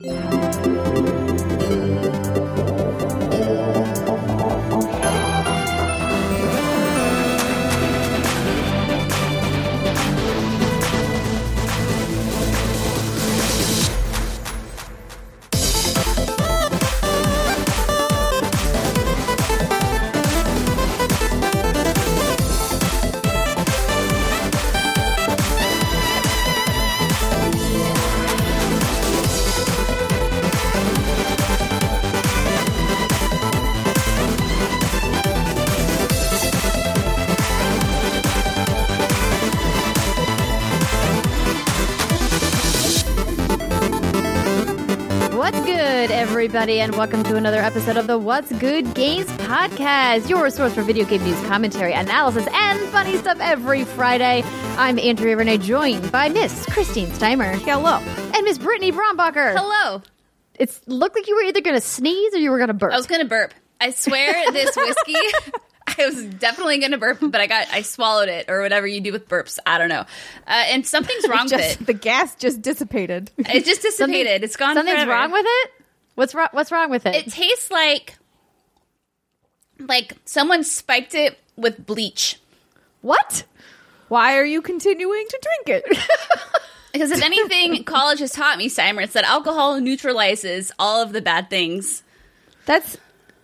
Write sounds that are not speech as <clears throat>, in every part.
嗯。Everybody, and welcome to another episode of the What's Good Games podcast, your source for video game news, commentary, analysis, and funny stuff every Friday. I'm Andrea Rene, joined by Miss Christine Steimer. Hello. And Miss Brittany Brombacher. Hello. It's looked like you were either going to sneeze or you were going to burp. I was gonna burp. I swear this <laughs> whiskey. I was definitely gonna burp, but I got I swallowed it or whatever you do with burps. I don't know. Uh, and something's <laughs> wrong with it. the gas just dissipated. It just <laughs> dissipated. it's gone. Something's forever. wrong with it? What's wrong? What's wrong with it? It tastes like like someone spiked it with bleach. what? Why are you continuing to drink it? <laughs> Because if anything, college has taught me, Steimer, it's that alcohol neutralizes all of the bad things. That's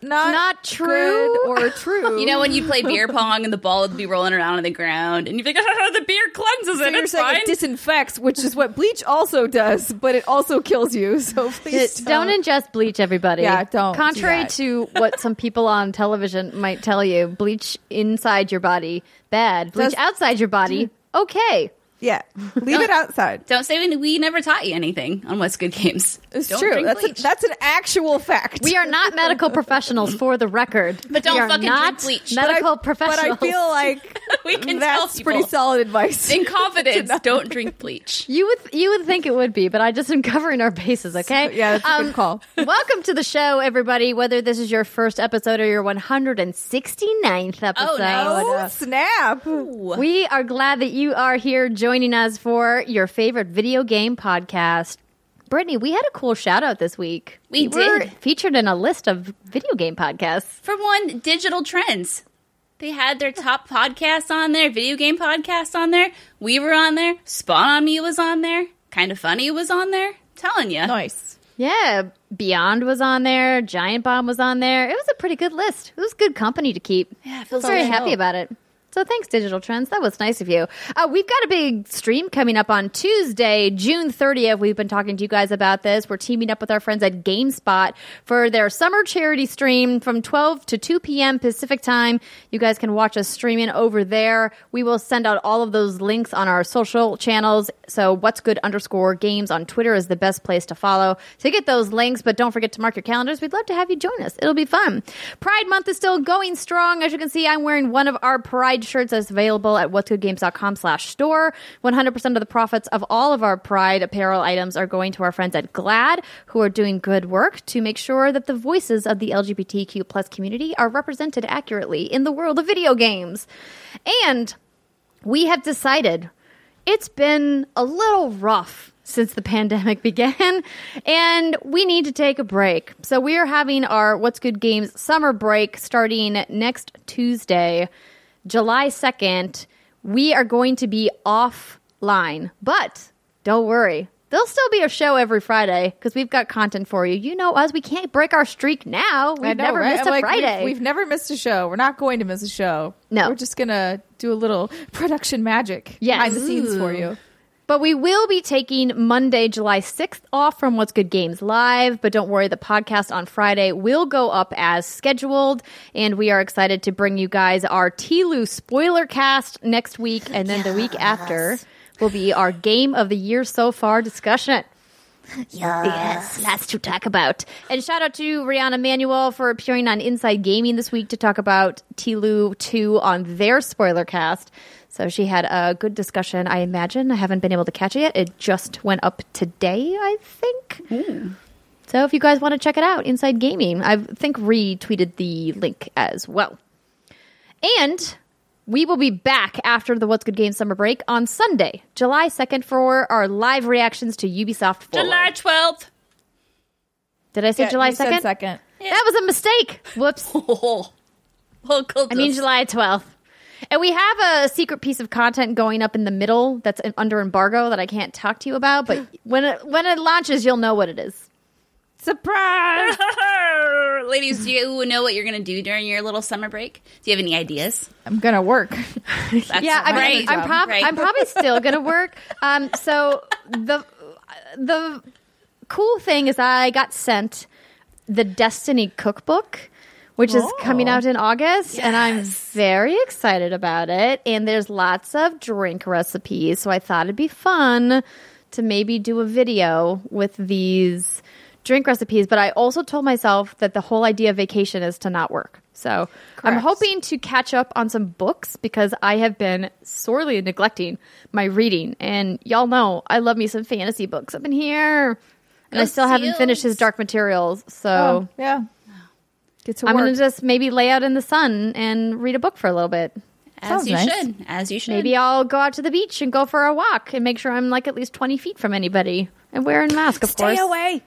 not Not true. good or <laughs> true. You know when you play beer pong and the ball would be rolling around on the ground, and you'd be like, <laughs> "The beer cleanses so it. you're It's saying fine." it disinfects, which is what bleach also does, but it also kills you. <laughs> So please Don't ingest bleach, everybody. Yeah, don't do Contrary that. to what some people on television might tell you, bleach inside your body bad. Bleach Does- outside your body okay. Yeah, leave it outside. Don't say we, we never taught you anything on What's Good Games. It's Don't true. That's a, that's an actual fact. We are not medical <laughs> professionals, for the record. But don't we are fucking not drink bleach. But I- Medical But. I feel like <laughs> we can <laughs> tell that's people pretty solid advice. in confidence. don't drink bleach. you would you would think it would be, but I just am covering our bases. Okay. yeah, that's a Um, good call. Welcome to the show, everybody. Whether this is your first episode or your 169th episode. no. Oh snap! We are glad that you are here joining us for your favorite video game podcast. Brittany, we had a cool shout out this week. We were did. featured in a list of video game podcasts. For one, Digital Trends. They had their top podcasts on there, video game podcasts on there. We were on there. Spawn on Me was on there. Kinda Funny was on there. telling you. Nice. Yeah, Beyond was on there. Giant Bomb was on there. It was a pretty good list. It was good company to keep. Yeah, I was feels very happy about it. So thanks, Digital Trends. That was nice of you. Uh, we've got a big stream coming up on Tuesday, June 30th. We've been talking to you guys about this. We're teaming up with our friends at GameSpot for their summer charity stream from 12 to 2 p.m. Pacific time. You guys can watch us streaming over there. We will send out all of those links on our social channels. So what's good underscore games on Twitter is the best place to follow to get those links. But don't forget to mark your calendars. We'd love to have you join us. It'll be fun. Pride Month is still going strong. As you can see, I'm wearing one of our Pride shirts that's available at what'sgoodgames.com slash store. 100% of the profits of all of our Pride apparel items are going to our friends at GLAAD, who are doing good work to make sure that the voices of the LGBTQ plus community are represented accurately in the world of video games. And we have decided it's been a little rough since the <laughs> pandemic began, and we need to take a break. So we are having our What's Good Games summer break starting next Tuesday, July 2nd. We are going to be offline, but don't worry. There'll still be a show every Friday because we've got content for you. You know us, we can't break our streak now. We've know, never right? missed a like, we've- Friday. We've, never missed a show. We're not going to miss a show. No. We're just gonna do a little <laughs> production magic Yes. behind the scenes for you. But we will be taking Monday, July 6th off from What's Good Games Live. But don't worry, the podcast on Friday will go up as scheduled. And we are excited to bring you guys our Tilu spoiler cast next week. And then the week after will be our game of the year so far discussion. Yes, lots to talk about. And shout out to Rihanna Manuel for appearing on Inside Gaming this week to talk about Tilu 2 on their spoiler cast. So she had a good discussion, I imagine. I haven't been able to catch it yet. It just went up today, I think. Hmm. So if you guys want to check it out, Inside Gaming, I think retweeted the link as well. And we will be back after the What's Good Games summer break on Sunday, July 2nd, for our live reactions to Ubisoft Forward. July 12th. Did I say Yeah, July you said second? second. That was a mistake. Whoops. <laughs> Oh. I mean July 12th. And we have a secret piece of content going up in the middle that's under embargo that I can't talk to you about, but <gasps> when it when it launches, you'll know what it is. Surprise! <laughs> Ladies, do you know what you're going to do during your little summer break? Do you have any ideas? I'm gonna work. <laughs> That's yeah, I'm. I'm, prob- Right. I'm probably still gonna work. Um, so the the cool thing is I got sent the Destiny cookbook, which is coming Oh. out in August, and I'm very excited about it. And there's lots of drink recipes, so I thought it'd be fun to maybe do a video with these drink recipes. But I also told myself that the whole idea of vacation is to not work. So I'm hoping to catch up on some books because I have been sorely neglecting my reading. And y'all know I love me some fantasy books up in here. And Go I still haven't finished his Dark Materials. So Oh, yeah. Get to I'm work. going to just maybe lay out in the sun and read a book for a little bit. As Sounds you nice. should. As you should. Maybe I'll go out to the beach and go for a walk and make sure I'm like at least 20 feet from anybody and wearing a mask, of Stay course. Stay away.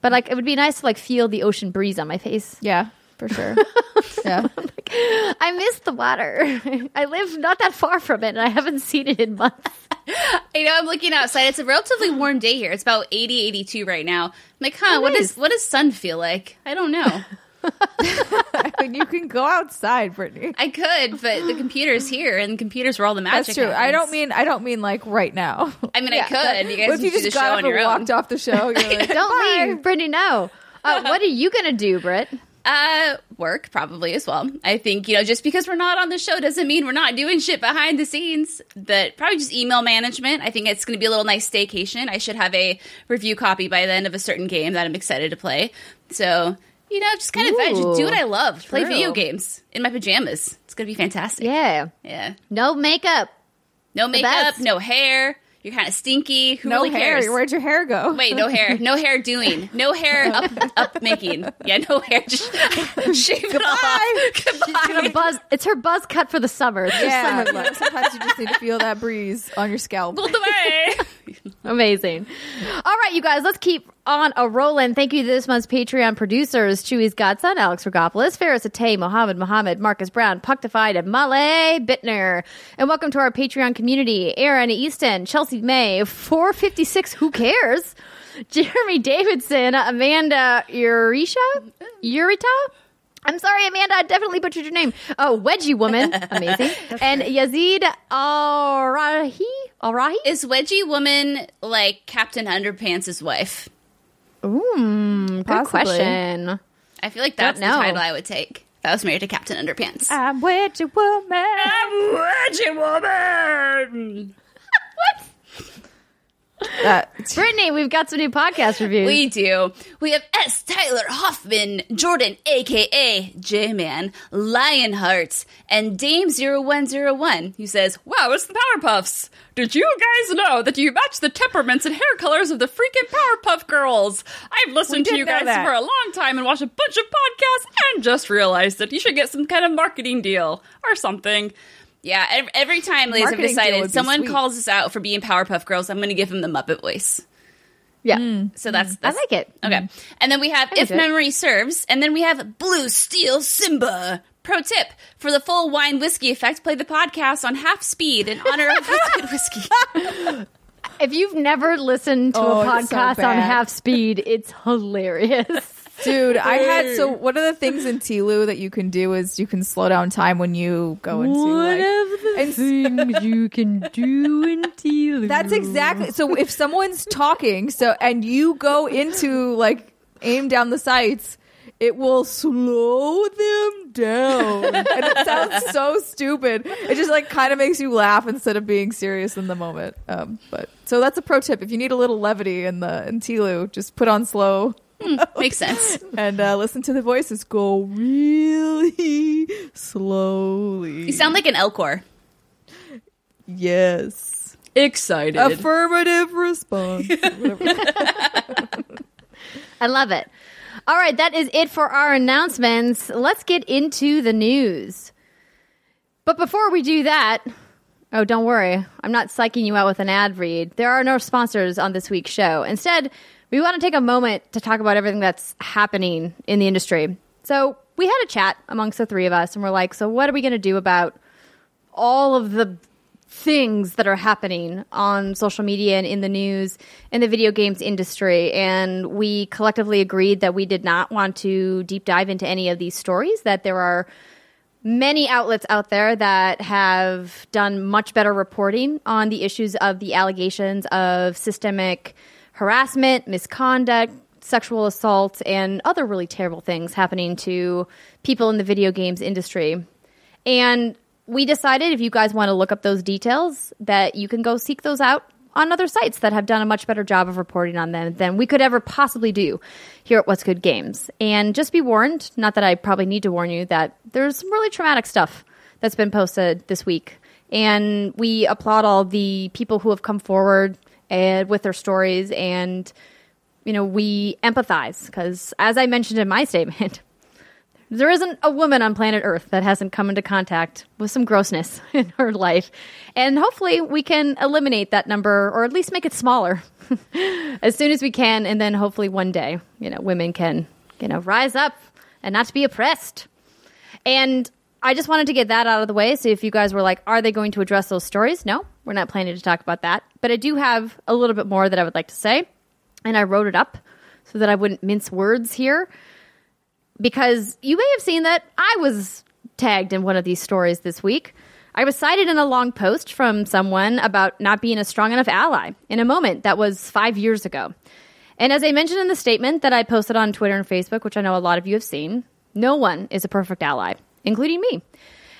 But like, it would be nice to like feel the ocean breeze on my face. Yeah, for sure. <laughs> yeah. I miss the water. <laughs> I live not that far from it and I haven't seen it in months. <laughs> I know I'm looking outside. It's a relatively warm day here. It's about 80, 82 right now. I'm like, huh, what oh, nice. does what does sun feel like? I don't know. <laughs> I mean, you can go outside, Brittany. I could, but the computer's here and the computer's where all the magic That's true. I don't mean I don't mean like right now. I mean, I <laughs> could. You guys if you just got up on and your own. walked off the show? You're like, <laughs> Don't "Bye." leave, Brittany. No. Uh, what are you gonna do, Britt? Uh, work probably as well. I think, you know, just because we're not on the show doesn't mean we're not doing shit behind the scenes. But probably just email management. I think it's going to be a little nice staycation. I should have a review copy by the end of a certain game that I'm excited to play. So, you know, just kind of veg, Ooh, do what I love. Play true. video games in my pajamas. It's going to be fantastic. Yeah. Yeah. No makeup. No makeup, no hair. You're kind of stinky. Who No really hair. cares? Where'd your hair go? Wait, no hair. No <laughs> hair doing. No hair up up making. Yeah, no hair. Just <laughs> shave it off. Goodbye. Gonna buzz. It's her buzz cut for the summer. It's Yeah, summer look. sometimes you just need to feel that breeze on your scalp. Pulled away. <laughs> <laughs> Amazing. All right, you guys, let's keep on a rolling. Thank you to this month's Patreon producers Chewy's Godson, Alex Rigopulos, Faris Attieh, Mohammed Mohammed, Marcus Brown, Punkdefied, and Molly Bittner. And welcome to our Patreon community Aaron Easton, Chelsea May, 456, who cares? <laughs> Jeremy Davidson, Amanda Eurisha? Eurita? I'm sorry, Amanda. I definitely butchered your name. Oh, Wedgie Woman. <laughs> Amazing. and Yazid Al-Rahi? Al-Rahi? Is Wedgie Woman like Captain Underpants' wife? Ooh, good Possibly. question. I feel like that's the title I would take. If I was married to Captain Underpants. I'm Wedgie Woman. I'm Wedgie Woman. That, <laughs> Brittany, we've got some new podcast reviews. We do. We have S. Tyler Hoffman, Jordan, aka J Man, Lionheart, and Dame0101, who says, Wow, it's the Powerpuffs. Did you guys know that you match the temperaments and hair colors of the freaking Powerpuff Girls? I've listened to you guys that. for a long time and watched a bunch of podcasts and just realized that you should get some kind of marketing deal or something. Yeah, every time, ladies, I've decided someone sweet. calls us out for being Powerpuff Girls, I'm going to give them the Muppet voice. yeah. Hmm. So that's, hmm. I like it. Okay. Hmm. And then we have If it. Memory Serves, and then we have Blue Steel Simba. Pro tip for the full wine whiskey effect, play the podcast on half speed in honor of good whiskey. <laughs> If you've never listened to Oh, a it's so podcast on half speed, it's hilarious. Dude, I had so one of the things in Tilu that you can do is you can slow down time when you go into like and things you can do in <laughs> Teal. That's exactly so if someone's talking so and you go into like aim down the sights it will slow them down. And it sounds so stupid. It just like kind of makes you laugh instead of being serious in the moment. Um but so that's a pro tip. If you need a little levity in the in Tilu just put on slow Makes sense. <laughs> and uh, listen to the voices go really slowly You sound like an Elcor. yes Excited. affirmative response <laughs> <laughs> I love it. All right, that is it for our announcements. Let's get into the news. But before we do that, oh, don't worry. I'm not psyching you out with an ad read. There are no sponsors on this week's show. Instead, we want to take a moment to talk about everything that's happening in the industry. So we had a chat amongst the three of us, and we're like, so what are we going to do about all of the things that are happening on social media and in the news in the video games industry. And we collectively agreed that we did not want to deep dive into any of these stories, that there are many outlets out there that have done much better reporting on the issues of the allegations of systemic harassment, misconduct, sexual assault, and other really terrible things happening to people in the video games industry. And we decided if you guys want to look up those details, that you can go seek those out on other sites that have done a much better job of reporting on them than we could ever possibly do here at What's Good Games. And just be warned, not that I probably need to warn you, that there's some really traumatic stuff that's been posted this week. And we applaud all the people who have come forward and with their stories and you know we empathize because as i mentioned in my <laughs> statement there isn't a woman on planet Earth that hasn't come into contact with some grossness <laughs> in her life. And hopefully we can eliminate that number or at least make it smaller <laughs> as soon as we can. And then hopefully one day, you know, women can, you know, rise up and not be oppressed. And I just wanted to get that out of the way. So if you guys were like, are they going to address those stories? No, we're not planning to talk about that. But I do have a little bit more that I would like to say. And I wrote it up so that I wouldn't mince words here because you may have seen that I was tagged in one of these stories this week. I was cited in a long post from someone about not being a strong enough ally in a moment that was five years ago. And as I mentioned in the statement that I posted on Twitter and Facebook, which I know a lot of you have seen, no one is a perfect ally, including me.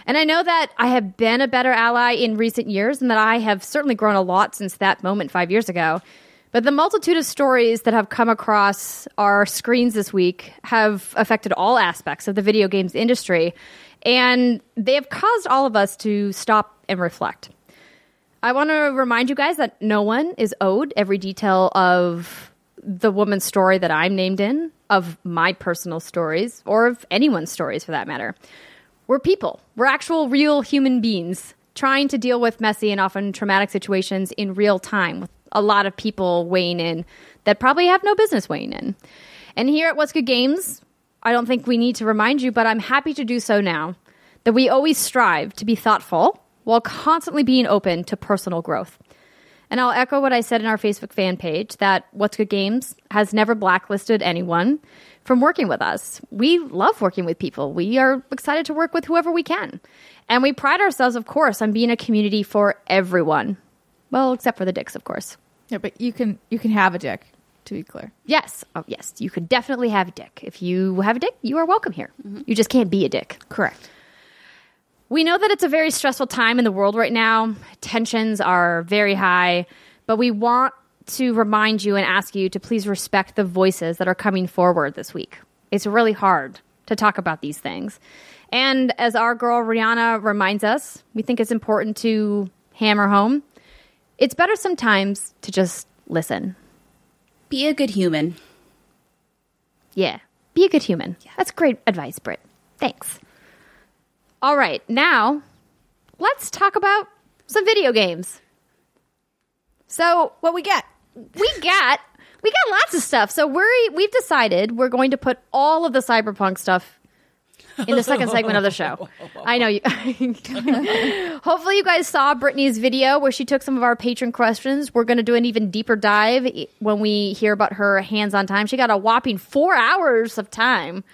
And I know that I have been a better ally in recent years and that I have certainly grown a lot since that moment five years ago. But the multitude of stories that have come across our screens this week have affected all aspects of the video games industry, and they have caused all of us to stop and reflect. I want to remind you guys that no one is owed every detail of the woman's story that I'm named in, of my personal stories, or of anyone's stories for that matter. We're people, we're actual, real human beings trying to deal with messy and often traumatic situations in real time with a lot of people weighing in that probably have no business weighing in. And here at What's Good Games, I don't think we need to remind you, but I'm happy to do so now that we always strive to be thoughtful while constantly being open to personal growth. And I'll echo what I said in our Facebook fan page that What's Good Games has never blacklisted anyone from working with us. We love working with people. We are excited to work with whoever we can. And we pride ourselves, of course, on being a community for everyone. Well, except for the dicks, of course. Yeah, but you can you can have a dick. To be clear, Yes. Oh, yes. You could definitely have a dick. If you have a dick, you are welcome here. Mm-hmm. You just can't be a dick. correct. We know that it's a very stressful time in the world right now. Tensions are very high, but we want to remind you and ask you to please respect the voices that are coming forward this week. It's really hard to talk about these things. And as our girl Rihanna reminds us, we think it's important to hammer home. It's better sometimes to just listen. Be a good human. Yeah. Be a good human. That's great advice, Britt. Thanks. All right, now let's talk about some video games. So What we get? We got we got lots of stuff. So we're we've decided we're going to put all of the cyberpunk stuff in the second segment of the show. <laughs> I know you. <laughs> Hopefully, you guys saw Brittany's video where she took some of our patron questions. We're going to do an even deeper dive when we hear about her hands-on time. She got a whopping four hours of time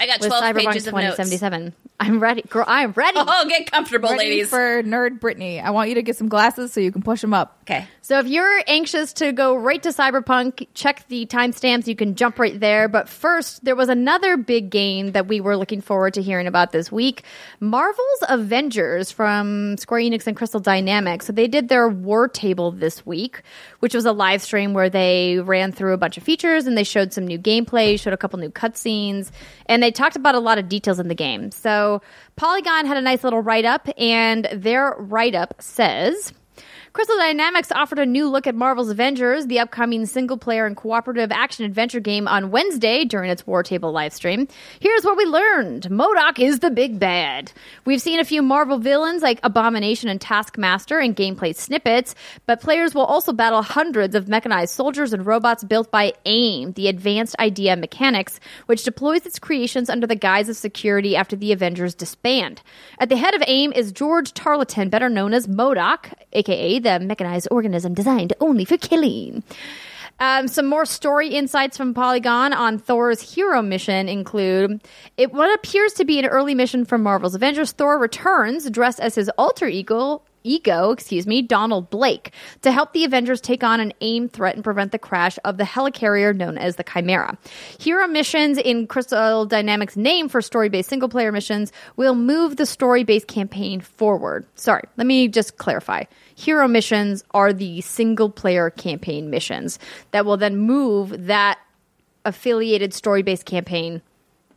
I got with 12 Cyberpunk pages of notes. 2077. I'm ready, girl. I'm ready. Oh, get comfortable, Ready ladies. for nerd Brittany. I want you to get some glasses so you can push them up. okay. So if you're anxious to go right to Cyberpunk, check the timestamps. You can jump right there. But first, there was another big game that we were looking forward to hearing about this week Marvel's Avengers from Square Enix and Crystal Dynamics. So they did their War Table this week, which was a live stream where they ran through a bunch of features and they showed some new gameplay, showed a couple new cutscenes, and they talked about a lot of details in the game. So Polygon had a nice little write up, and their write up says. Crystal Dynamics offered a new look at Marvel's Avengers, the upcoming single player and cooperative action adventure game on Wednesday during its War Table livestream. Here's what we learned MODOK is the big bad. We've seen a few Marvel villains like Abomination and Taskmaster in gameplay snippets, but players will also battle hundreds of mechanized soldiers and robots built by AIM, the Advanced Idea Mechanics, which deploys its creations under the guise of security after the Avengers disband. At the head of AIM is George Tarleton, better known as MODOK, aka the mechanized organism designed only for killing. Um, some more story insights from Polygon on Thor's hero mission include it what appears to be an early mission from Marvel's Avengers. Thor returns dressed as his alter ego. Ego, excuse me, Donald Blake, to help the Avengers take on an AIM threat and prevent the crash of the helicarrier known as the Chimera. Hero missions in Crystal Dynamics' name for story based single player missions will move the story based campaign forward. Sorry, let me just clarify hero missions are the single player campaign missions that will then move that affiliated story based campaign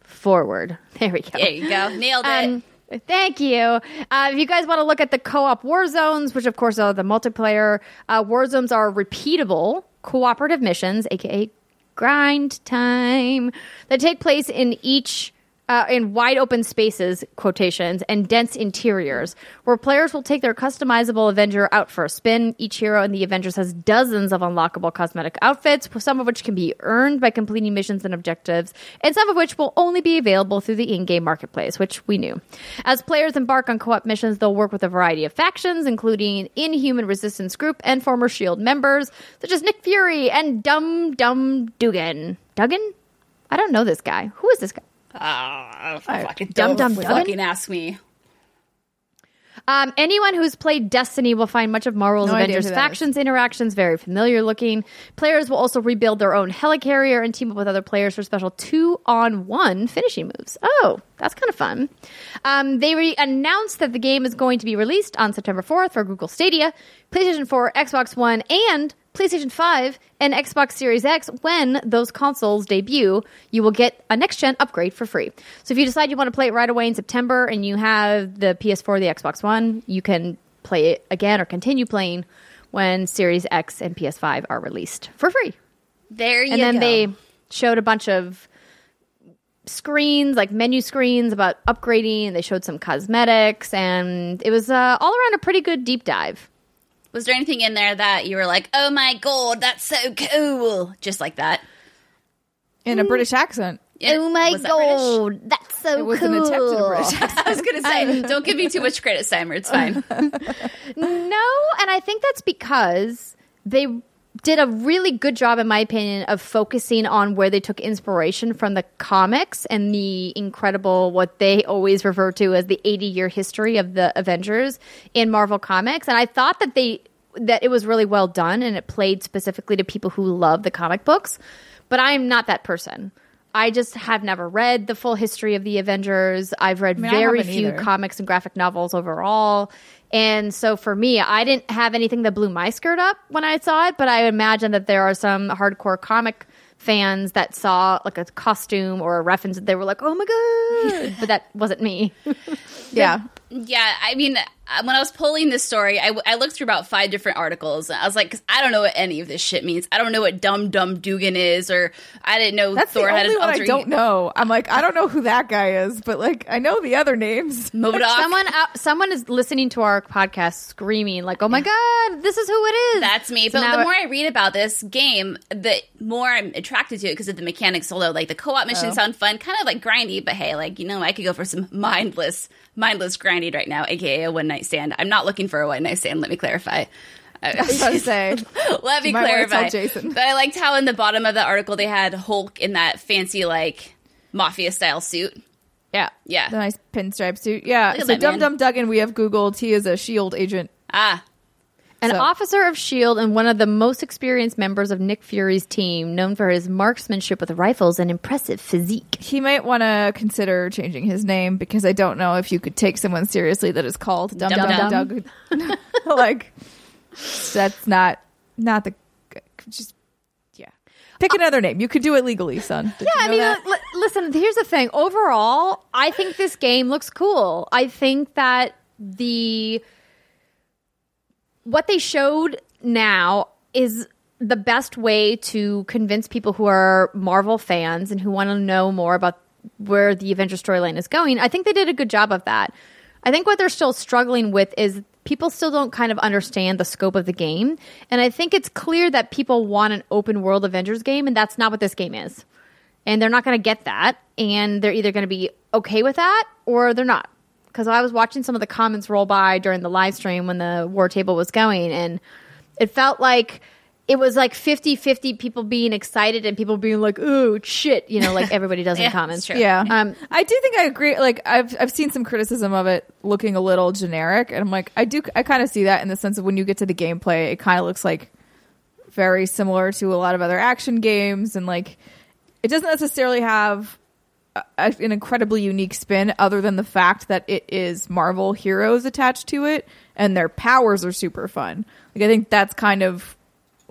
forward. <laughs> There we go. There you go. Nailed it. Um, Thank you. Uh, if you guys want to look at the co-op war zones, which of course are the multiplayer uh, war zones, are repeatable cooperative missions, aka grind time, that take place in each uh, in wide open spaces, quotations, and dense interiors, where players will take their customizable Avenger out for a spin. Each hero in the Avengers has dozens of unlockable cosmetic outfits, some of which can be earned by completing missions and objectives, and some of which will only be available through the in game marketplace, which we knew. As players embark on co op missions, they'll work with a variety of factions, including Inhuman Resistance Group and former S.H.I.E.L.D. members, such as Nick Fury and Dum Dum Dugan. Duggan? I don't know this guy. Who is this guy? Ah, fucking Dum don't Dum fucking ask me. Um, anyone who's played Destiny will find much of Marvel's No Avengers factions interactions very familiar looking. Players will also rebuild their own helicarrier and team up with other players for special two on one finishing moves. Oh, that's kind of fun. Um, they re- announced that the game is going to be released on September 4th for Google Stadia, PlayStation 4, Xbox One, and PlayStation 5 and Xbox Series X, when those consoles debut, you will get a next gen upgrade for free. So if you decide you want to play it right away in September and you have the PS4, the Xbox One, you can play it again or continue playing when Series X and PS5 are released for free. There you And then go. they showed a bunch of screens, like menu screens about upgrading. They showed some cosmetics, and it was uh, all around a pretty good deep dive. Was there anything in there that you were like, "Oh my god, that's so cool," just like that? in a mm. British accent. Yeah, oh my was that British? god, that's so It was cool! an attempt at a British <laughs> accent. I was gonna say, don't give me too much credit, Simon. It's fine. <laughs> No, and I think that's because they did a really good job, in my opinion, of focusing on where they took inspiration from the comics and the incredible, what they always refer to as the 80 year history of the Avengers in Marvel Comics. And I thought that they that it was really well done and it played specifically to people who love the comic books. But I'm not that person. I just have never read the full history of the Avengers. I've read mean, very few either. comics and graphic novels overall. And so for me, I didn't have anything that blew my skirt up when I saw it, but I imagine that there are some hardcore comic fans that saw like a costume or a reference that they were like, "Oh my god!" but that wasn't me. <laughs> Yeah. Yeah, I mean, Uh, when I was pulling this story, I, I looked through about five different articles. I was like, 'cause I don't know what any of this shit means. I don't know what Dum Dum Dugan is, or I didn't know That's Thor the had only an one I don't know. I'm like, I don't know who that guy is, but like, I know the other names. <laughs> MODOK. someone out, someone is listening to our podcast screaming like, "Oh my god, this is who it is!" That's me. So but the more I read about this game, the more I'm attracted to it because of the mechanics. Although, like the co-op missions Oh. sound fun, kind of like grindy. But hey, like you know, I could go for some mindless, mindless grinding right now, aka a one night stand. I'm not looking for a one night stand. Let me clarify. I was about to say. Let me You might wanna clarify. Jason. But I liked how in the bottom of the article they had Hulk in that fancy like mafia style suit. yeah. Yeah. The nice pinstripe suit. Yeah. Look So Dum. Dum Dugan, we have Googled. He is a SHIELD agent. Ah, An So- officer of S.H.I.E.L.D. And one of the most experienced members of Nick Fury's team, known for his marksmanship with rifles and impressive physique. He might want to consider changing his name because I don't know if you could take someone seriously that is called Dum Dum Dum Dum. <laughs> Like, that's not not the just yeah. Pick uh, another name. You could do it legally, son. Did Yeah, you I mean, li- listen, here's the thing. Overall, I think this game looks cool. I think that the what they showed now is the best way to convince people who are Marvel fans and who want to know more about where the Avengers storyline is going. I think they did a good job of that. I think what they're still struggling with is people still don't kind of understand the scope of the game. And I think it's clear that people want an open world Avengers game, and that's not what this game is. And they're not going to get that. And they're either going to be okay with that or they're not. Because I was watching some of the comments roll by during the live stream when the war table was going, and it felt like it was like 50 50 people being excited and people being like, ooh, shit, you know, like <laughs> everybody does Yeah, in comments. true. Yeah. Um, I do think I agree. Like I've I've seen some criticism of it looking a little generic, and I'm like, I do I kind of see that in the sense of when you get to the gameplay, it kind of looks like very similar to a lot of other action games, and like it doesn't necessarily have a, an incredibly unique spin, other than the fact that it is Marvel heroes attached to it, and their powers are super fun. Like I think that's kind of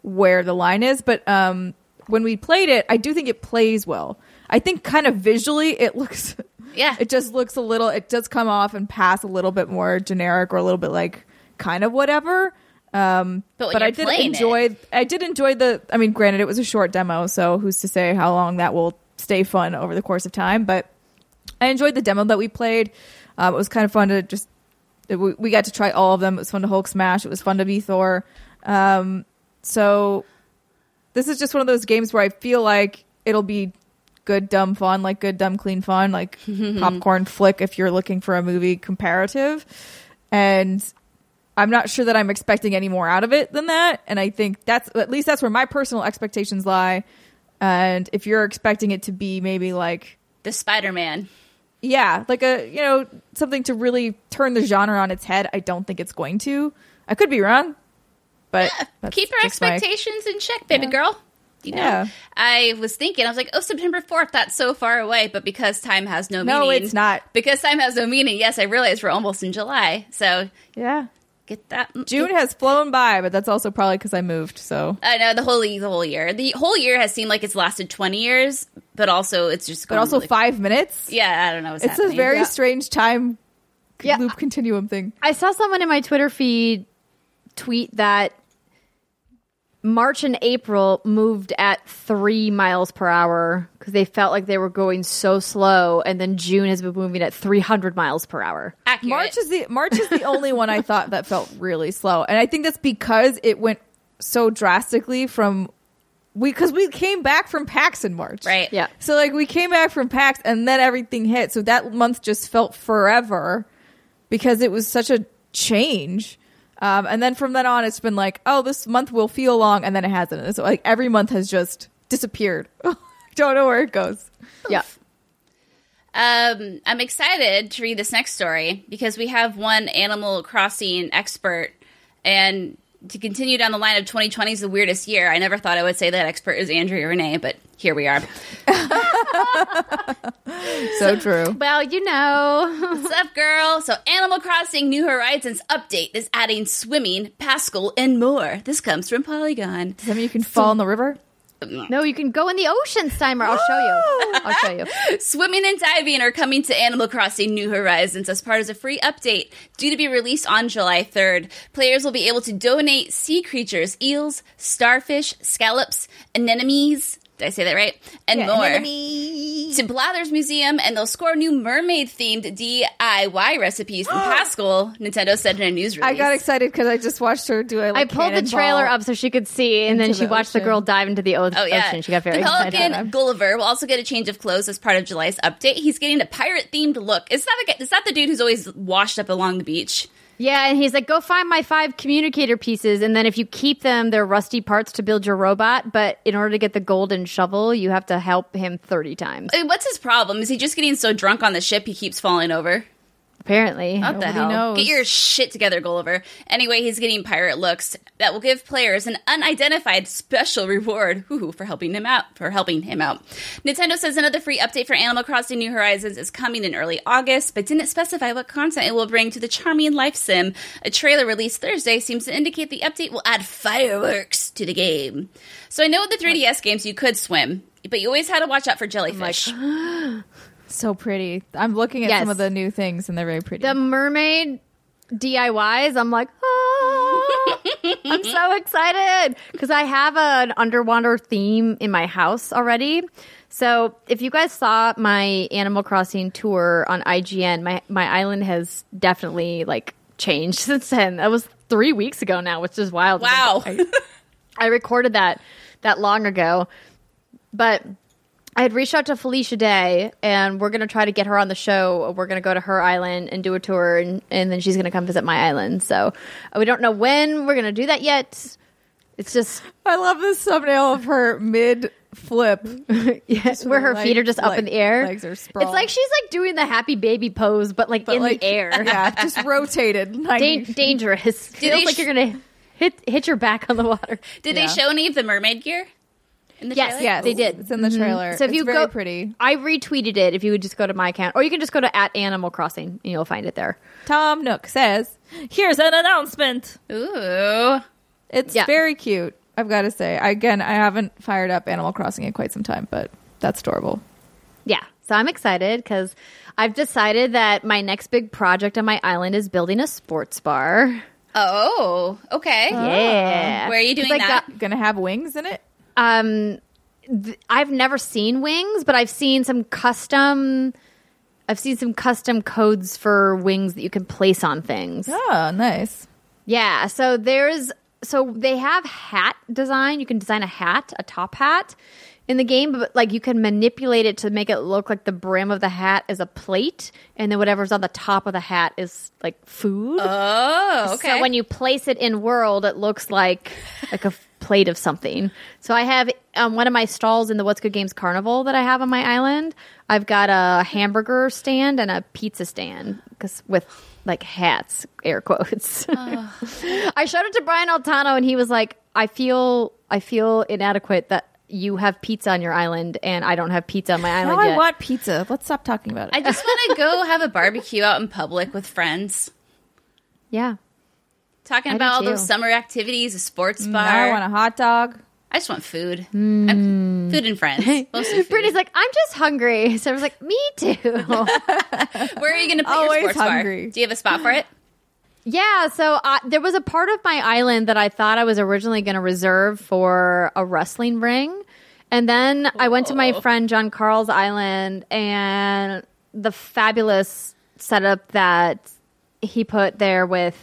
where the line is. But um, when we played it, I do think it plays well. I think kind of visually it looks <laughs> Yeah. it just looks a little it does come off and pass a little bit more generic or a little bit like kind of whatever. Um But but I did enjoy I did enjoy the I mean granted it was a short demo, so who's to say how long that will stay fun over the course of time, but I enjoyed the demo that we played. Um, it was kind of fun to just we, we got to try all of them. It was fun to Hulk smash. It was fun to be Thor. Um, so this is just one of those games where I feel like it'll be good dumb fun, like good dumb clean fun, like <laughs> popcorn flick if you're looking for a movie comparative. And I'm not sure that I'm expecting any more out of it than that. And I think that's at least that's where my personal expectations lie. And if you're expecting it to be maybe like the Spider Man. yeah, like a you know something to really turn the genre on its head. I don't think it's going to. I could be wrong, but that's Keep your just my- expectations in check, baby Yeah. girl. You know, Yeah. I was thinking, I was like, oh, September 4th, that's so far away. But because time has no, No, meaning. No, it's not. Because time has no meaning, yes, I realize we're almost in July. So Yeah, get that. June has flown by, but that's also probably because I moved. So, I know the whole the whole year. The whole year has seemed like it's lasted twenty years, but also it's just. but also really- five minutes. Yeah, I don't know. What's it's happening. a very Yeah. strange time Yeah. loop continuum thing. I saw someone in my Twitter feed tweet that March and April moved at three miles per hour because they felt like they were going so slow, and then June has been moving at 300 miles per hour. accurate. March is the March is the only one I thought that felt really slow, and I think that's because it went so drastically from we because we came back from PAX in March, right. Yeah. So like we came back from PAX and then everything hit. So that month just felt forever because it was such a change. Um, and then from then on, it's been like, oh, this month will feel long, and then it hasn't. So like every month has just disappeared. <laughs> Don't know where it goes. Yeah. Um, I'm excited to read this next story because we have one Animal Crossing expert, and to continue down the line of 2020 is the weirdest year. I never thought I would say that expert is Andrea Rene, but here we are. <laughs> So true. Well, you know. What's up, girl? So, Animal Crossing New Horizons update is adding swimming, Pascal, and more. This comes from Polygon. Does that mean you can fall in the river? No, you can go in the ocean, Steimer. I'll show you. I'll show you. <laughs> Swimming and diving are coming to Animal Crossing New Horizons as part of a free update due to be released on July 3rd. Players will be able to donate sea creatures, eels, starfish, scallops, anemones. Did I say that right? And more. To Blathers' Museum, and they'll score new mermaid themed DIY recipes from <gasps> Pascal, Nintendo said in a news release. I got excited because I just watched her do it. Like, I pulled the trailer up so she could see, and then she the watched the girl dive into the o- Oh yeah, ocean. She got very the excited. Pelican Gulliver will also get a change of clothes as part of July's update. He's getting a pirate themed look. Is that the guy- is that the dude who's always washed up along the beach? Yeah, and he's like, go find my five communicator pieces, and then if you keep them, they're rusty parts to build your robot. But in order to get the golden shovel, you have to help him 30 times. What's his problem? Is he just getting so drunk on the ship he keeps falling over? Apparently. What the hell? knows. Get your shit together, Gulliver. Anyway, he's getting pirate looks that will give players an unidentified special reward whoo, for helping him out. For helping him out. Nintendo says another free update for Animal Crossing New Horizons is coming in early August, but didn't specify what content it will bring to the charming life sim. A trailer released Thursday seems to indicate the update will add fireworks to the game. So I know with the 3DS games you could swim, but you always had to watch out for jellyfish. <gasps> <gasps> <gasps> So pretty. I'm looking at Yes. some of the new things, and they're very pretty. The mermaid DIYs, I'm like, oh. <laughs> I'm so excited because I have an underwater theme in my house already. So if you guys saw my Animal Crossing tour on IGN, my my island has definitely like changed <laughs> since then. That was three weeks ago now, which is wild. Wow. I, I recorded that that long ago, but I had reached out to Felicia Day, and we're gonna try to get her on the show. We're gonna go to her island and do a tour, and, and then she's gonna come visit my island. So uh, we don't know when we're gonna do that yet. It's just I love this thumbnail of her mid flip. <laughs> yeah, where her feet are just up Leg- in the air. legs are sprawled. It's like she's like doing the happy baby pose, but like in like, the air. <laughs> Yeah, just <laughs> rotated. 90 Dan- dangerous. they Feels like sh- you're gonna hit hit your back on the water. Did Yeah. they show any of the mermaid gear? In the Yes, trailer? Yes, They did. It's in the mm-hmm. trailer. So if it's you very go, pretty. I retweeted it. If you would just go to my account, or you can just go to at Animal Crossing and you'll find it there. Tom Nook says, "Here's an announcement." Ooh. It's Yeah. very cute. I've got to say. Again, I haven't fired up Animal Crossing in quite some time, but that's adorable. Yeah. So I'm excited because I've decided that my next big project on my island is building a sports bar. Oh, okay. Yeah. Where are you 'Cause doing that? got- Gonna have wings in it. Um, th- I've never seen wings, but I've seen some custom. I've seen some custom codes for wings that you can place on things. Oh, nice. Yeah, so there's so they have hat design. You can design a hat, a top hat in the game, but like you can manipulate it to make it look like the brim of the hat is a plate and then whatever's on the top of the hat is like food. Oh, okay. So when you place it in world, it looks like like a plate of something. So I have um, one of my stalls in the What's Good Games Carnival that I have on my island. I've got a hamburger stand and a pizza stand because with like hats, air quotes. <laughs> I showed it to Brian Altano and he was like, "I feel I feel inadequate that." You have pizza on your island, and I don't have pizza on my island Now I want pizza. Let's stop talking about it. I just want to go have a barbecue out in public with friends. yeah, Talking I about all too. those summer activities, a sports bar. now I want a hot dog. I just want food. I'm- food and friends. <laughs> Food. Brittany's like, I'm just hungry. <laughs> So I was like, me too. <laughs> Where are you going to put Always your sports hungry. bar? Do you have a spot for it? <gasps> Yeah, so uh, there was a part of my island that I thought I was originally going to reserve for a wrestling ring. And then I went to my friend John Carl's island and the fabulous setup that he put there with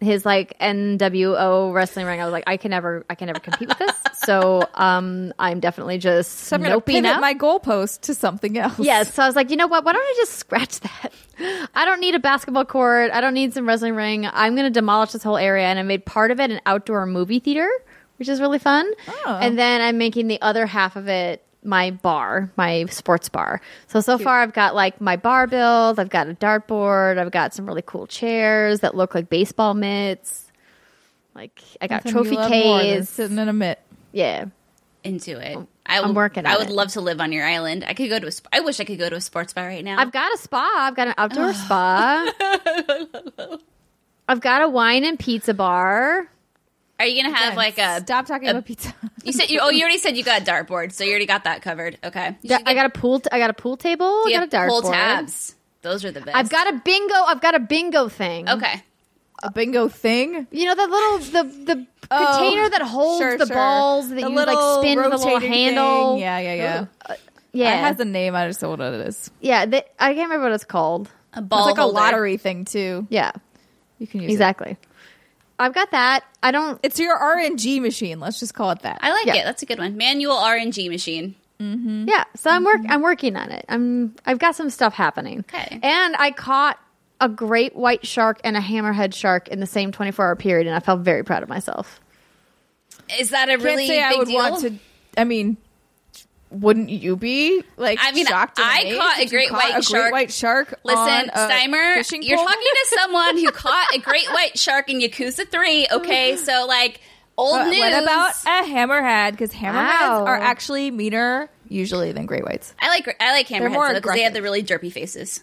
his like NWO wrestling ring. I was like, I can never, I can never compete with this. <laughs> So um, I'm definitely just So I'm gonna pivot out. my goalpost to something else. Yes. So I was like, you know what? Why don't I just scratch that? <laughs> I don't need a basketball court. I don't need some wrestling ring. I'm going to demolish this whole area. And I made part of it an outdoor movie theater, which is really fun. Oh. And then I'm making the other half of it my bar, my sports bar. So, so far I've got like my bar build. I've got a dartboard. I've got some really cool chairs that look like baseball mitts. Like I got Nothing trophy you love more than case. sitting in a mitt. Yeah. Into it. I I'm would, working I would it. love to live on your island. I could go to a. sp- I wish I could go to a sports bar right now. I've got a spa. I've got an outdoor spa. <laughs> I've got a wine and pizza bar. Are you gonna have like a? Stop talking a- about pizza. You said you. Oh, you already said you got a dartboard, so you already got that covered. Okay. You Yeah, should I got a pool. T- I got a pool table. do I you got a dartboard. pull tabs. Those are the best. I've got a bingo. I've got a bingo thing. Okay. a bingo thing. You know the little the the Oh, container that holds Sure, the sure. balls that The you like spin with a little handle. thing. Yeah, yeah, yeah. Uh, yeah, It has a name. I just don't know what it is. yeah. The, I can't remember what it's called. A ball it's like holder. a lottery thing too. Yeah, You can use it. Exactly. I've got that. I don't. It's your RNG machine. Let's just call it that. I like Yeah. it. That's a good one. Manual RNG machine. Mm-hmm. Yeah, so I'm work. Mm-hmm. I'm working on it. I'm. I've got some stuff happening. Okay. And I caught a great white shark and a hammerhead shark in the same 24 hour period, and I felt very proud of myself. Is that a Can't really say big I would deal? want to. I mean, wouldn't you be like? I mean, shocked I caught a great caught white a shark. Great white shark. Listen, Steimer, you're pole? talking to <laughs> someone who caught a great white shark in Yakuza 3, okay? <laughs> So, like, old But news. what about a hammerhead? Because hammerheads Wow. are actually meaner usually than great whites. I like I like hammerheads because they have the really derpy faces.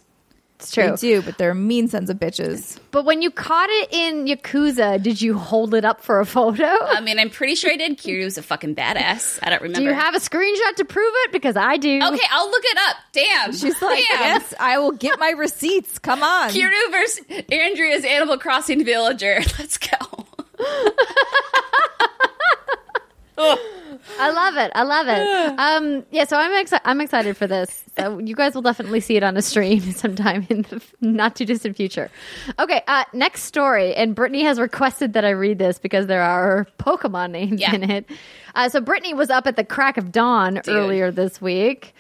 It's true. They do, but they're mean sons of bitches. But when you caught it in Yakuza, did you hold it up for a photo? I mean, I'm pretty sure I did. Kiryu's a fucking badass. I don't remember. do you have a screenshot to prove it? Because I do. Okay, I'll look it up. Damn. She's like, Damn. yes, I will get my receipts. Come on. Kiryu versus Andrea's Animal Crossing villager. <laughs> Let's go. <laughs> I love it. I love it. Um, yeah, so I'm excited. I'm excited for this. So you guys will definitely see it on a stream <laughs> sometime in the not too distant future. Okay, uh, next story, and Brittany has requested that I read this because there are Pokemon names Yeah. in it. Uh, so Brittany was up at the crack of dawn earlier this week.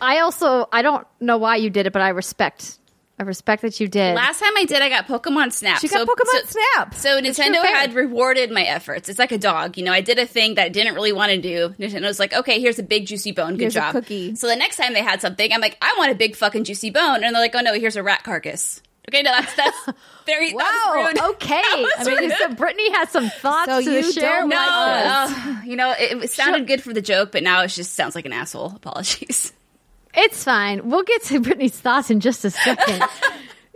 I also I don't know why you did it, but I respect. I respect that you did. Last time I did, I got Pokemon Snap. She got Pokemon Snap. So Nintendo had rewarded my efforts. It's like a dog. You know, I did a thing that I didn't really want to do. Nintendo's like, okay, here's a big juicy bone. Good Here's a job. cookie. So the next time they had something, I'm like, I want a big fucking juicy bone. And they're like, oh no, here's a rat carcass. Okay, no, that's that's <laughs> very wow. That rude. Okay. That I mean, so Brittany has some thoughts So to you share. don't with No, us. uh, you know, it, it sounded good for the joke, but now it just sounds like an asshole. Apologies. It's fine. We'll get to <laughs> Brittany's thoughts in just a second.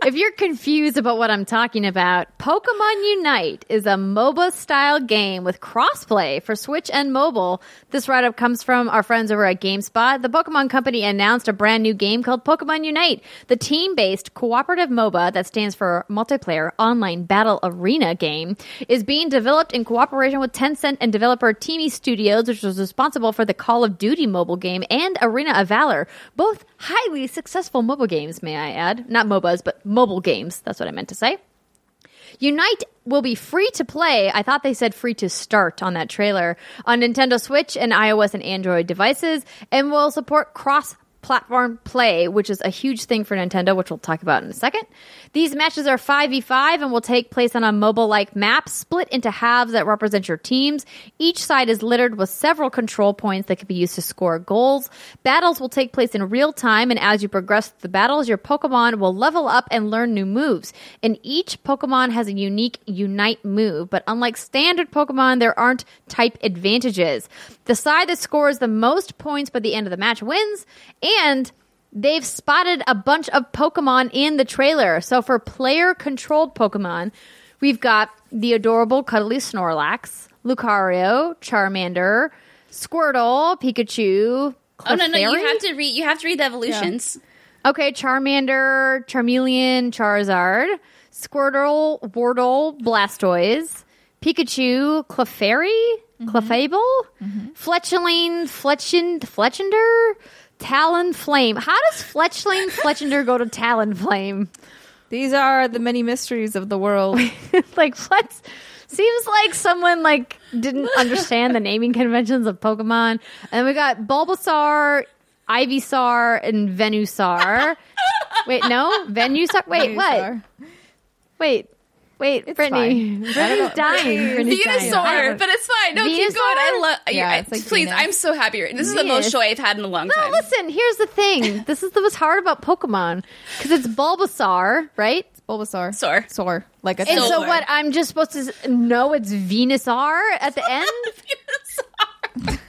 If you're confused about what I'm talking about, Pokemon Unite is a MOBA style game with crossplay for Switch and mobile. This write up comes from our friends over at GameSpot. The Pokemon Company announced a brand new game called Pokemon Unite, the team based cooperative MOBA that stands for Multiplayer Online Battle Arena game, is being developed in cooperation with Tencent and developer TiMi Studios, which was responsible for the Call of Duty mobile game and Arena of Valor, both highly successful mobile games, may I add. Not MOBAs, but mobile games. That's what I meant to say. Unite will be free to play. I thought they said free to start on that trailer on Nintendo Switch and iOS and Android devices and will support cross platform play, which is a huge thing for Nintendo, which we'll talk about in a second. These matches are 5v5 and will take place on a mobile like map split into halves that represent your teams. Each side is littered with several control points that can be used to score goals. Battles will take place in real time, and as you progress through the battles, your Pokemon will level up and learn new moves. And each Pokemon has a unique Unite move, but unlike standard Pokemon, there aren't type advantages. The side that scores the most points by the end of the match wins, and they've spotted a bunch of Pokemon in the trailer. So for player controlled Pokemon, we've got the adorable cuddly Snorlax, Lucario, Charmander, Squirtle, Pikachu. Oh no, no, you have to read. You have to read the evolutions. Okay, Charmander, Charmeleon, Charizard, Squirtle, Wardle, Blastoise, Pikachu, Clefairy, mm-hmm. Clefable, mm-hmm. Fletchling, Fletchind, Fletchinder, Talonflame. How does Fletchling, <laughs> Fletchender go to Talonflame? These are the many mysteries of the world. <laughs> like what? Seems like someone like didn't understand the naming <laughs> conventions of Pokemon. And we got Bulbasaur, Ivysaur, and Venusaur. Wait, no, Venusaur. Wait, what? Wait, wait, It's Brittany. fine. <laughs> I don't Brittany's know. dying. Brittany's dying. Venusaur, but it's fine. No, keep going. I love. Yeah, I- like please, Venus. I'm so happy. This is the most Venus. joy I've had in a long time. No, time. listen. Here's the thing. <laughs> This is the most hard about Pokemon because it's Bulbasaur, right? Bulbasaur. Sore. Sore. Like a And so, what? I'm just supposed to know it's Venusaur at the <laughs> end.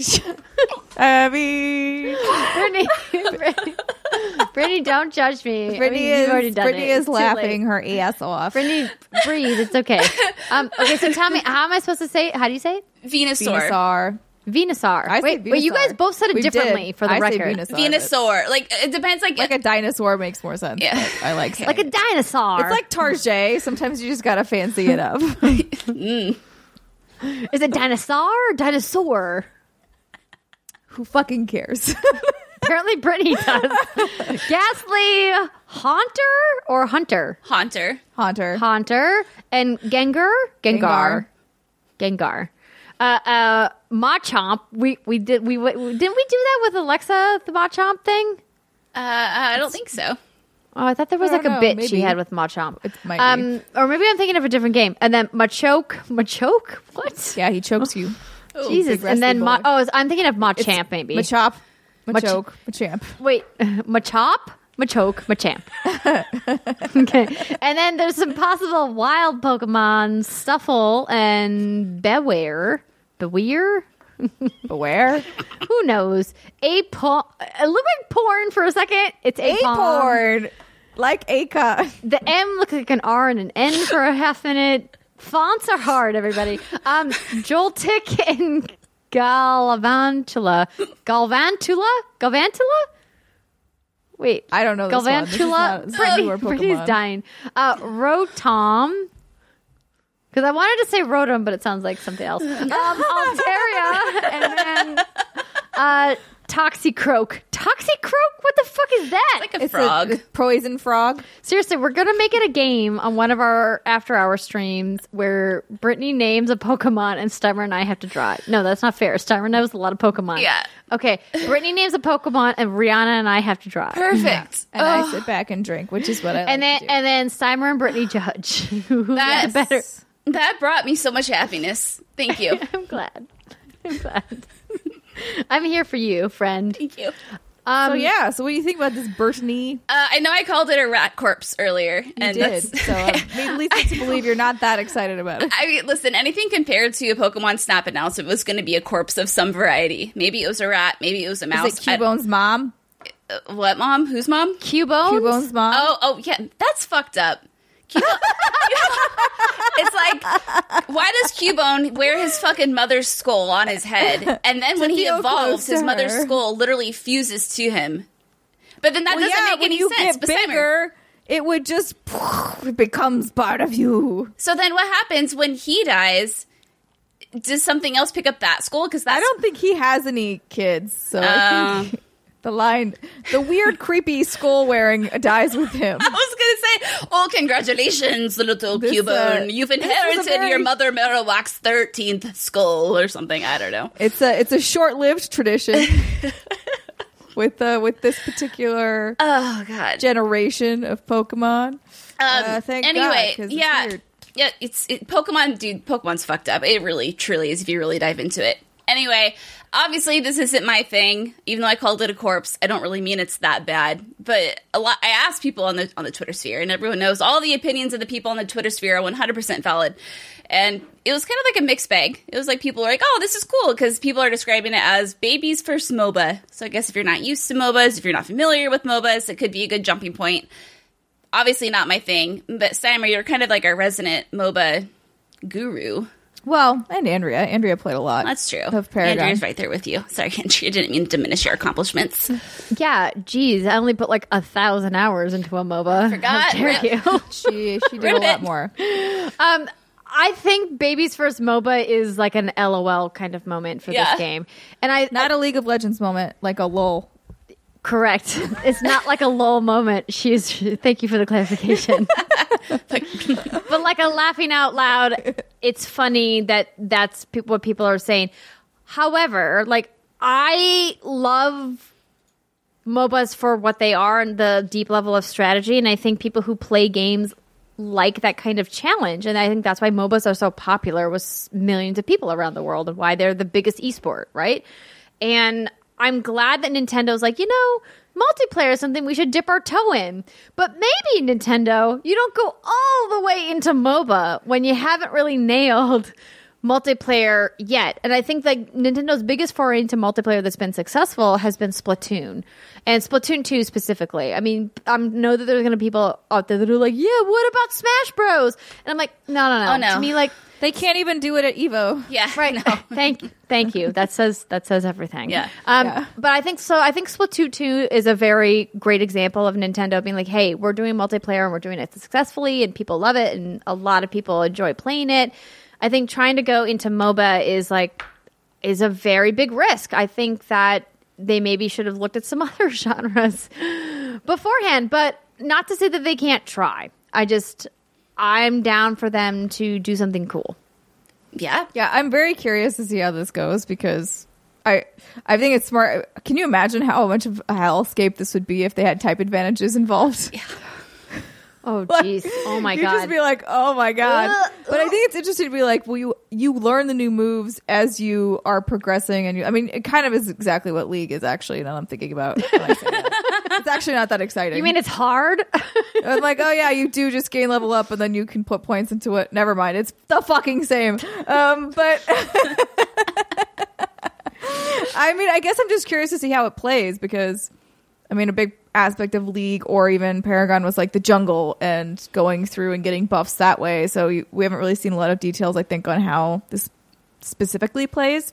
<laughs> Abby. Brittany, Brittany, Brittany, don't judge me. I Brittany mean, you've already is done Brittany it. is laughing late. her ass off. Brittany, breathe. It's okay. Um, okay, so tell me, <laughs> how am I supposed to say? it? How do you say it? Venusaur. Venusaur. Venusaur. I say wait, wait, you guys both said it We differently did. for the I say record. Venusaur, Venusaur. Like it depends. Like, Like a dinosaur makes more sense. Yeah. I like <laughs> Like a dinosaur. It's like Tarjay. Sometimes you just gotta fancy it up. Is it dinosaur or dinosaur? Who fucking cares? <laughs> Apparently, Brittany does. <laughs> Gastly Haunter or Hunter? Haunter. Haunter. Haunter and Gengar? Gengar. Gengar. Uh, uh, Machamp. We we did we, we didn't we do that with Alexa the Machamp thing? Uh, I don't think so. Oh, I thought there was like don't a know, bit she had with Machamp. It might be. um, or maybe I'm thinking of a different game. And then Machoke, Machoke. What? yeah, he chokes you. Jesus. And then Ma- oh, I'm thinking of Machamp maybe. Machop. Mach- Machoke. Machamp. Wait, <laughs> Machop, Machoke, Machamp. <laughs> okay. And then there's some possible wild Pokemon, Stufful and Bewear. Bewear? <laughs> Bewear. Who knows? A po- It looked like porn for a second. It's a porn. Like Aka. The M looks like an R and an N for a half minute. Fonts are hard, everybody. Um, Joltik and Galvantula. Galvantula? Galvantula? Wait. I don't know this. Galvantula. this Brittany, Brittany's dying. Uh, Rotom, Because I wanted to say Rotom, but it sounds like something else. <laughs> Um, Altaria, and then uh, Toxicroak. Toxicroak? What the fuck is that? Like a It's frog. a poison frog. Seriously, we're gonna make it a game on one of our after hour streams where Brittany names a Pokemon and Steimer and I have to draw it. No, that's not fair. Steimer knows a lot of Pokemon. Yeah. Okay. Brittany names a Pokemon and Rihanna and I have to draw it. Perfect. And I sit back and drink, which is what I like And then to do. and then Steimer and Brittany judge. <laughs> Who's the better? That brought me so much happiness. Thank you. <laughs> I'm glad. I'm glad. <laughs> I'm here for you, friend. Thank you. Um, so yeah, so what do you think about this Brittany? Uh, I know I called it a rat corpse earlier, You and did. that's. So uh, <laughs> made Lisa to believe you're not that excited about it. I mean, listen, anything compared to a Pokemon Snap announcement was going to be a corpse of some variety. Maybe it was a rat, maybe it was a mouse. Is it Cubone's mom? Uh, what mom? Whose mom? Cubones? Cubone's mom? Oh, oh, yeah, that's fucked up. <laughs> It's like, why does Cubone wear his fucking mother's skull on his head, and then when he evolves, his mother's skull literally fuses to him? But then that Well, doesn't yeah, make any sense. bigger, it would just it becomes part of you. So then, what happens when he dies? Does something else pick up that skull? Because I don't think he has any kids, so I Uh. think the line, the weird, creepy skull wearing dies with him. <laughs> I was gonna say, oh, congratulations, little This, Cubone. uh, You've this is a inherited very- your mother Marowak's thirteenth skull or something. I don't know. It's a it's a short lived tradition <laughs> with uh, with this particular Oh God. generation of Pokemon. Um, Uh, thank anyway, God, yeah, weird. yeah. It's it, Pokemon, dude. Pokemon's fucked up. It really, truly is. If you really dive into it. Anyway, obviously this isn't my thing. Even though I called it a corpse, I don't really mean it's that bad. But a lot. I asked people on the on the Twitter sphere, and everyone knows all the opinions of the people on the Twitter sphere are one hundred percent valid. And it was kind of like a mixed bag. It was like people were like, "Oh, this is cool," because people are describing it as baby's first MOBA. So I guess if you're not used to MOBAs, if you're not familiar with MOBAs, it could be a good jumping point obviously not my thing, but Steimer, you're kind of like our resident MOBA guru. Well, and Andrea. Andrea played a lot. That's true. Of Paragon. Andrea's right there with you. Sorry, <laughs> Andrea, didn't mean to diminish your accomplishments. Yeah, geez, I only put like a thousand hours into a MOBA. Forgot. How dare you? <laughs> She she did a lot more. Um, I think Baby's First MOBA is like an LOL kind of moment for Yeah. this game, and I Not a League of Legends moment, like a lull. Correct. <laughs> It's not like a lull moment. She's thank you for the clarification. <laughs> but like a laughing out loud, it's funny that that's pe- what people are saying. However, like I love MOBAs for what they are and the deep level of strategy, and I think people who play games like that kind of challenge, and I think that's why MOBAs are so popular with millions of people around the world, and why they're the biggest esport, right? And I'm glad that Nintendo's like, you know, multiplayer is something we should dip our toe in. But maybe Nintendo, you don't go all the way into MOBA when you haven't really nailed multiplayer yet. And I think that Nintendo's biggest foray into multiplayer that's been successful has been Splatoon. And Splatoon 2 specifically. I mean, I know that there's going to be people out there that are like, yeah, what about Smash Bros? And I'm like, no, no, no. Oh, no. To me, like, They can't even do it at Evo. Yeah, <laughs> right No. <laughs> thank thank you that says that says everything Yeah. um Yeah. but i think so i think splatoon 2 is a very great example of nintendo being like hey we're doing multiplayer and we're doing it successfully and people love it and a lot of people enjoy playing it i think trying to go into moba is like is a very big risk i think that they maybe should have looked at some <laughs> other genres beforehand but not to say that they can't try i just i'm down for them to do something cool Yeah. Yeah, I'm very curious to see how this goes because I I think it's smart. Can you imagine how much of a hellscape this would be if they had type advantages involved? Oh <laughs> Like, oh my god. You'd god just be like, oh my god. But I think it's interesting to be like, well, you you learn the new moves as you are progressing, and you. I mean, it kind of is exactly what League is actually. Now I'm thinking about. When I say <laughs> it's actually not that exciting. You mean it's hard? <laughs> I'm like, oh yeah, you do just gain level up, and then you can put points into it. Never mind, it's the fucking same. Um, but I mean, I guess I'm just curious to see how it plays because, I mean, a big aspect of League or even Paragon was like the jungle and going through and getting buffs that way. So we haven't really seen a lot of details, I think, on how this specifically plays.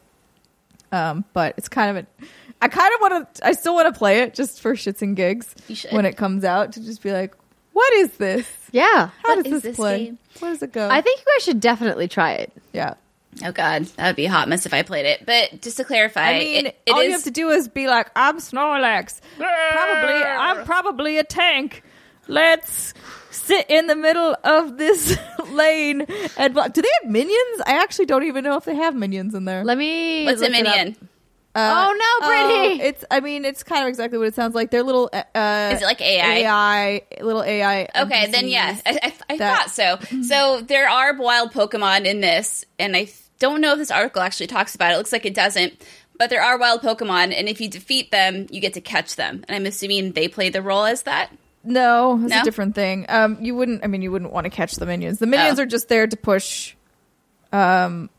Um, but it's kind of a. I kind of want to. I still want to play it just for shits and gigs when it comes out to just be like, What is this? Yeah. How What does is this, this play? game? Where does it go? I think you guys should definitely try it. yeah. Oh god, that would be a hot mess if I played it. But just to clarify, I mean, it, it all is you have to do is be like, "I'm Snorlax. Probably, I'm probably a tank. Let's sit in the middle of this <laughs> lane and block." Do they have minions? I actually don't even know if they have minions in there. Let me. What's a look it up. minion? Uh, Oh, no, Brittany! it's. I mean, it's kind of exactly what it sounds like. They're little. Uh, Is it like AI? AI, little AI. Okay, then NPCs. yeah, I, I, I that- thought so. <laughs> So there are wild Pokemon in this, and I th- don't know if this article actually talks about it. It looks like it doesn't, but there are wild Pokemon, and if you defeat them, you get to catch them. And I'm assuming they play the role as that. No, it's No? a different thing. Um, you wouldn't. I mean, you wouldn't want to catch the minions. The minions Oh. are just there to push, um,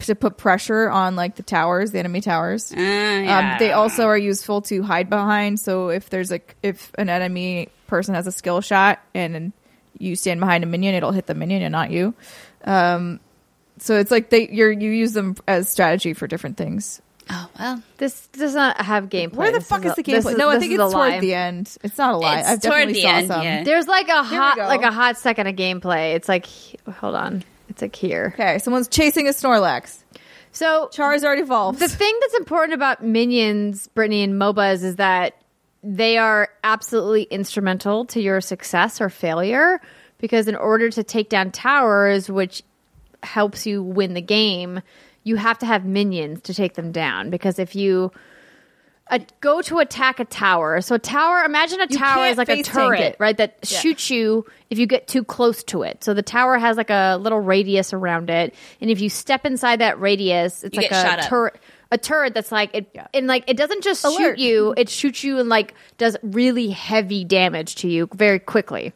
to put pressure on like the towers, the enemy towers. Uh, yeah. Um, they also are useful to hide behind. So if there's like if an enemy person has a skill shot and you stand behind a minion, it'll hit the minion and not you. Um, so it's like they you're you use them as strategy for different things. oh well, This does not have gameplay. Where the This fuck is, a- the this gameplay? no, I think it's toward lie. the end. It's not a lie. It's I've toward definitely the saw end, some. yeah. There's like a we hot, like a hot second of gameplay. It's like, hold on, it's like here. Okay, someone's chasing a Snorlax. So Charizard evolves. the thing that's important about minions, Brittany and MOBAs, is that they are absolutely instrumental to your success or failure. Because in order to take down towers, which helps you win the game, you have to have minions to take them down. Because if you uh, go to attack a tower, so a tower, imagine a You tower is like a turret, right? That Yeah. shoots you if you get too close to it. So the tower has like a little radius around it, and if you step inside that radius, it's You like a turret. A turret that's like it, and like it doesn't just Alert. shoot you; it shoots you and like does really heavy damage to you very quickly.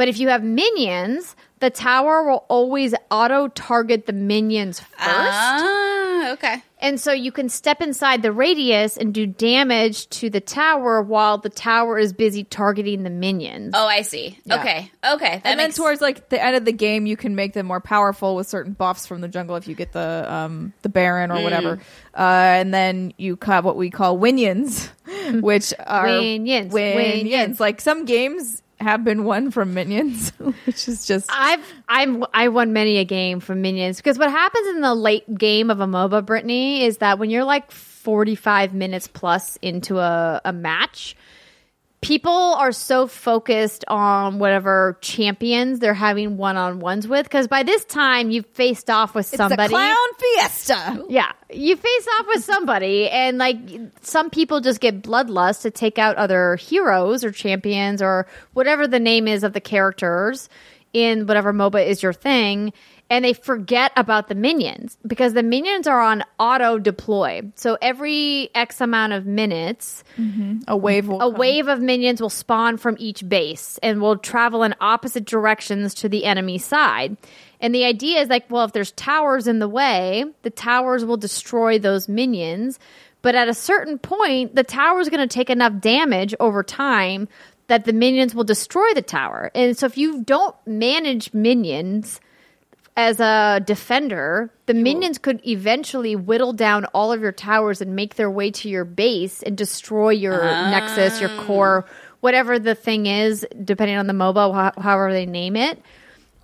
But if you have minions, the tower will always auto target the minions first. Ah, okay. And so you can step inside the radius and do damage to the tower while the tower is busy targeting the minions. Oh, I see. Yeah. Okay, okay. That and then towards like the end of the game, you can make them more powerful with certain buffs from the jungle if you get the um the Baron or Mm. whatever. Uh, and then you have what we call winions, <laughs> which are Winions, winions. winions. Like some games have been won from minions, <laughs> which is just I've I'm I won many a game from minions because what happens in the late game of a MOBA, Brittany, is that when you're like 45 minutes plus into a, a match, people are so focused on whatever champions they're having one on ones with because by this time you've faced off with somebody. it's the clown fiesta. Yeah, you face off with somebody, and like some people just get bloodlust to take out other heroes or champions or whatever the name is of the characters in whatever MOBA is your thing, and they forget about the minions because the minions are on auto deploy. So every X amount of minutes, A wave will a come. wave of minions will spawn from each base and will travel in opposite directions to the enemy side. And the idea is like, well, if there's towers in the way, the towers will destroy those minions. But at a certain point, the tower is going to take enough damage over time that the minions will destroy the tower. And so if you don't manage minions, as a defender, the minions could eventually whittle down all of your towers and make their way to your base and destroy your nexus, your ah. core, whatever the thing is, depending on the MOBA, ho- however they name it.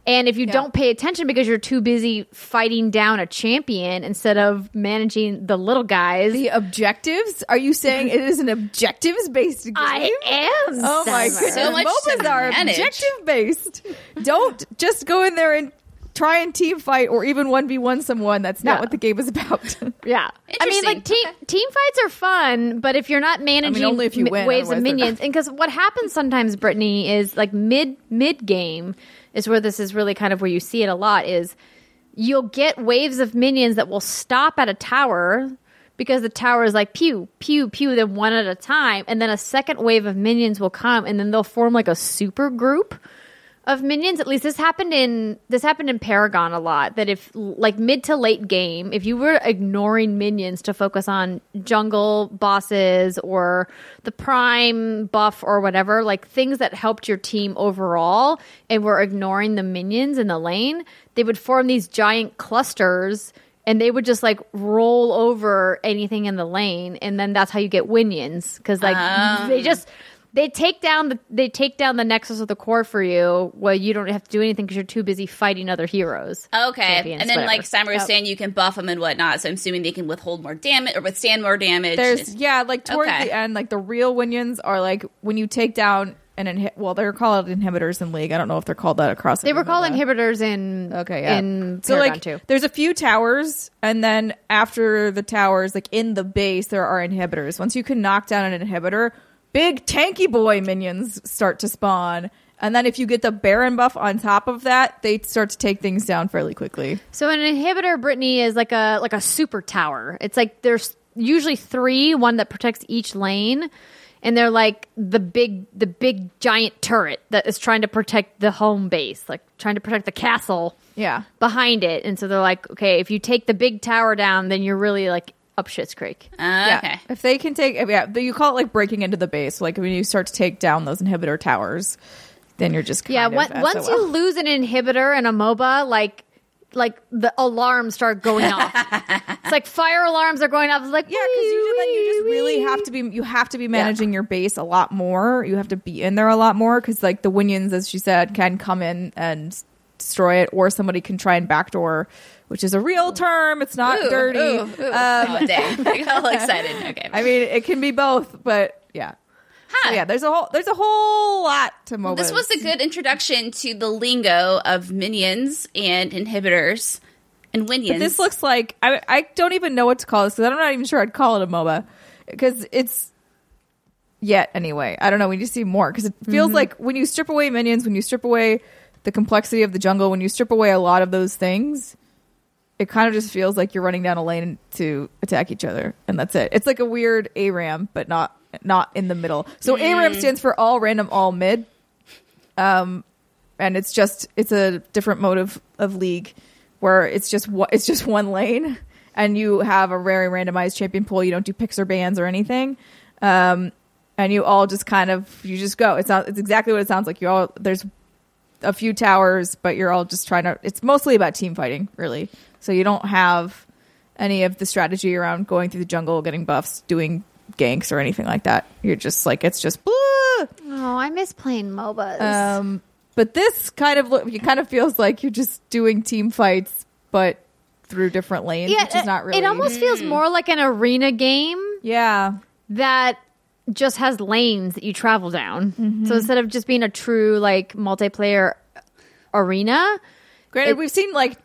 And if you don't pay attention because you're too busy fighting down a champion instead of managing the little guys, The objectives? Are you saying it is an objectives based <laughs> game? I am. Oh my goodness. So much MOBAs are objective based. Don't just go in there and try and team fight or even 1v1 someone. That's not No. what the game is about. <laughs> Yeah, I mean, like team Interesting. team fights are fun, but if you're not managing only if you mi- win, waves of minions, and because what happens sometimes, Brittany, is like mid mid game is where this is really kind of where you see it a lot. Is you'll get waves of minions that will stop at a tower because the tower is like pew pew pew, then one at a time, and then a second wave of minions will come, and then they'll form like a super group of minions at least this happened in this happened in paragon a lot that if like mid to late game if you were ignoring minions to focus on jungle bosses or the prime buff or whatever like things that helped your team overall and were ignoring the minions in the lane they would form these giant clusters and they would just like roll over anything in the lane. And then that's how you get winions because like um. they just they take down the they take down the nexus of the core for you. Well, you don't have to do anything because you're too busy fighting other heroes. Okay, Champions, and then whatever. like Steimer was Yep. saying, you can buff them and whatnot. So I'm assuming they can withhold more damage or withstand more damage. There's yeah, like towards Okay. the end, like the real Winions are like when you take down an inhi- well, they're called inhibitors in League. I don't know if they're called that across. They were called inhibitors in Okay, yeah. in so Paragon like too. there's a few towers, and then after the towers, like in the base, there are inhibitors. Once you can knock down an inhibitor, big tanky boy minions start to spawn. And then if you get the Baron buff on top of that, they start to take things down fairly quickly. So an inhibitor, Brittany, is like a like a super tower. It's like there's usually three, one that protects each lane, and they're like the big the big giant turret that is trying to protect the home base, like trying to protect the castle Yeah. behind it. And so they're like, okay, if you take the big tower down, then you're really like up shit's creek. Uh, Yeah. okay. If they can take, yeah, you call it like breaking into the base. Like when you start to take down those inhibitor towers, then you're just kind Yeah, of one, once you lose an inhibitor and a MOBA, like like the alarms start going off. <laughs> it's like fire alarms are going off. It's like Yeah, because usually then you just wee, really have to be you have to be managing your base a lot more. You have to be in there a lot more because like the Winions, as she said, can come in and destroy it, or somebody can try and backdoor, which is a real term. It's not Ooh, dirty. ooh, ooh. oh, dang. I got all excited. Okay. I mean, it can be both, but yeah. Huh. So yeah, there's a whole there's a whole lot to MOBAs. This was a good introduction to the lingo of minions and inhibitors and winions. But this looks like I, I don't even know what to call this because I'm not even sure I'd call it a MOBA because it's yet anyway. I don't know. We need to see more because it feels mm-hmm. like when you strip away minions, when you strip away the complexity of the jungle, when you strip away a lot of those things, it kind of just feels like you're running down a lane to attack each other, and that's it. It's like a weird ARAM, but not not in the middle. So ARAM stands for all random, all mid. Um, and it's just it's a different mode of, of league where it's just one- it's just one lane and you have a very randomized champion pool you don't do picks or bans or anything um and you all just kind of you just go it's not it's exactly what it sounds like you all there's a few towers but you're all just trying to it's mostly about team fighting really so you don't have any of the strategy around going through the jungle getting buffs doing ganks or anything like that you're just like it's just blah. Oh, I miss playing MOBAs. Um, but this kind of look, it kind of feels like you're just doing team fights, but through different lanes, which is not really. It almost feels more like an arena game yeah, that just has lanes that you travel down. Mm-hmm. So instead of just being a true like multiplayer arena, Granted, It- we've seen like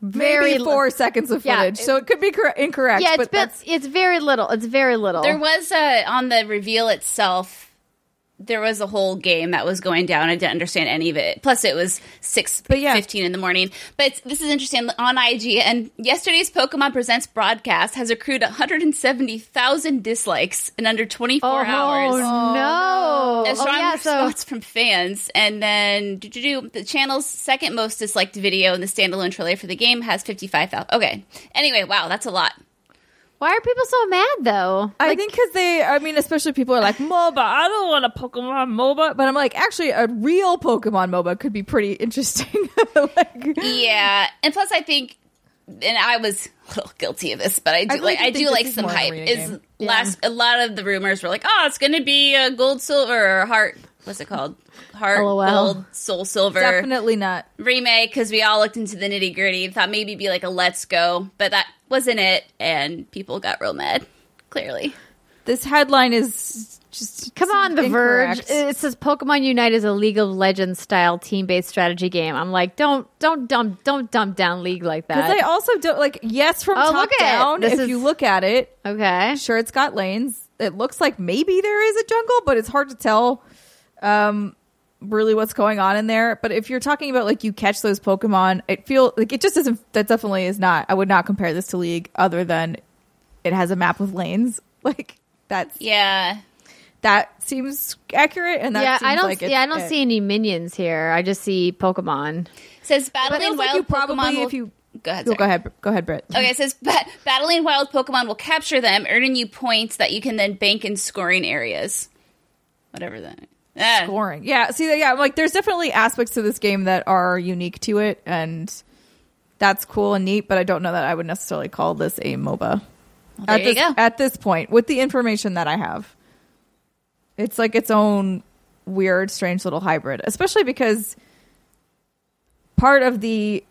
very maybe four seconds of Yeah, footage, so it could be cor- incorrect. Yeah, it's but been, it's very little. It's very little. There was a on the reveal itself. There was a whole game that was going down. I didn't understand any of it. Plus, it was six yeah. fifteen in the morning. But it's, this is interesting on IG. And yesterday's Pokemon Presents broadcast has accrued one hundred and seventy thousand dislikes in under twenty four oh, hours. Oh no! A Oh, strong yeah, so from fans, and then the channel's second most disliked video in the standalone trailer for the game has fifty five thousand. Okay, anyway, wow, that's a lot. Why are people so mad though? I think because they, I mean, especially people are like MOBA. I don't want a Pokemon MOBA, but I'm like, actually, a real Pokemon MOBA could be pretty interesting. <laughs> like, Yeah, and plus, I think, and I was a little guilty of this, but I do really like I do like some hype. Is game. last a lot of the rumors were like, oh, it's going to be a gold, silver, or heart. What's it called? Heart, LOL. gold, soul, silver definitely not. remake because we all looked into the nitty gritty. Thought maybe it'd be like a let's go, but that wasn't it, and people got real mad. Clearly, This headline is just Come on, The incorrect. Verge. It says Pokemon Unite is a League of Legends style team based strategy game. I'm like, don't don't dump don't dump down League like that Because that. I also don't like yes from Oh, top look down. If is- you look at it, okay. sure it's got lanes. It looks like maybe there is a jungle, but it's hard to tell um really what's going on in there. But if you're talking about like you catch those Pokemon, it feel like it just doesn't. that definitely is not I would not compare this to League other than it has a map with lanes. <laughs> Like that's yeah. that seems accurate and that yeah, seems I don't. like it's yeah, I don't it. see any minions here. I just see Pokemon. It says But it battling feels like wild you Pokemon. probably will- if you go ahead. go, sorry. go ahead go ahead Britt. Okay, it says ba- battling wild Pokemon will capture them, earning you points that you can then bank in scoring areas. Whatever that. Ah. scoring. Yeah, see, yeah, like there's definitely aspects to this game that are unique to it, and that's cool and neat. But I don't know that I would necessarily call this a MOBA there at this go. at this point with the information that I have. It's like its own weird, strange little hybrid, especially because part of the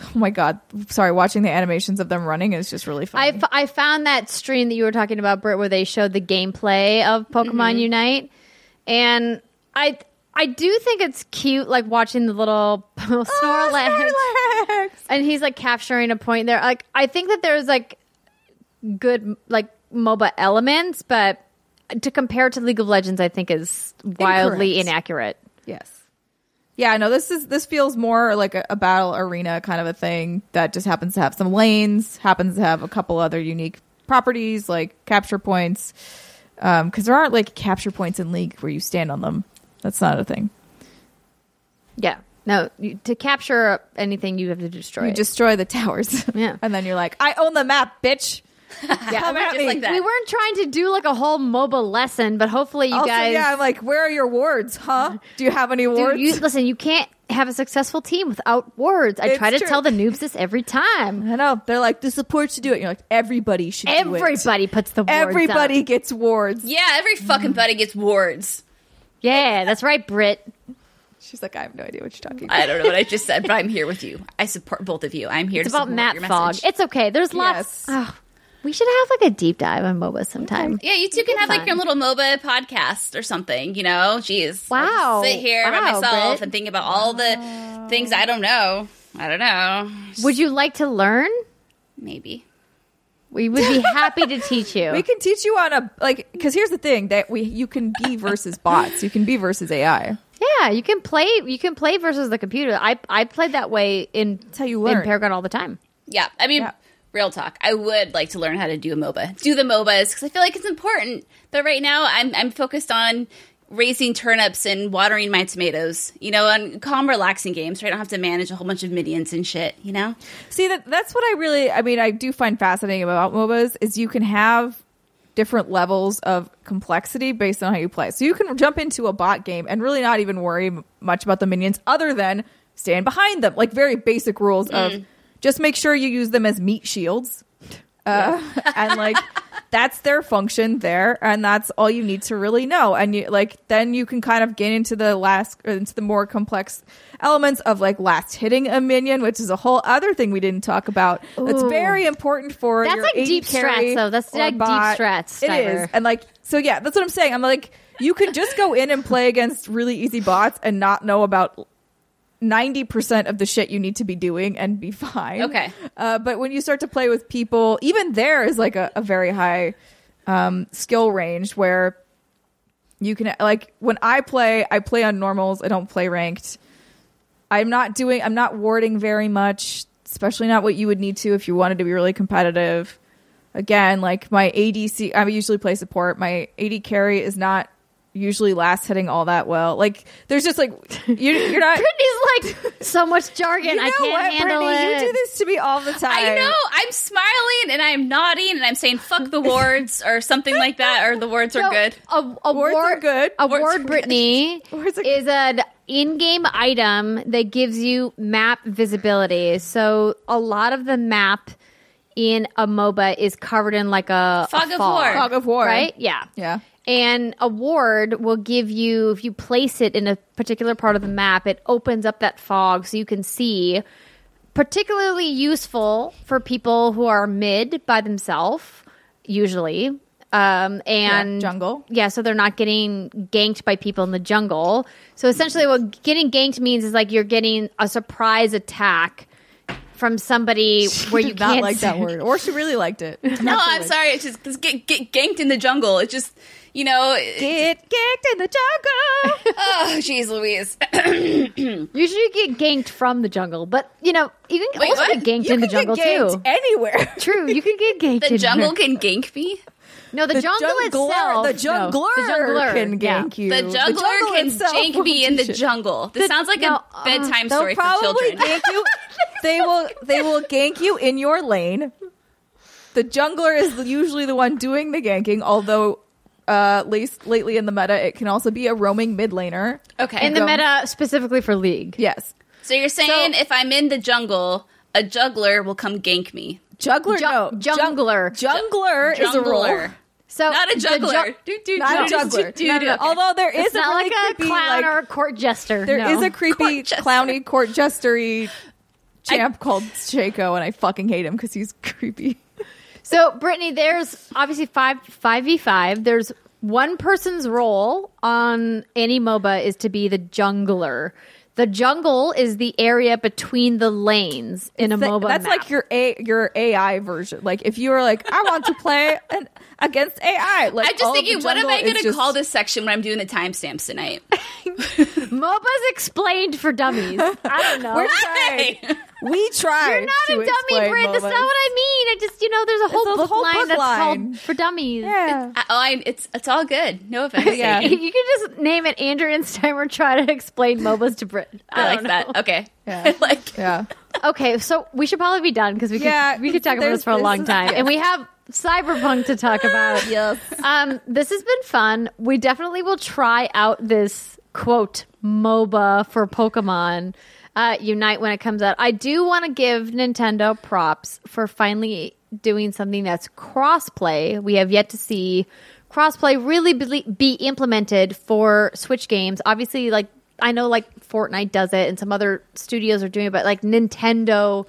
oh my god, sorry, watching the animations of them running is just really funny. I, f- I found that stream that you were talking about, Britt, where they showed the gameplay of Pokemon Mm-hmm. Unite, and I I do think it's cute, like watching the little <laughs> Snorlax, Oh, Snorlax! and he's like capturing a point there. Like I think that there's like good like MOBA elements, but to compare to League of Legends, I think is wildly Incorrect. inaccurate. Yes. Yeah, no, this is this feels more like a, a battle arena kind of a thing that just happens to have some lanes, happens to have a couple other unique properties like capture points. Um, because there aren't like capture points in League where you stand on them. That's not a thing. Yeah, no, you, to capture anything, you have to destroy You it. destroy the towers. <laughs> Yeah. and then you're like, I own the map, bitch. <laughs> yeah, Come at just like that. we weren't trying to do like a whole MOBA lesson, but hopefully you also, guys. yeah, I'm like, where are your wards, huh? Do you have any wards? Dude, you, listen, you can't have a successful team without words. I It's try to true. tell the noobs this every time. I know. They're like, the support should do it. You're like, everybody should do it. Everybody puts the words Everybody up. gets wards. Yeah, every fucking buddy gets wards. Yeah, that's right, Brit. She's like, I have no idea what you're talking about. I don't know what I just said, but I'm here with you. I support both of you. I'm here It's to about support map your message. It's okay. There's Yes. lots. Oh, we should have like a deep dive on MOBA sometime. yeah, you two can have fun. like your little MOBA podcast or something, you know? Jeez. I'll just Wow. sit here by myself Britt. and think about all the things I don't know. I don't know. Would you like to learn? Maybe. We would be happy to teach you. <laughs> We can teach you on a like because here's the thing that we you can be versus bots. You can be versus AI. yeah, you can play. You can play versus the computer. I I played that way in how you in. Paragon all the time. Yeah, I mean, Yeah. Real talk. I would like to learn how to do a MOBA, do the MOBAs because I feel like it's important. But right now, I'm I'm focused on raising turnips and watering my tomatoes. You know, on calm, relaxing games where I don't have to manage a whole bunch of minions and shit. You know, See that that's what I really I mean I do find fascinating about MOBAs is you can have different levels of complexity based on how you play. So you can jump into a bot game and really not even worry m- much about the minions other than stand behind them. Like very basic rules of mm. Just make sure you use them as meat shields. Uh, <laughs> and like that's their function there and that's all you need to really know. And you like then you can kind of get into the last or into the more complex elements of like last hitting a minion which is a whole other thing we didn't talk about. That's very important for That's like deep strats, though. That's like deep strats, it is. And like so yeah that's what i'm saying. I'm like you can just go in and play against really easy bots and not know about 90% of the shit you need to be doing and be fine. Okay. Uh, but when you start to play with people, even there is like a, a very high um, skill range where you can, like, when I play, I play on normals, I don't play ranked. I'm not doing, I'm not warding very much, especially not what you would need to if you wanted to be really competitive. Again, like my ADC, I usually play support. My AD carry is not usually last hitting all that well. Like, there's just like, you, you're not. <laughs> Brittany's like so much jargon. You know I can't what, handle Brittany? it. You do this to me all the time. I know I'm smiling and I'm nodding and I'm saying "fuck the wards" or something like that, or the wards are good. A, a Wards ward, are good. A Wards are ward, good. <laughs> Brittany, is an in-game item that gives you map visibility. So a lot of the map in a MOBA is covered in like a Fog a of war. Fog of war. right? Yeah, Yeah. And a ward will give you, if you place it in a particular part of the map, it opens up that fog so you can see. Particularly useful for people who are mid by themselves, usually. Um, and Yeah, jungle. Yeah, so they're not getting ganked by people in the jungle. So essentially, what getting ganked means is like you're getting a surprise attack from somebody where you did not can't like that word, or she really liked it. <laughs> No, I'm sorry. It's just 'cause get, get ganked in the jungle. It's just you know. it- Get kicked in the jungle. oh, jeez, Louise. Usually <clears throat> you get ganked from the jungle, but you know you can Wait, also what? get ganked You in the jungle get ganked too. anywhere. True, you can get ganked. the in jungle there. can gank me. No, the, The jungle jungler- itself. the no, jungler, the jungler can yeah. gank you. The jungle jungler can itself jank me in the jungle. This The- sounds like no, a uh, bedtime They'll story for children. gank you. They will. They will gank you in your lane. The jungler is usually the one doing the ganking, although. Uh, least lately in the meta, it can also be a roaming mid laner. okay. in the Go. meta specifically for League. Yes, so you're saying So- if I'm in the jungle, a juggler will come gank me. Juggler. Ju- no, jungler. Jung- jungler is a role. Jungler. So Not a the juggler. ju- Do, do, Not a do, juggler. do, do, No, no, do. no. Although there is it's a not really like a creepy, clown like, or a court jester. There is no. a creepy jester. clowny court jestery champ called Shaco, and I fucking hate him because he's creepy. So, Brittany, there's obviously five five v five. There's one person's role on any MOBA is to be the jungler. The jungle is the area between the lanes in a Th- MOBA. That's map. like your a your AI version. Like if you were like, I want to play an, against AI. <laughs> Like I'm just thinking, what am I going to just- call this section when I'm doing the timestamps tonight? <laughs> MOBA's explained for dummies. <laughs> I don't know. We're trying. We tried. You're not to a dummy, explain Britt. That's not what I mean. I just, you know, there's a whole There's a book whole line book that's line. called for dummies. Yeah. I, oh, I, it's it's all good. No offense. Yeah. You can just name it Andrea and Steimer try to explain MOBAs to Brit. I like don't that. Okay. <laughs> Yeah. <laughs> Like. Yeah. Okay, so we should probably be done because we could, Yeah, we could talk about this for a long time, and we have Cyberpunk to talk <laughs> about. Yes. Um, this has been fun. We definitely will try out this quote MOBA for Pokemon uh, Unite when it comes out. I do want to give Nintendo props for finally doing something that's crossplay. We have yet to see crossplay really be, be implemented for Switch games. Obviously, like I know, like Fortnite does it, and some other studios are doing it, but like Nintendo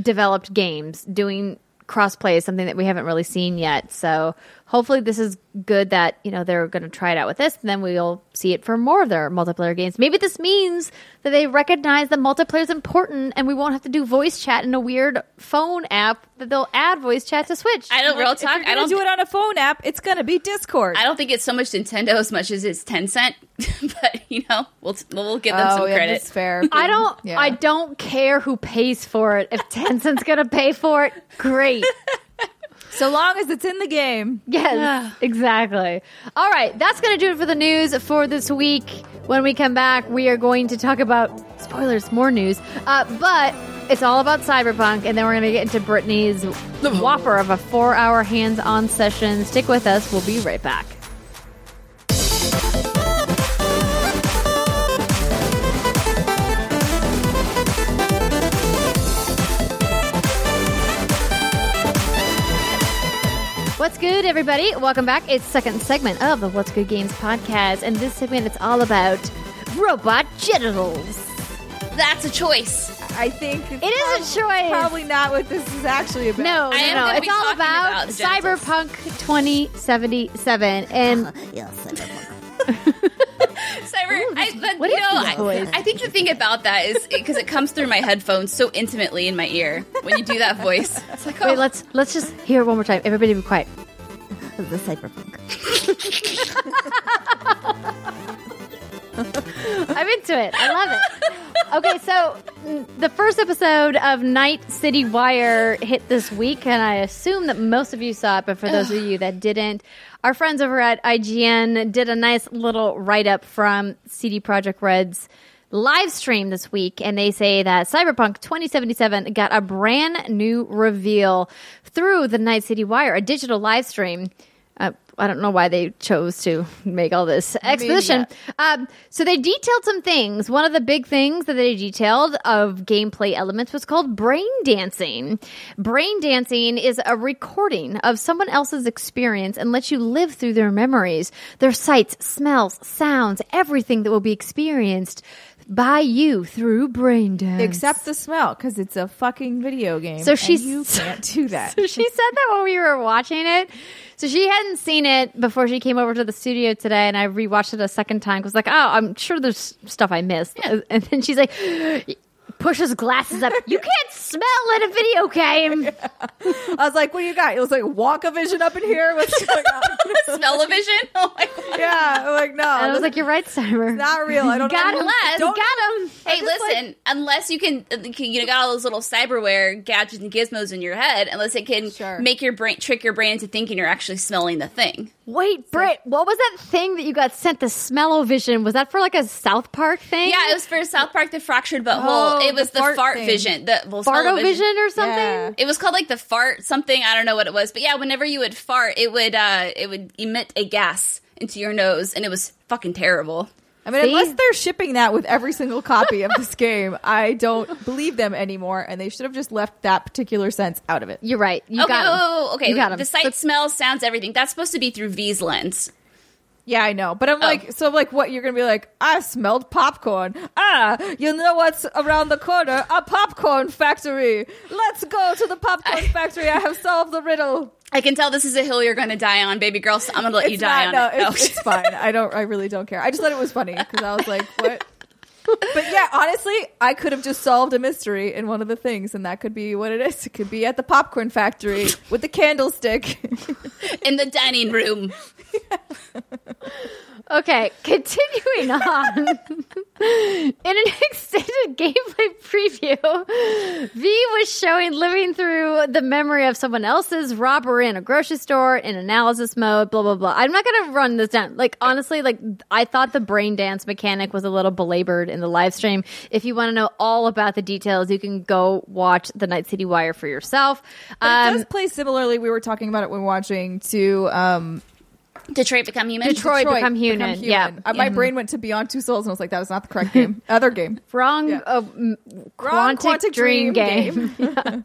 developed games doing crossplay is something that we haven't really seen yet. So hopefully this is good that, you know, they're going to try it out with this and then we'll see it for more of their multiplayer games. Maybe this means that they recognize that multiplayer is important and we won't have to do voice chat in a weird phone app that they'll add voice chat to Switch. I don't real talk. I don't do it on a phone app. It's gonna be Discord. I don't think it's so much Nintendo as much as it's Tencent. <laughs> but you know, we'll we'll give them oh, some yeah, credit. that's fair. <laughs> I don't Yeah. I don't care who pays for it. If Tencent's going to pay for it, great. <laughs> So long as it's in the game. Yes, exactly. All right, that's going to do it for the news for this week. When we come back, we are going to talk about spoilers, more news, uh, but it's all about Cyberpunk, and then we're going to get into Brittany's whopper of a four-hour hands-on session. Stick with us; we'll be right back. What's good, everybody? Welcome back. It's second segment of the What's Good Games podcast, and this segment it's all about robot genitals. That's a choice. I think It is a choice. Probably not what this is actually about. No, no, I am no. gonna It's be all talking about, about. Cyberpunk 2077, and <laughs> <laughs> Cyber, I, but, what you is know, I. I think the thing about that is because it comes through my headphones so intimately in my ear when you do that voice. It's like, oh, wait, let's let's just hear it one more time. Everybody, be quiet. the cyberpunk. <laughs> I'm into it. I love it. Okay, so the first episode of Night City Wire hit this week, and I assume that most of you saw it, but for those of you that didn't, our friends over at IGN did a nice little write up from CD Projekt Red's live stream this week, and they say that Cyberpunk 2077 got a brand new reveal through the Night City Wire, a digital live stream. Uh, I don't know why they chose to make all this exposition. Um, so they detailed some things. One of the big things that they detailed of gameplay elements was called brain dancing. Brain dancing is a recording of someone else's experience and lets you live through their memories, their sights, smells, sounds, everything that will be experienced by you through brain dance. Except the smell, because it's a fucking video game. So and you can't do that. <laughs> So she said that when we were watching it. So she hadn't seen it before she came over to the studio today, and I rewatched it a second time. Because like, oh, I'm sure there's stuff I missed. And then she's like, pushes glasses up. You can't smell in a video game. <laughs> I was like, "What do you got?" It was like walk a vision up in here. What's going on? <laughs> smell-o-vision. <laughs> Oh my god. yeah, I'm like no, And I was like, you're right, Cyber. not real. I don't got know. Unless- Don't- got him. Hey, just listen. unless you can, uh, you know, got all those little cyberware gadgets and gizmos in your head. Unless it can Sure. make your brain trick your brain into thinking you're actually smelling the thing. Wait, Britt, what was that thing that you got sent? The smell-o-vision. Was that for like a South Park thing? Yeah, it was for South Park: The Fractured But Whole. Oh, it was the the, fart fart vision. The well, Farto-vision or something. Yeah. It was called like the fart something. I don't know what it was, but yeah, whenever you would fart, it would uh it would emit a gas into your nose, and it was fucking terrible. I mean, See? unless they're shipping that with every single copy of this <laughs> game, I don't believe them anymore, and they should have just left that particular sense out of it. You're right. You okay, got 'em. oh, okay. You got 'em. The sight, smells, sounds, everything. That's supposed to be through V's lens. Yeah, I know, but I'm like, so like, what you're gonna be like? I smelled popcorn. Ah, you know what's around the corner? A popcorn factory. Let's go to the popcorn <laughs> factory. I have solved the riddle. I can tell this is a hill you're going to die on, baby girl. So I'm going to let you It's die not, on no, it. it's, it's fine. I don't. I really don't care. I just thought it was funny because I was like, <laughs> what? But yeah, honestly, I could have just solved a mystery in one of the things, and that could be what it is. It could be at the popcorn factory with the candlestick. in the dining room. <laughs> Okay, <laughs> continuing on. In an extended gameplay preview, V was showing living through the memory of someone else's robbery in a grocery store in analysis mode, blah, blah, blah. I'm not going to run this down. Like, honestly, like, I thought the brain dance mechanic was a little belabored in the live stream. If you want to know all about the details, you can go watch the Night City Wire for yourself. But it Um, does play similarly. We were talking about it when watching to um, Detroit become human. Detroit. Become Human, yeah. Uh, my Yeah. brain went to Beyond Two Souls, and I was like, "That is not the correct game." <laughs> Other game. wrong, Yeah. uh, m- Wrong quantic, dream, game. <laughs> Yeah.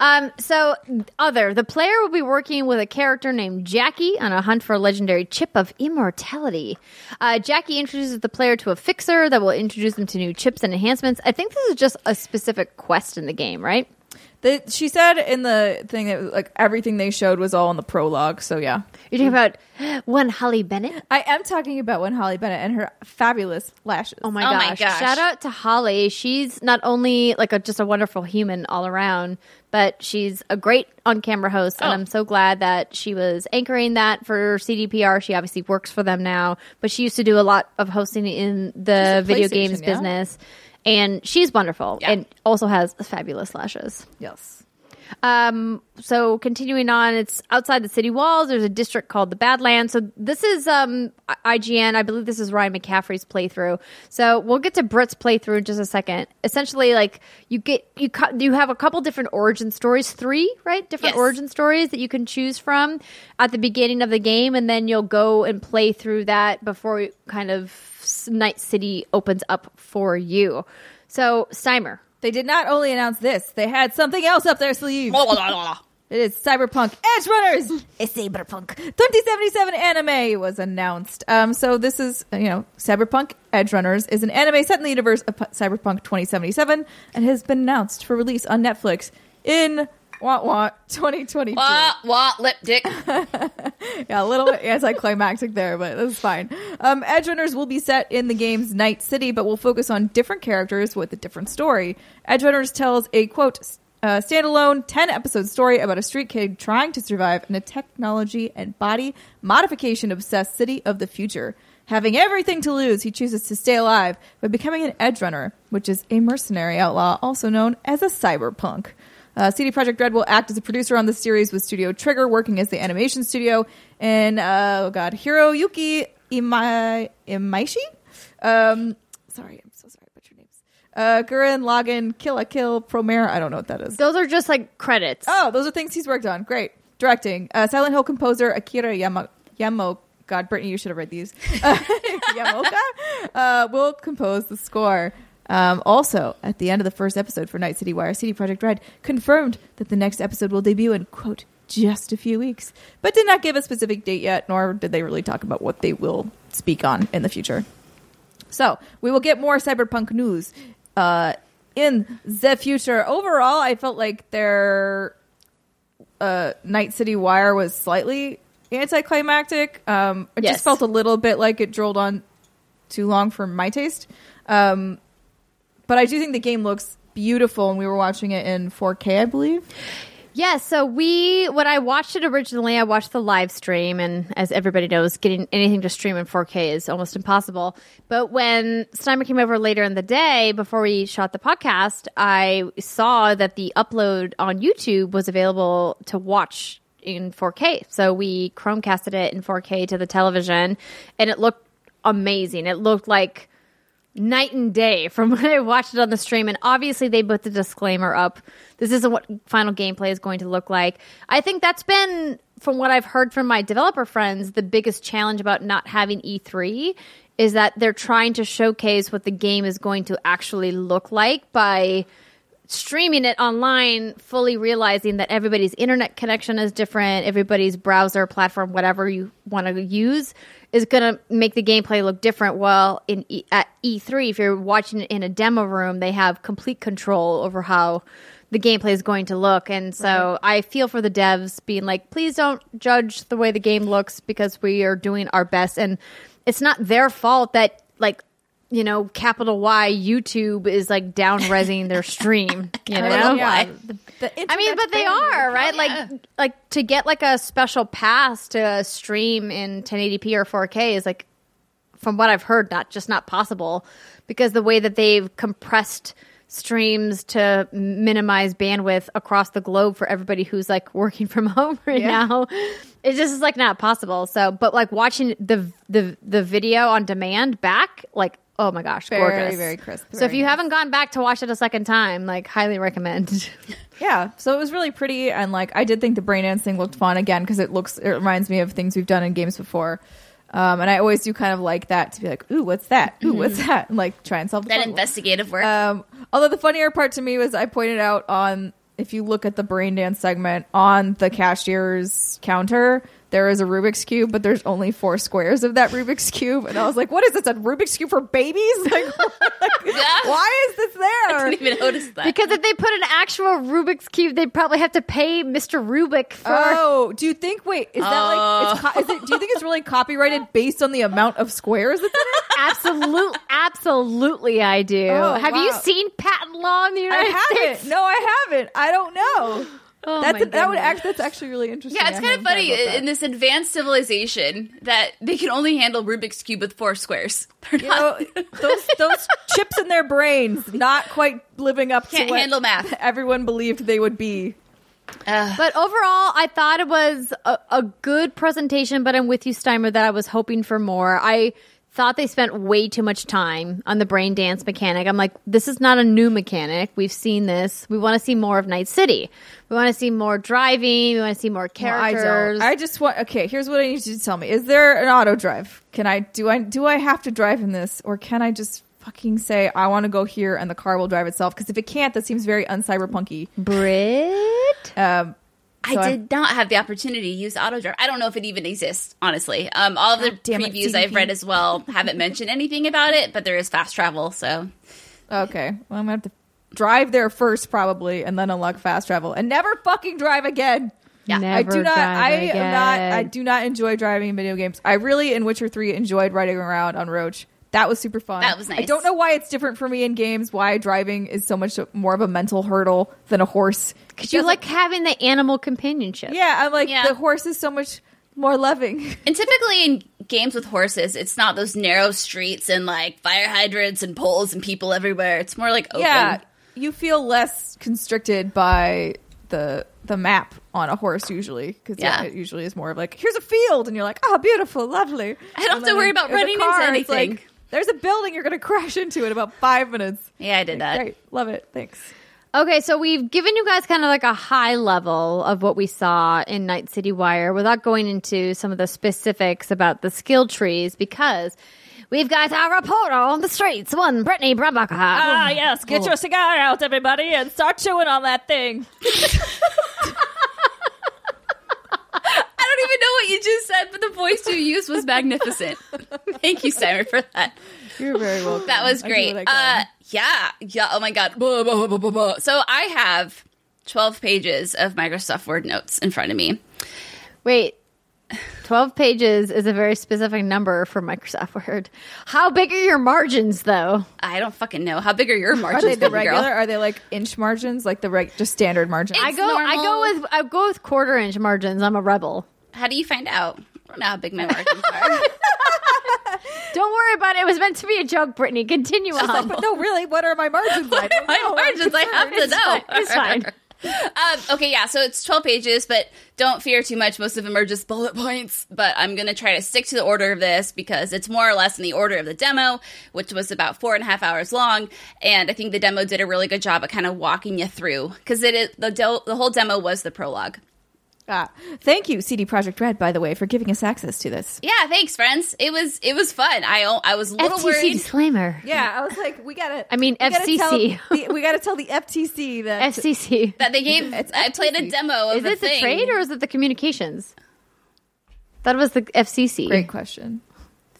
Um, so, other, the player will be working with a character named Jackie on a hunt for a legendary chip of immortality. Uh, Jackie introduces the player to a fixer that will introduce them to new chips and enhancements. I think this is just a specific quest in the game, right? The, she said in the thing that like everything they showed was all in the prologue. So yeah, You're talking about one Holly Bennett. I am talking about one Holly Bennett and her fabulous lashes. Oh my, Oh gosh. my gosh. Shout out to Holly. She's not only like a, just a wonderful human all around, but she's a great on camera host. And Oh. I'm so glad that she was anchoring that for CDPR. She obviously works for them now, but she used to do a lot of hosting in the video games yeah? business. And she's wonderful Yeah. and also has fabulous lashes. Yes. Um, so continuing on, it's outside the city walls. There's a district called the Badlands. So this is um IGN. I believe this is Ryan McCaffrey's playthrough. So we'll get to Britt's playthrough in just a second. Essentially, like you get you cu- you have a couple different origin stories, three right, different Yes. origin stories that you can choose from at the beginning of the game, and then you'll go and play through that before you kind of Night City opens up for you. So Steimer, They did not only announce this; they had something else up their sleeve. It is Cyberpunk Edge Runners. <laughs> A Cyberpunk 2077 anime was announced. Um, so this is uh, you know Cyberpunk Edge Runners is an anime set in the universe of Cyberpunk 2077 and has been announced for release on Netflix in what what 2022. Wah, wah, lip dick. <laughs> Yeah, a little bit anticlimactic there, but that's fine. Um, Edge Runners will be set in the game's Night City, but will focus on different characters with a different story. Edge Runners tells a quote uh, standalone 10 episode story about a street kid trying to survive in a technology and body modification obsessed city of the future. Having everything to lose, he chooses to stay alive by becoming an edge runner, which is a mercenary outlaw, also known as a cyberpunk. Uh, CD Projekt Red will act as a producer on the series with Studio Trigger working as the animation studio, and uh, oh god, Hiroyuki Imai- Imaishi. Um, sorry, I'm so sorry about your names. Uh, Gurren Lagann, Kill la Kill, Promare. I don't know what that is. those are just like credits. Oh, those are things he's worked on. Great. Directing. Uh, Silent Hill composer Akira Yama- Yamo. God, Brittany, you should have read these. <laughs> Yamoka uh, will compose the score. Um, also, at the end of the first episode for Night City Wire, CD Projekt Red confirmed that the next episode will debut in, quote, just a few weeks, but did not give a specific date yet, nor did they really talk about what they will speak on in the future. So we will get more cyberpunk news uh, in the future. Overall, I felt like their uh, Night City Wire was slightly anticlimactic. Um, it Yes. just felt a little bit like it drilled on too long for my taste. Um, but I do think the game looks beautiful, and we were watching it in 4K, I believe. Yeah, so we when I watched it originally, I watched the live stream, and as everybody knows, getting anything to stream in 4K is almost impossible. But when Steimer came over later in the day before we shot the podcast, I saw that the upload on YouTube was available to watch in 4K. So we Chromecasted it in 4K to the television, and it looked amazing. It looked like night and day from <laughs> when I watched it on the stream. And obviously, they put the disclaimer up. This isn't what final gameplay is going to look like. I think that's been from what I've heard from my developer friends, the biggest challenge about not having E3 is that they're trying to showcase what the game is going to actually look like by streaming it online, fully realizing that everybody's internet connection is different, everybody's browser platform, whatever you want to use, is going to make the gameplay look different. Well, in e- at E3, if you're watching it in a demo room, they have complete control over how the gameplay is going to look. And so I feel for the devs being like, please don't judge the way the game looks because we are doing our best. And it's not their fault that like you know capital Y YouTube is like down resing their stream. <laughs> You know, Yeah. The- the I mean, but they are right. Like, like to get like a special pass to stream in 1080p or 4K is like, from what I've heard, not just not possible because the way that they've compressed streams to minimize bandwidth across the globe for everybody who's like working from <laughs> home right Yeah. now, it just is like not possible. So, but like watching the the the video on demand back, like. Oh my gosh, Very, gorgeous. very crisp, So if you nice. haven't gone back to watch it a second time, like highly recommend. <laughs> Yeah, so it was really pretty, and like I did think the brain dance thing looked fun again because it looks it reminds me of things we've done in games before, um, and I always do kind of like that to be like, ooh, what's that? Ooh, what's that? And like try and solve the That puzzle. investigative work. Um, although the funnier part to me was I pointed out on if you look at the brain dance segment on the cashier's counter, there is a Rubik's cube, but there's only four squares of that Rubik's cube, and I was like, "What is this? A Rubik's cube for babies? <laughs> Like, why is this there? I didn't even notice that. Because if they put an actual Rubik's cube, they'd probably have to pay Mr. Rubik for. Oh, do you think? Wait, is that like? It's oh. co- is it? Do you think it's really copyrighted based on the amount of squares it's in <laughs> it? Absolutely, absolutely, I do. Oh, have you seen patent law in the I United haven't. States? No, I haven't. I don't know. Oh that's my that would act. That's actually really interesting. yeah, it's I kind of funny in this advanced civilization that they can only handle Rubik's cube with four squares. <laughs> They're you not- know, <laughs> those those chips in their brains not quite living up Can't to what handle math. <laughs> everyone believed they would be. But overall, I thought it was a, a good presentation. But I'm with you, Steimer, that I was hoping for more. I thought they spent way too much time on the brain dance mechanic. I'm like, this is not a new mechanic. We've seen this. We want to see more of Night City. We want to see more driving. We want to see more I characters. don't. I just want. Okay, here's what I need you to tell me: Is there an auto drive? Can I do I do I have to drive in this, or can I just fucking say I want to go here and the car will drive itself? Because if it can't, that seems very uncyberpunky. Brit? Um, so I did not have the opportunity to use auto drive. I don't know if it even exists, honestly. Um, all of the God damn it, I've read as well haven't mentioned anything about it, but there is fast travel, so Okay, well, I'm gonna have to drive there first, probably, and then unlock fast travel, and never fucking drive again. Yeah. I do not. drive I am not. I do not enjoy driving in video games. I really, in Witcher Three, enjoyed riding around on Roach. That was super fun. That was nice. I don't know why it's different for me in games. Why driving is so much more of a mental hurdle than a horse. Because you like having the animal companionship. Yeah, I'm like Yeah. the horse is so much more loving. <laughs> And typically in games with horses, it's not those narrow streets and like fire hydrants and poles and people everywhere. It's more like open. Yeah, you feel less constricted by the the map on a horse usually because yeah. Yeah. it usually is more of like here's a field and you're like oh beautiful lovely. I don't have to worry about running into anything. like, there's a building you're gonna crash into in about five minutes. Yeah, I did that. Great, love it. Thanks. Okay, so we've given you guys kind of like a high level of what we saw in Night City Wire without going into some of the specifics about the skill trees because we've got our reporter on the streets, one Brittany Brumbacher. Ah yes, get your cigar out, everybody, and start chewing on that thing. <laughs> <laughs> I don't even know what you just said, but the voice you used was magnificent. <laughs> Thank you, Simon, for that. You're very welcome. That was great. what I can. Uh, yeah, yeah. Oh my god. Blah, blah, blah, blah, blah. So I have twelve pages of Microsoft Word notes in front of me. Wait, 12 pages is a very specific number for Microsoft Word. How big are your margins, though? I don't fucking know how big are your Are margins, they the baby girl? Are they like inch margins, like the reg- just standard margins? I It's go, I go with, I go with quarter inch margins. I'm a rebel. How do you find out? I don't know how big my margins are. Don't worry about it. It was meant to be a joke, Brittany. Continue on. but no, really, what are my margins? I don't <laughs> my know. I'm margins, I have to know. It's fine. Um, okay, yeah, so it's 12 pages, but don't fear too much. Most of them are just bullet points, but I'm going to try to stick to the order of this because it's more or less in the order of the demo, which was about four and a half hours long. And I think the demo did a really good job of kind of walking you through because it is the, do- the whole demo was the prologue. Ah, thank you, CD Projekt Red, by the way, for giving us access to this. Yeah, thanks, friends. It was it was fun. I I was a little FTC worried. disclaimer. Yeah, I was like, we gotta. I mean, we gotta FCC. tell the- we gotta tell the FTC that. FCC. that they gave. It's I played a demo of Is the it the trade or is it the communications? That was the FCC. Great question.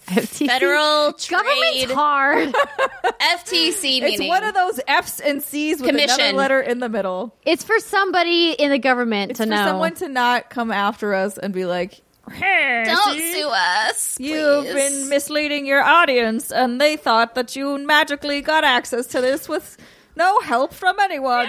FTC. Federal Government's Trade hard. <laughs> FTC It's one of those F's and C's with another letter in the middle. it's for somebody in the government It's to for know. someone to not come after us and be like, "Hey, Don't sue us. You've please." been misleading your audience, and they thought that you magically got access to this with no help from anyone.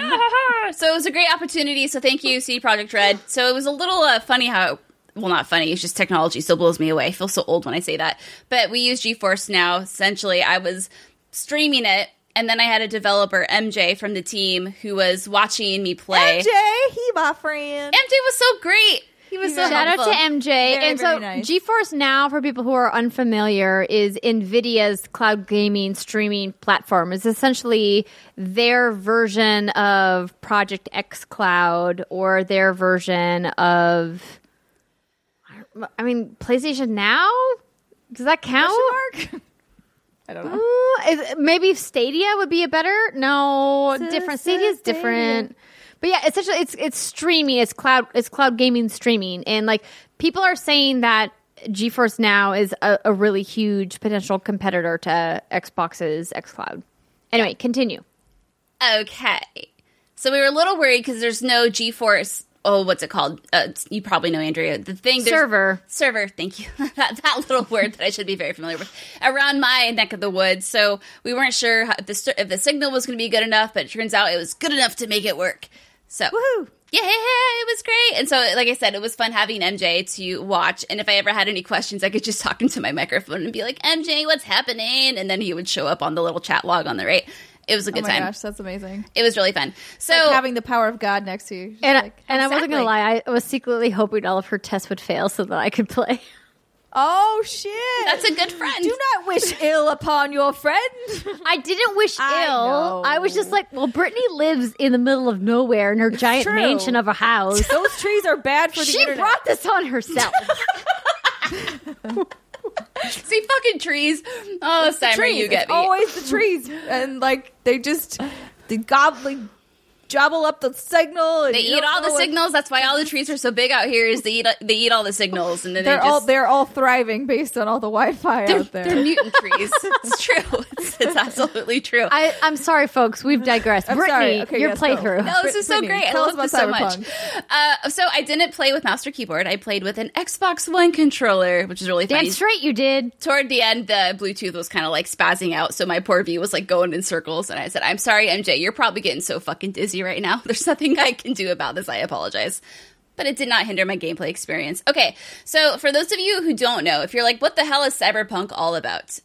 so it was a great opportunity. So thank you, CD Projekt Red. So it was a little uh, funny how. Well, not funny. It's just technology still blows me away. I feel so old when I say that. But we use GeForce now. Essentially, I was streaming it, and then I had a developer, MJ, from the team, who was watching me play. MJ, he my friend. MJ was so great. He was so Shout out to MJ. Very, and so nice. GeForce Now, for people who are unfamiliar, is NVIDIA's cloud gaming streaming platform. It's essentially their version of Project xCloud or their version of, I mean, PlayStation Now? Does that count? <laughs> I don't know. Uh, is- maybe Stadia would be a better. No, So- different. so Stadia is Stadia. different. But yeah, essentially, it's it's streaming. It's cloud. It's cloud gaming streaming, and like people are saying that GeForce Now is a, a really huge potential competitor to Xbox's XCloud. Anyway, continue. Okay. So we were a little worried because there's no GeForce. Oh, what's it called? Uh, you probably know, Andrea. The thing Server. Server. Thank you. <laughs> that, that little word that I should be very familiar with around my neck of the woods. So we weren't sure if the if the signal was going to be good enough, but it turns out it was good enough to make it work. So Woohoo! yeah, it was great. And so, like I said, it was fun having MJ to watch. And if I ever had any questions, I could just talk into my microphone and be like, MJ, what's happening? And then he would show up on the little chat log on the right. It was a oh good time. Oh my time. gosh, that's amazing. It was really fun. So like having the power of God next to you. And like, and I wasn't gonna lie, I was secretly hoping all of her tests would fail so that I could play. oh shit! that's a good friend. Do not wish ill upon your friend. I didn't wish I ill. know. I was just like, well, Brittany lives in the middle of nowhere in her giant true. mansion of a house. Those trees are bad for the she internet. brought this on herself. <laughs> <laughs> See fucking trees. Oh, Simon, trees. you get It's me. always the trees, <laughs> and like they just they gobble, jobble up the signal. And they eat all the what- signals. That's why all the trees are so big out here. Is they eat they eat all the signals and then They're they just all they're all thriving based on all the Wi-Fi out there. they're mutant trees. <laughs> It's true. It's, it's absolutely true. I, I'm sorry, folks. We've digressed. I'm Brittany, sorry. Okay, your yes, playthrough. No, this is so Brittany, great. I love this so about much. Uh, so I didn't play with mouse or keyboard. I played with an Xbox One controller, which is really Damn funny. straight you did. Toward the end, the Bluetooth was kind of like spazzing out, so my poor V was like going in circles. And I said, "I'm sorry, MJ. You're probably getting so fucking dizzy right now. <laughs> There's nothing I can do about this. I apologize." But it did not hinder my gameplay experience. Okay, so for those of you who don't know, if you're like, "What the hell is Cyberpunk all about?"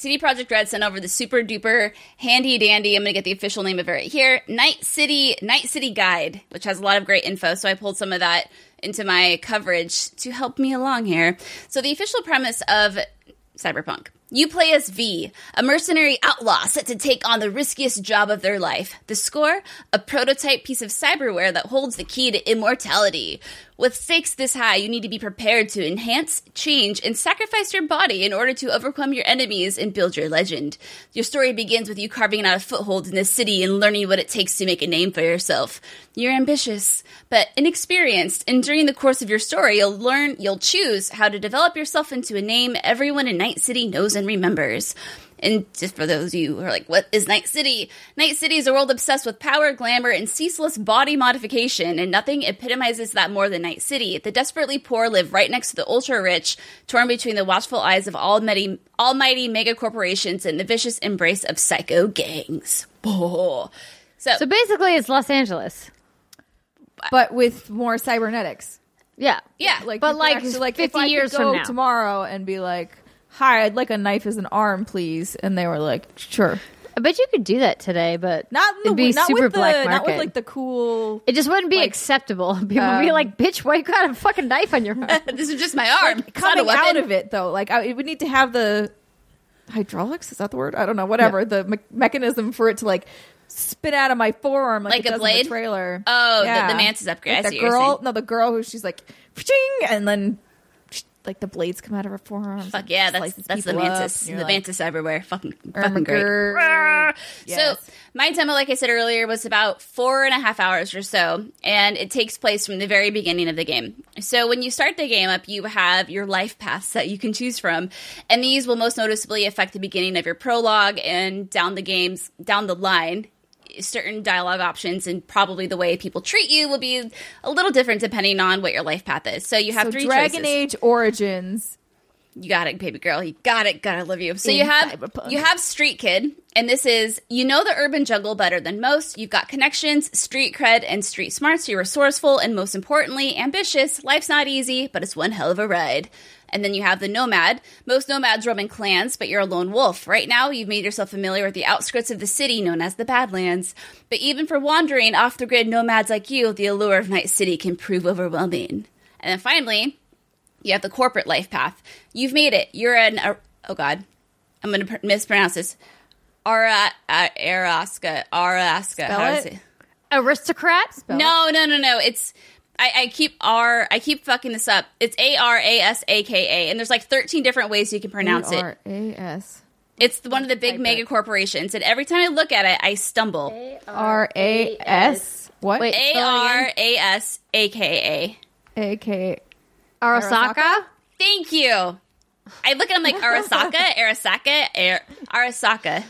CD Projekt Red sent over the super duper handy dandy. I'm going to get the official name of it right here. Night City Night City Guide, which has a lot of great info. So I pulled some of that into my coverage to help me along here. So the official premise of Cyberpunk. You play as V, a mercenary outlaw set to take on the riskiest job of their life. The score? A prototype piece of cyberware that holds the key to immortality. With stakes this high, you need to be prepared to enhance, change, and sacrifice your body in order to overcome your enemies and build your legend. Your story begins with you carving out a foothold in the city and learning what it takes to make a name for yourself. You're ambitious, but inexperienced, and during the course of your story, you'll learn, you'll choose how to develop yourself into a name everyone in Night City knows and remembers. And just for those of you who are like, what is Night City? Night City is a world obsessed with power, glamour, and ceaseless body modification, and nothing epitomizes that more than Night City. The desperately poor live right next to the ultra rich, torn between the watchful eyes of almighty, almighty mega corporations and the vicious embrace of psycho gangs. Oh. <laughs> So, So basically, it's Los Angeles. but with more cybernetics. Yeah. yeah, Like, But you could like 50 if I could years go from now. tomorrow and be like, "Hi, I'd like a knife as an arm, please," and they were like, "Sure." I bet you could do that today, but Not in the it'd be not super with the black not with like the cool. it just wouldn't be like, acceptable. <laughs> People would be um, like, "Bitch, why you got a fucking knife on your <laughs> arm?" this is just my arm. It's not a coming out of it though. Like I, it would need to have the hydraulics. Is that the word? I don't know. Whatever the me- mechanism for it to like spit out of my forearm like, Like it a does in blade? the trailer. Oh, the- the Mantis upgrade. I Like the girl, no, the girl who she's like, and then like the blades come out of her forearm. Fuck yeah, that's that's the mantis. The mantis everywhere. Fucking fucking great. Yes. So my demo, like I said earlier, was about four and a half hours or so, and it takes place from the very beginning of the game. So when you start the game up, you have your life paths that you can choose from, and these will most noticeably affect the beginning of your prologue and down the games down the line. Certain dialogue options and probably the way people treat you will be a little different depending on what your life path is. So you have So three Dragon choices. Age Origins. You got it, baby girl. You got it. Gotta love you. So In you have Cyberpunk. you have Street Kid, and this is you know the urban jungle better than most. You've got connections, street cred, and street smarts. You're resourceful and most importantly, ambitious. Life's not easy, but it's one hell of a ride. And then you have the nomad. Most nomads roam in clans, but you're a lone wolf. Right now, you've made yourself familiar with the outskirts of the city known as the Badlands. But even for wandering off the grid nomads like you, the allure of Night City can prove overwhelming. And then finally, you have the corporate life path. You've made it. You're an uh, oh god, I'm going to pr- mispronounce this. Ara uh, Araska Araska. Spell it? is it? Aristocrat? No, no, no, no. It's I, I keep R. I keep fucking this up. It's A R A S A K A, and there's like 13 different ways you can pronounce it. R-A-S. It's one of the big mega corporations, and every time I look at it, I stumble. R-A-S. What? Wait. A R A S A K A. A-K. Arasaka? Thank you. I look at him like <laughs> Arasaka, Arasaka, Ar- Arasaka.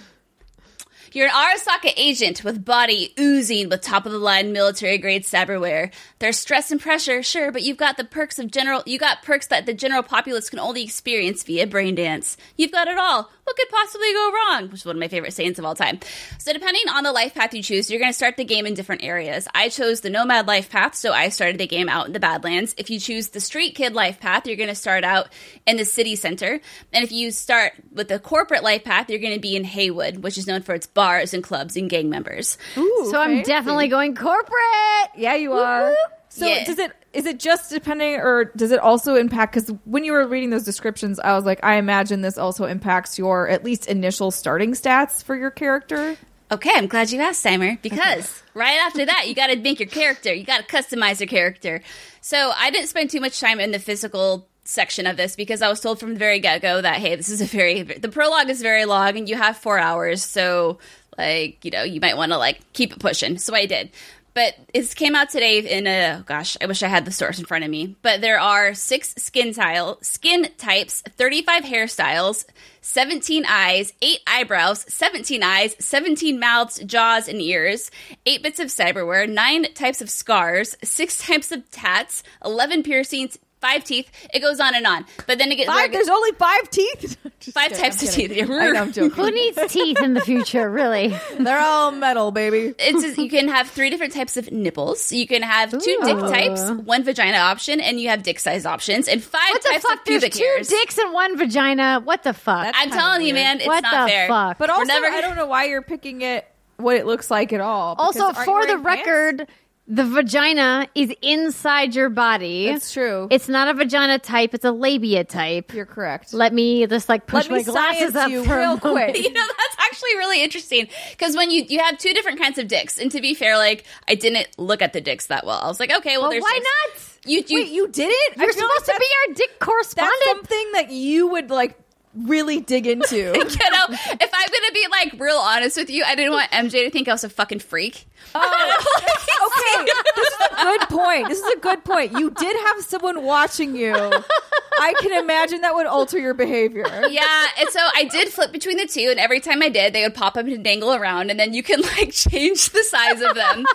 You're an Arasaka agent with body oozing with top of the line military grade cyberware. There's stress and pressure, sure, but you've got the perks of general you got perks that the general populace can only experience via brain dance. You've got it all. What could possibly go wrong? Which is one of my favorite sayings of all time. So depending on the life path you choose, you're gonna start the game in different areas. I chose the nomad life path, so I started the game out in the Badlands. If you choose the street kid life path, you're gonna start out in the city center. And if you start with the corporate life path, you're gonna be in Heywood, which is known for its bars and clubs and gang members. Ooh, So I'm definitely going corporate. Yeah, you are. So Yeah. does it is it just depending or does it also impact cuz when you were reading those descriptions I was like I imagine this also impacts your at least initial starting stats for your character. Okay, I'm glad you asked, Steimer, because right after that, you got to make your character. You got to customize your character. So I didn't spend too much time in the physical section of this because I was told from the very get go that hey, this is a very the prologue is very long and you have four hours, so like you know you might want to like keep it pushing. So I did. But it came out today in a gosh, I wish I had the source in front of me. But there are six skin tile skin types, 35 hairstyles, 17 eyes, 8 eyebrows, 17 eyes, 17 mouths, jaws, and ears, 8 bits of cyberware, 9 types of scars, 6 types of tats, 11 piercings, 5 teeth. It goes on and on. But then it gets Five, there's only 5 teeth. <laughs> Just five kidding, types I'm of kidding. teeth. I know I'm <laughs> joking. Who needs teeth in the future, really? <laughs> They're all metal, baby. it's just, you can have three different types of nipples. You can have two Ooh. dick types, one vagina option, and you have dick size options, and five What the types fuck? of There's pubic two dicks and one vagina. What the fuck? That's I'm telling you, man, it's what not the fair. fuck? But also never- I don't know why you're picking it what it looks like at all. also, for the wearing pants? Record, the vagina is inside your body. That's true. It's not a vagina type; it's a labia type. you're correct. Let me just like push Let my glasses up you for real moment. quick. <laughs> You know, that's actually really interesting because when you you have two different kinds of dicks, and to be fair, like I didn't look at the dicks that well. I was like, okay, well, Well, there's why dicks. not? You, you, Wait, you did it? You're supposed to be our dick correspondent. That's something that you would like really dig into. <laughs> you know, if I'm gonna be like real honest with you, I didn't want MJ to think I was a fucking freak. Oh, <laughs> okay, this is a good point. This is a good point. You did have someone watching you. I can imagine that would alter your behavior. Yeah, and so I did flip between the two, and every time I did, they would pop up and dangle around, and then you can like <laughs> change the size of them.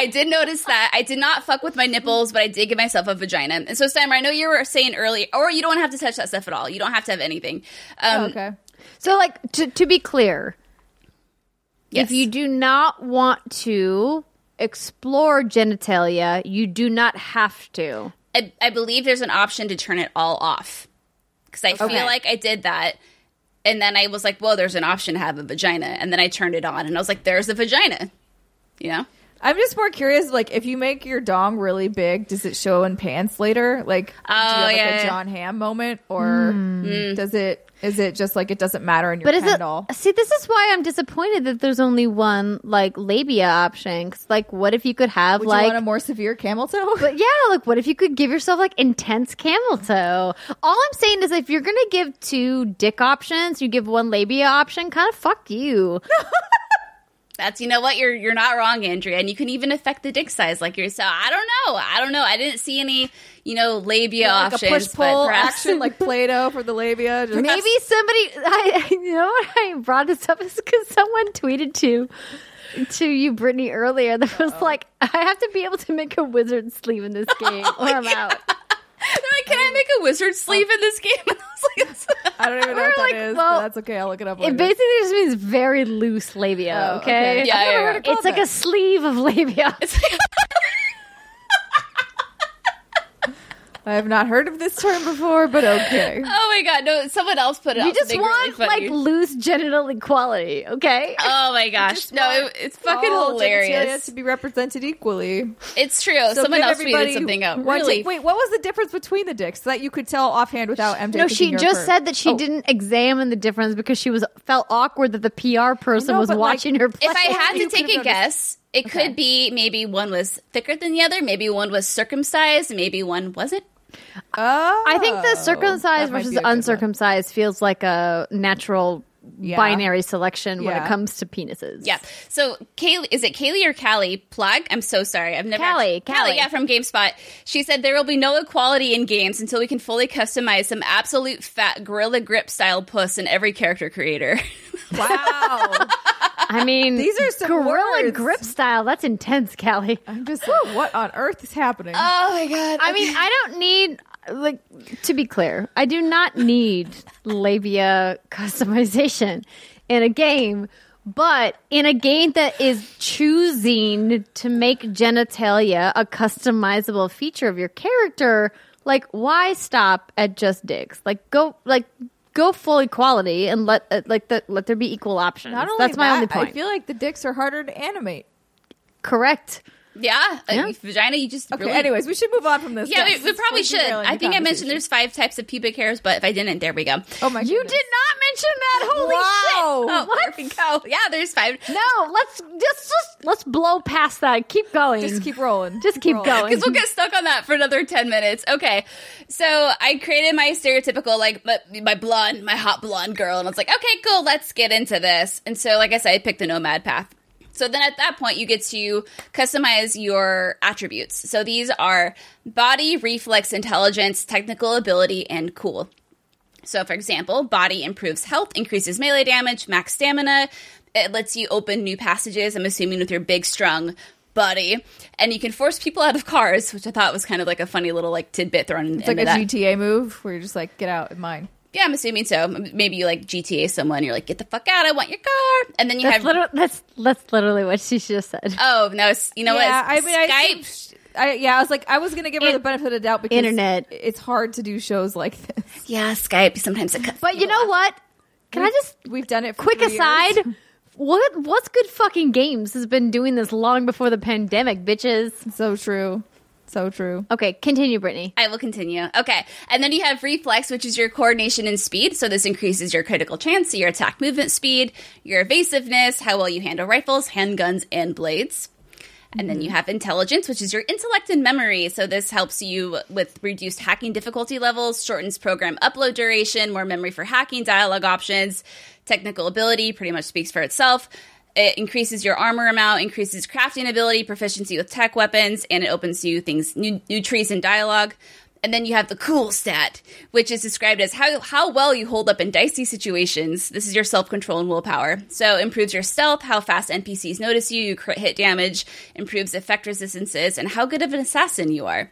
I did notice that. I did not fuck with my nipples, but I did give myself a vagina. And so, Simon, I know you were saying earlier, or you don't have to touch that stuff at all. You don't have to have anything. Um, Oh, okay. So, like, to, to be clear, yes. if you do not want to explore genitalia, you do not have to. I, I believe there's an option to turn it all off because I Okay. feel like I did that. And then I was like, well, there's an option to have a vagina. And then I turned it on and I was like, there's a vagina. You know? I'm just more curious. Like, if you make your dong really big, does it show in pants later? Like, do you Oh, have like yeah, a yeah. Jon Hamm moment, or hmm. mm. does it? Is it just like it doesn't matter in your But is Ken it? doll? See, this is why I'm disappointed that there's only one like labia option. 'Cause, like, what if you could have Would like you want a more severe camel toe? <laughs> But yeah, like what if you could give yourself like intense camel toe? All I'm saying is if you're gonna give two dick options, you give one labia option, kind of fuck you. <laughs> That's you know what you're you're not wrong, Andrea, and you can even affect the dick size like yourself. I don't know. I don't know. I didn't see any you know labia like options. a push pull perhaps- action, like <laughs> Play-Doh for the labia. Just- Maybe somebody, <laughs> I, you know what I brought this up is because someone tweeted to to you, Brittany, earlier that was like, I have to be able to make a wizard sleeve in this <laughs> oh game, or I'm out. They're like, can I make a wizard sleeve oh. in this game? And <laughs> I was like, it's- I don't even know what that like, is, well, but that's okay. I'll look it up. It basically just means very loose labia. Oh, okay, okay. Yeah, yeah, heard yeah. it it's like a sleeve of labia. I have not heard of this term before, but okay. <laughs> oh my god, no! Someone else put it. We out just want really like loose genital equality, okay? <laughs> Oh my gosh! No, it, it's fucking all genitalia hilarious. to be represented equally. It's true. So Someone else everybody tweeted something out. Really? take- wait, what was the difference between the dicks so that you could tell offhand without MJ? no, she just said that she Oh. didn't examine the difference because she was felt awkward that the PR person know, was but, like, watching her. Play. if I had to take a noticed- guess, it Okay. could be maybe one was thicker than the other, maybe one was circumcised, maybe one wasn't. Oh, I think the circumcised versus be one. uncircumcised feels like a natural Yeah. binary selection when it comes to penises. Yeah. So Kaylee, is it Kaylee or Kallie? Plug. I'm so sorry. I've never. Kallie, Kallie. Kallie. Yeah, from GameSpot. She said there will be no equality in games until we can fully customize some absolute fat gorilla grip style puss in every character creator. <laughs> Wow. I mean, <laughs> These are some gorilla words. grip style. That's intense, Kallie. I'm just like, what on earth is happening? oh my god. I mean, I don't need like to be clear. I do not need labia customization in a game, but in a game that is choosing to make genitalia a customizable feature of your character, like why stop at just dicks? Like go like go full equality and let uh, like the, let there be equal options. Not only That's my that, only point. I feel like the dicks are harder to animate. Correct. Yeah. Yeah. vagina. You just Okay, really. anyways, we should move on from this. Yeah, Yes, we, we probably should. I think I mentioned there's five types of pubic hairs, but if I didn't, there we go. Oh my! You goodness. did not mention that. Holy Wow. shit! Oh, there we go. Yeah, there's five. No, let's just just let's blow past that. Keep going. Just keep rolling. Just keep Rolling. going. Because we'll get stuck on that for another 10 minutes. Okay. So I created my stereotypical, like, my, my blonde, my hot blonde girl. And I was like, okay, cool, let's get into this. And so, like I said, I picked the nomad path. So then at that point, you get to customize your attributes. So these are body, reflex, intelligence, technical ability, and cool. So, for example, body improves health, increases melee damage, max stamina. It lets you open new passages, I'm assuming, with your big, strong body. And you can force people out of cars, which I thought was kind of like a funny little like tidbit thrown in It's like a that. GTA move where you're just like, get out of mine. Yeah, I'm assuming so. Maybe you like GTA someone, you're like, get the fuck out, I want your car. And then you that's have. literally that's that's literally what she just said. oh, no, you know yeah, what? I mean, I, Skype. assumed- I yeah, I was like, I was gonna give her In- the benefit of the doubt because Internet. It's hard to do shows like this. yeah, Skype. Sometimes it cuts. But you know off. what? Can I just We've done it. For quick three aside? years. What what's good fucking games has been doing this long before the pandemic, bitches. So true. So true. Okay, continue, Brittany. I will continue. Okay. And then you have reflex, which is your coordination and speed. So this increases your critical chance, so your attack movement speed, your evasiveness, how well you handle rifles, handguns, and blades. And then you mm-hmm. have intelligence, which is your intellect and memory. So this helps you with reduced hacking difficulty levels, shortens program upload duration, more memory for hacking, dialogue options, technical ability pretty much speaks for itself. It increases your armor amount, increases crafting ability, proficiency with tech weapons, and it opens you things, new, new trees and dialogue. And then you have the cool stat, which is described as how, how well you hold up in dicey situations. This is your self control and willpower. So improves your stealth, how fast NPCs notice you, you crit hit damage, improves effect resistances, and how good of an assassin you are.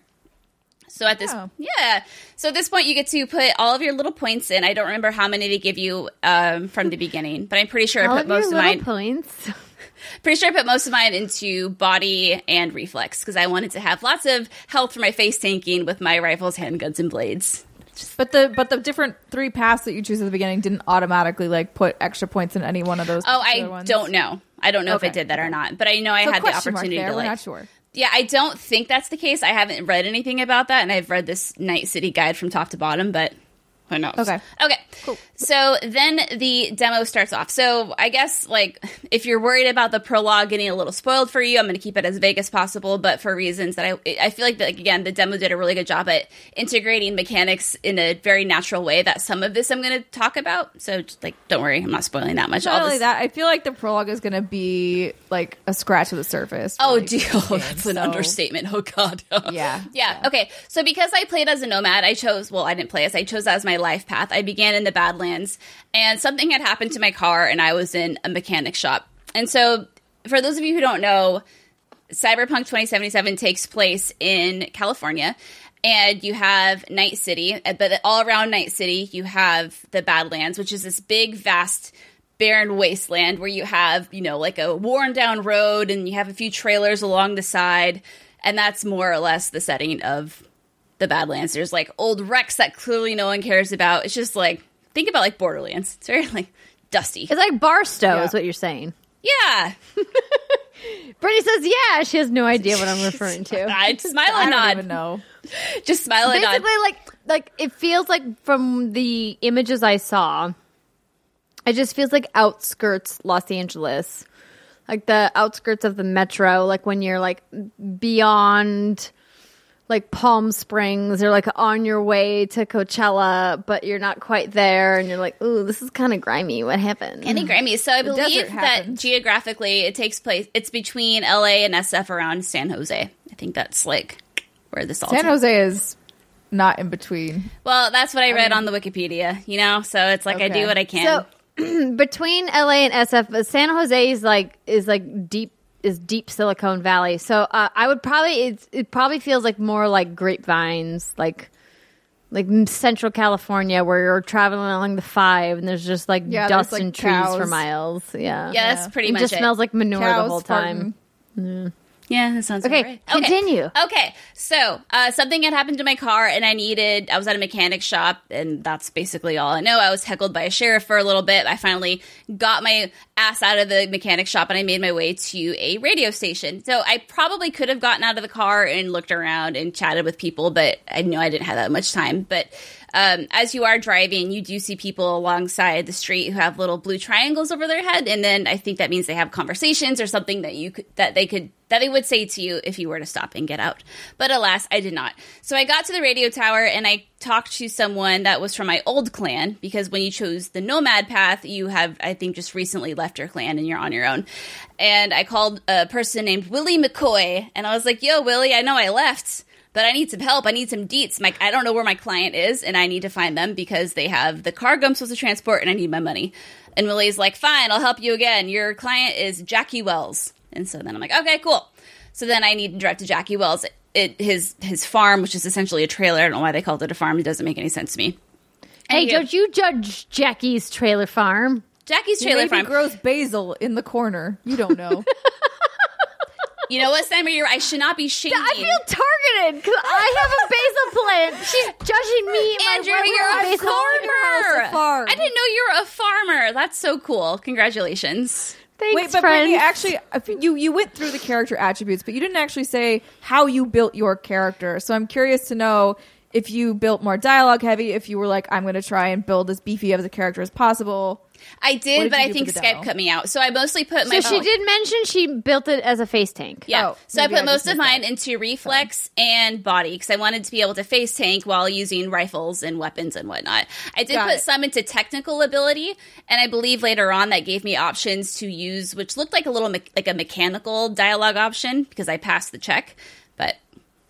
So at this, Oh. yeah. So at this point, you get to put all of your little points in. I don't remember how many they give you um, from the beginning, but I'm pretty sure I put of most of mine. points. <laughs> Pretty sure I put most of mine into body and reflex because I wanted to have lots of health for my face tanking with my rifles, handguns, and blades. But the but the different three paths that you choose at the beginning didn't automatically like put extra points in any one of those. Oh, I ones? don't know. I don't know if I Okay. did that or not, but I know I So had the opportunity to We're like. not sure. Yeah, I don't think that's the case. I haven't read anything about that, and I've read this Night City guide from top to bottom, but who knows? Okay. Okay. Cool. So then the demo starts off. So I guess, like, if you're worried about the prologue getting a little spoiled for you, I'm going to keep it as vague as possible, but for reasons that I, I feel like, that, like, again, the demo did a really good job at integrating mechanics in a very natural way that some of this I'm going to talk about. So, just, like, don't worry, I'm not spoiling that much. Not I'll only just- that, I feel like the prologue is going to be like a scratch of the surface. for, Oh, like, deal. the game, That's an understatement. Oh, God. <laughs> Yeah. yeah. Okay. So, because I played as a nomad, I chose, well, I didn't play as, I chose as my life path. I began in the Badlands, and something had happened to my car, and I was in a mechanic shop. And so, for those of you who don't know, Cyberpunk 2077 takes place in California. And you have Night City, uh, but all around Night City, you have the Badlands, which is this big, vast, barren wasteland where you have, you know, like a worn down road and you have a few trailers along the side. And that's more or less the setting of the Badlands. There's like old wrecks that clearly no one cares about. It's just like, think about like Borderlands. It's very like dusty. It's like Barstow, Yeah. is what you're saying. Yeah. <laughs> Brittany says, "Yeah." She has no idea what I'm <laughs> referring to. I just smile I and don't nod. even know. <laughs> Just smile and nod. Basically, like like it feels like from the images I saw, it just feels like outskirts Los Angeles, like the outskirts of the metro. Like when you're like beyond. Like Palm Springs, or like on your way to Coachella, but you're not quite there, and you're like, "Ooh, this is kind of grimy. What happened?" Any grimy. So I believe that geographically it takes place. It's between LA and SF around San Jose. I think that's like where this all. San takes- Jose is not in between. Well, that's what I read um, on the Wikipedia. You know, so it's like I do what I can. So <clears throat> between LA and SF, San Jose is like is like deep is deep Silicon Valley. So uh, I would probably it's, it probably feels like more like grapevines, like like Central California, where you're traveling along the five, and there's just like Yeah, dust like, and trees for miles. Yeah, yeah, that's pretty much it much just it. smells like manure the whole time. farting. Yeah, that sounds Okay, right. continue. Okay, so uh, something had happened to my car, and I needed. I was at a mechanic shop, and that's basically all I know. I was heckled by a sheriff for a little bit. I finally got my ass out of the mechanic shop, and I made my way to a radio station. So I probably could have gotten out of the car and looked around and chatted with people, but I know I didn't have that much time. But um, as you are driving, you do see people alongside the street who have little blue triangles over their head, and then I think that means they have conversations or something that you could, that they could that they would say to you if you were to stop and get out. But alas, I did not. So I got to the radio tower and I talked to someone that was from my old clan because when you chose the nomad path, you have I think just recently left your clan and you're on your own. And I called a person named Willie McCoy and I was like, "Yo, Willie, I know I left." But I need some help. I need some deets. My, I don't know where my client is, and I need to find them because they have the cargo I'm supposed to transport, and I need my money. And Willie's like, "Fine, I'll help you again. Your client is Jackie Welles." And so then I'm like, "Okay, cool." So then I need to drive to Jackie Welles. It, his his farm, which is essentially a trailer. I don't know why they called it a farm. It doesn't make any sense to me. Hey, Anywho, don't you judge Jackie's trailer farm? Jackie's Maybe trailer farm. grows basil in the corner. You don't know. <laughs> you know what, Simon? You're, I should not be shaming. I feel targeted because I have a basil <laughs> plant. She's judging me. and my Andrew, you're a basil. farmer. a farm. I didn't know you were a farmer. That's so cool. Congratulations. Thanks, Wait, but friend. Brittany, actually, uh, you you went through the character attributes, but you didn't actually say how you built your character. So I'm curious to know if you built more dialogue heavy, if you were like, I'm going to try and build as beefy of a character as possible. I did, did but you I think Skype cut me out. So I mostly put so my So she did mention she built it as a face tank. Yeah. Oh, so I put I most of mine that. into reflex and body because I wanted to be able to face tank while using rifles and weapons and whatnot. I did Got put it. some into technical ability, and I believe later on that gave me options to use, which looked like a little me- like a mechanical dialogue option because I passed the check. But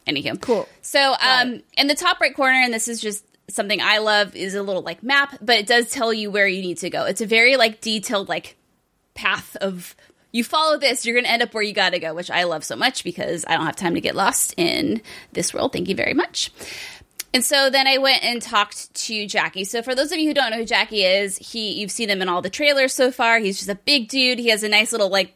anywho, Cool. So um, in the top right corner, and this is just something I love, is a little like map, but it does tell you where you need to go. It's a very like detailed like path of you follow this, you're going to end up where you got to go, which I love so much because I don't have time to get lost in this world. Thank you very much. And so then I went and talked to Jackie. So for those of you who don't know who Jackie is, he you've seen him in all the trailers so far. He's just a big dude. He has a nice little like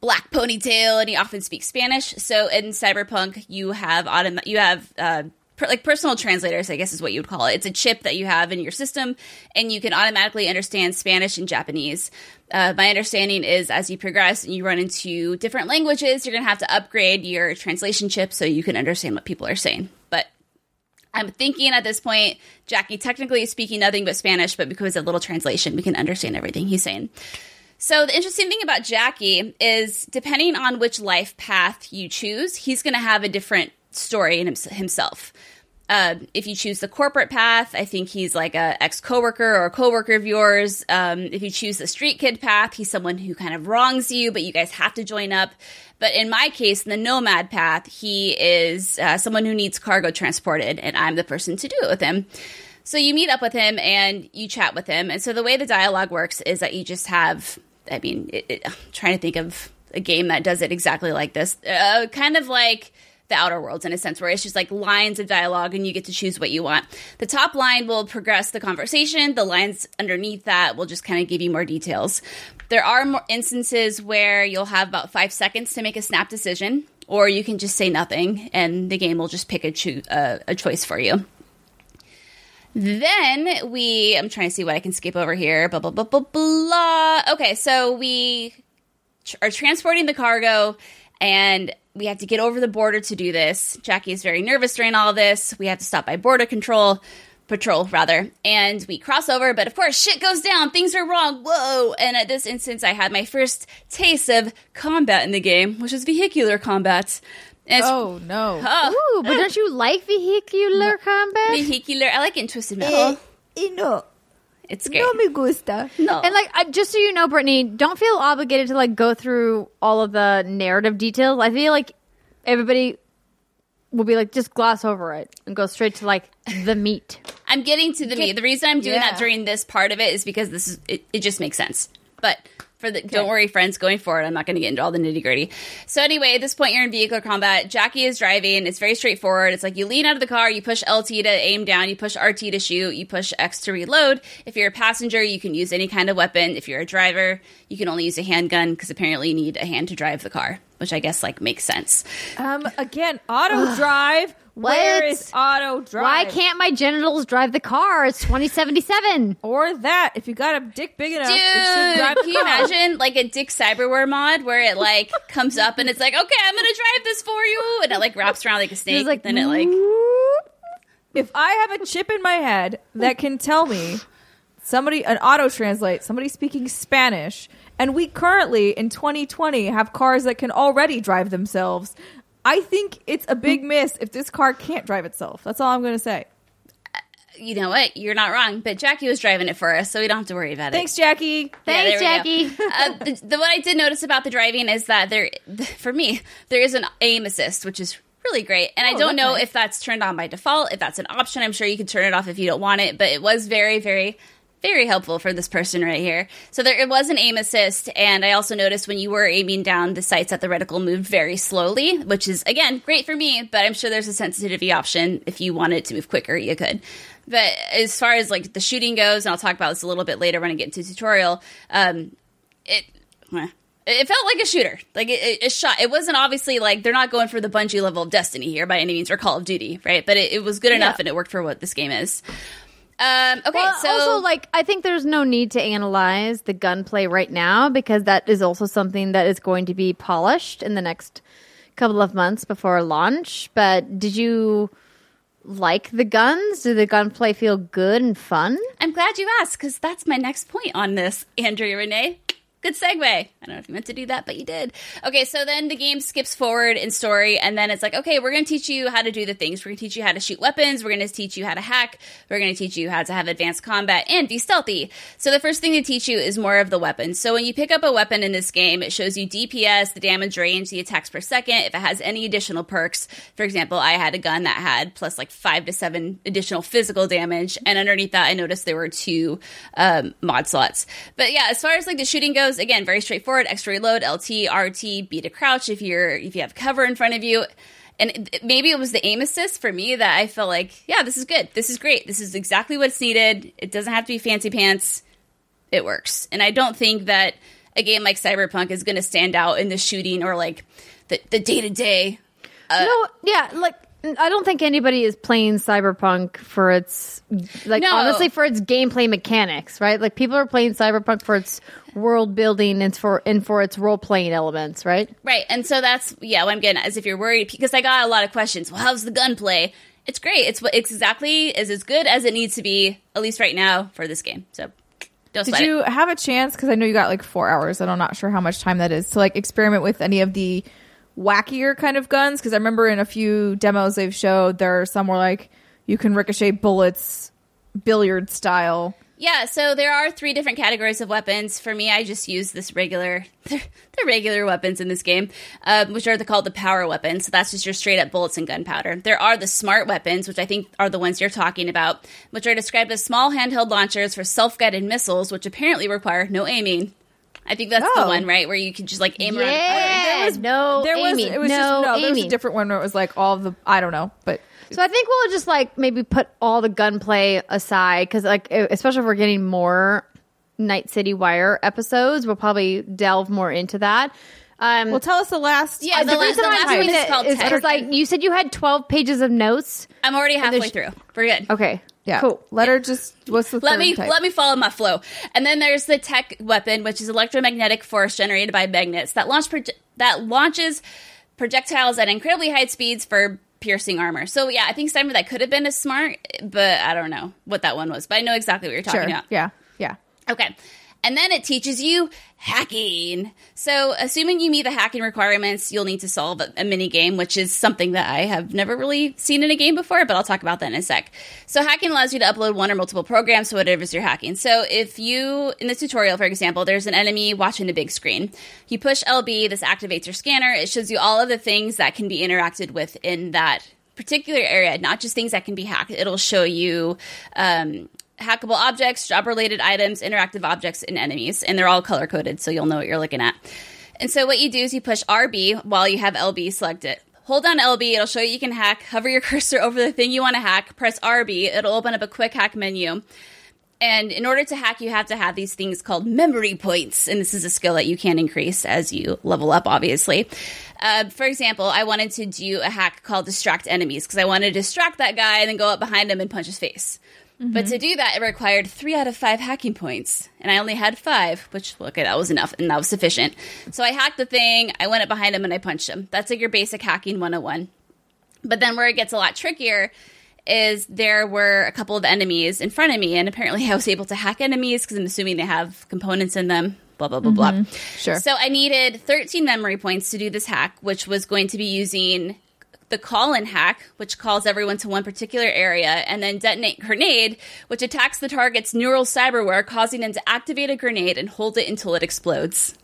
black ponytail and he often speaks Spanish. So in Cyberpunk, you have autom- you have uh, per, like personal translators, I guess is what you would call it. It's a chip that you have in your system, and you can automatically understand Spanish and Japanese. Uh, my understanding is as you progress and you run into different languages, you're going to have to upgrade your translation chip so you can understand what people are saying. But I'm thinking at this point, Jackie technically is speaking nothing but Spanish, but because of little translation, we can understand everything he's saying. So the interesting thing about Jackie is depending on which life path you choose, he's going to have a different story in himself. Uh, if you choose the corporate path, I think he's like a ex coworker or a coworker of yours. Um, if you choose the street kid path, he's someone who kind of wrongs you, but you guys have to join up. But in my case, in the nomad path, he is uh, someone who needs cargo transported, and I'm the person to do it with him. So you meet up with him and you chat with him. And so the way the dialogue works is that you just have, I mean, it, it, I'm trying to think of a game that does it exactly like this. Uh, kind of like the Outer Worlds in a sense, where it's just like lines of dialogue and you get to choose what you want. The top line will progress the conversation, the lines underneath that will just kind of give you more details. There are more instances where you'll have about five seconds to make a snap decision, or you can just say nothing and the game will just pick a, cho- a choice for you. Then we, I'm trying to see what I can skip over here. Blah, blah, blah, blah, blah. Okay, so we tr- are transporting the cargo and we have to get over the border to do this. Jackie is very nervous during all of this. We have to stop by border control, patrol rather, and we cross over. But of course, shit goes down. Things are wrong. Whoa! And at this instance, I had my first taste of combat in the game, which is vehicular combat. oh no! Oh, Ooh, but don't you like vehicular combat? Vehicular. I like it in Twisted Metal. Eh, no. It's great. No me gusta. No. And like, I- just so you know, Brittany, don't feel obligated to like go through all of the narrative details. I feel like everybody will be like, just gloss over it and go straight to like the <laughs> meat. I'm getting to the meat. The reason I'm doing Yeah. that during this part of it is because this is it, it just makes sense. But for the don't worry, friends, going forward, I'm not going to get into all the nitty gritty. So anyway, at this point, you're in vehicular combat. Jackie is driving. It's very straightforward. It's like you lean out of the car, you push LT to aim down, you push RT to shoot, you push X to reload. If you're a passenger, you can use any kind of weapon. If you're a driver, you can only use a handgun because apparently you need a hand to drive the car, which I guess like makes sense. Um, again, auto drive. Where What? is auto drive? Why can't my genitals drive the car? It's 2077. Or that if you got a dick big enough, Dude, it should drive can the you car. imagine like a Dick Cyberware mod where it like <laughs> comes up and it's like, okay, I'm gonna drive this for you, and it like wraps around like a snake, It's like, then it like If I have a chip in my head that can tell me somebody an auto translate, somebody speaking Spanish, and we currently in 2020 have cars that can already drive themselves. I think it's a big miss if this car can't drive itself. That's all I'm going to say. you know what, you're not wrong. But Jackie was driving it for us, so we don't have to worry about it. Thanks, Jackie. Thanks, there Jackie. <laughs> uh, the, the, what I did notice about the driving is that there, for me, there is an aim assist, which is really great. And I Oh, don't know nice. if that's turned on by default, if that's an option. I'm sure you can turn it off if you don't want it, but it was very, very, very helpful for this person right here. So there it was an aim assist, and I also noticed when you were aiming down the sights that the reticle moved very slowly, which is again great for me. But I'm sure there's a sensitivity option if you wanted it to move quicker, you could. But as far as like the shooting goes, and I'll talk about this a little bit later when I get into tutorial. Um, it eh, it felt like a shooter like it, it, it shot it wasn't obviously like they're not going for the Bungie level of destiny here by any means or call of duty right but it, it was good enough and it worked for what this game is um okay Well, so also, like, I think there's no need to analyze the gunplay right now because that is also something that is going to be polished in the next couple of months before launch. But did you like the guns? Did the gunplay feel good and fun? i'm glad you asked because that's my next point on this Andrea Rene good segue. I don't know if you meant to do that but you did. Okay so then the game skips forward in story and then it's like okay we're going to teach you how to do the things. We're going to teach you how to shoot weapons. We're going to teach you how to hack. We're going to teach you how to have advanced combat and be stealthy. So the first thing to teach you is more of the weapons. So when you pick up a weapon in this game it shows you dps the damage range the attacks per second if it has any additional perks. For example i had a gun that had plus like five to seven additional physical damage and underneath that i noticed there were two um, mod slots. But yeah as far as like the shooting goes again very straightforward. Extra reload lt rt b to crouch if you're if you have cover in front of you. And maybe it was the aim assist for me that i felt like yeah this is good. This is great. This is exactly what's needed. It doesn't have to be fancy pants. It works. And i don't think that a game like cyberpunk is going to stand out in the shooting or like the the day-to-day uh, no, yeah, like I don't think anybody is playing Cyberpunk for its like No. honestly for its gameplay mechanics, right? Like people are playing Cyberpunk for its world building and for and for its role playing elements, right? Right. And so that's, yeah, what I'm getting at is if you're worried, because I got a lot of questions. Well, how's the gunplay? It's great. It's what it's exactly is as good as it needs to be, at least right now, for this game. So don't Did sweat you it. have a chance? Because I know you got like four hours, and I'm not sure how much time that is to like experiment with any of the wackier kind of guns. Because I remember in a few demos they've showed there are some where like you can ricochet bullets, billiard style. Yeah, so there are three different categories of weapons. For me, I just use this regular, <laughs> the regular weapons in this game, um, which are the, called the power weapons. So that's just your straight up bullets and gunpowder. There are the smart weapons, which I think are the ones you're talking about, which are described as small handheld launchers for self guided missiles, which apparently require no aiming. I think that's the Oh. one, right, where you can just like aim around. Yeah, a target. no There was aiming, it was no just no. There was a different one where it was like all the I don't know, but So I think we'll just like maybe put all the gunplay aside because like especially if we're getting more Night City Wire episodes, we'll probably delve more into that. Um, well, tell us the last. Yeah, the, the la- reason the I'm doing one is called is because like you said you had 12 pages of notes. I'm already halfway there's- through. We're good. Okay, yeah, cool. Let her just. What's the let third me type? let me follow my flow. And then there's the tech weapon, which is electromagnetic force generated by magnets that launch proje- that launches projectiles at incredibly high speeds for piercing armor. So yeah, I think Steimer that could have been a smart, but I don't know what that one was. But I know exactly what you're talking Sure. about. Yeah. Yeah. Okay. And then it teaches you hacking. So, assuming you meet the hacking requirements, you'll need to solve a, a mini game, which is something that I have never really seen in a game before, but I'll talk about that in a sec. So, hacking allows you to upload one or multiple programs to whatever you're hacking. So, if you, in this tutorial, for example, there's an enemy watching the big screen, you push LB, this activates your scanner. It shows you all of the things that can be interacted with in that particular area, not just things that can be hacked. It'll show you, um, hackable objects, job related items, interactive objects, and enemies. And they're all color coded, so you'll know what you're looking at. And so what you do is you push RB while you have LB selected. Hold down LB, it'll show you you can hack. Hover your <laughs> cursor over the thing you want to hack. Press RB, it'll open up a quick hack menu. And in order to hack, you have to have these things called memory points. And this is a skill that you can increase as you level up, obviously. Uh, for example, I wanted to do a hack called Distract Enemies because I wanted to distract that guy and then go up behind him and punch his face. But to mm-hmm. do that, it required three out of five hacking points. And I only had five, which, okay, that was enough and that was sufficient. So I hacked the thing, I went up behind him and I punched him. That's like your basic hacking 101. But then where it gets a lot trickier is there were a couple of enemies in front of me, and apparently <laughs> I was able to hack enemies because I'm assuming they have components in them. Blah blah blah blah. Mm-hmm. Sure. So I needed 13 memory points to do this hack, which was going to be using the call-in hack, which calls everyone to one particular area, and then detonate grenade, which attacks the target's neural cyberware, causing them to activate a grenade and hold it until it explodes.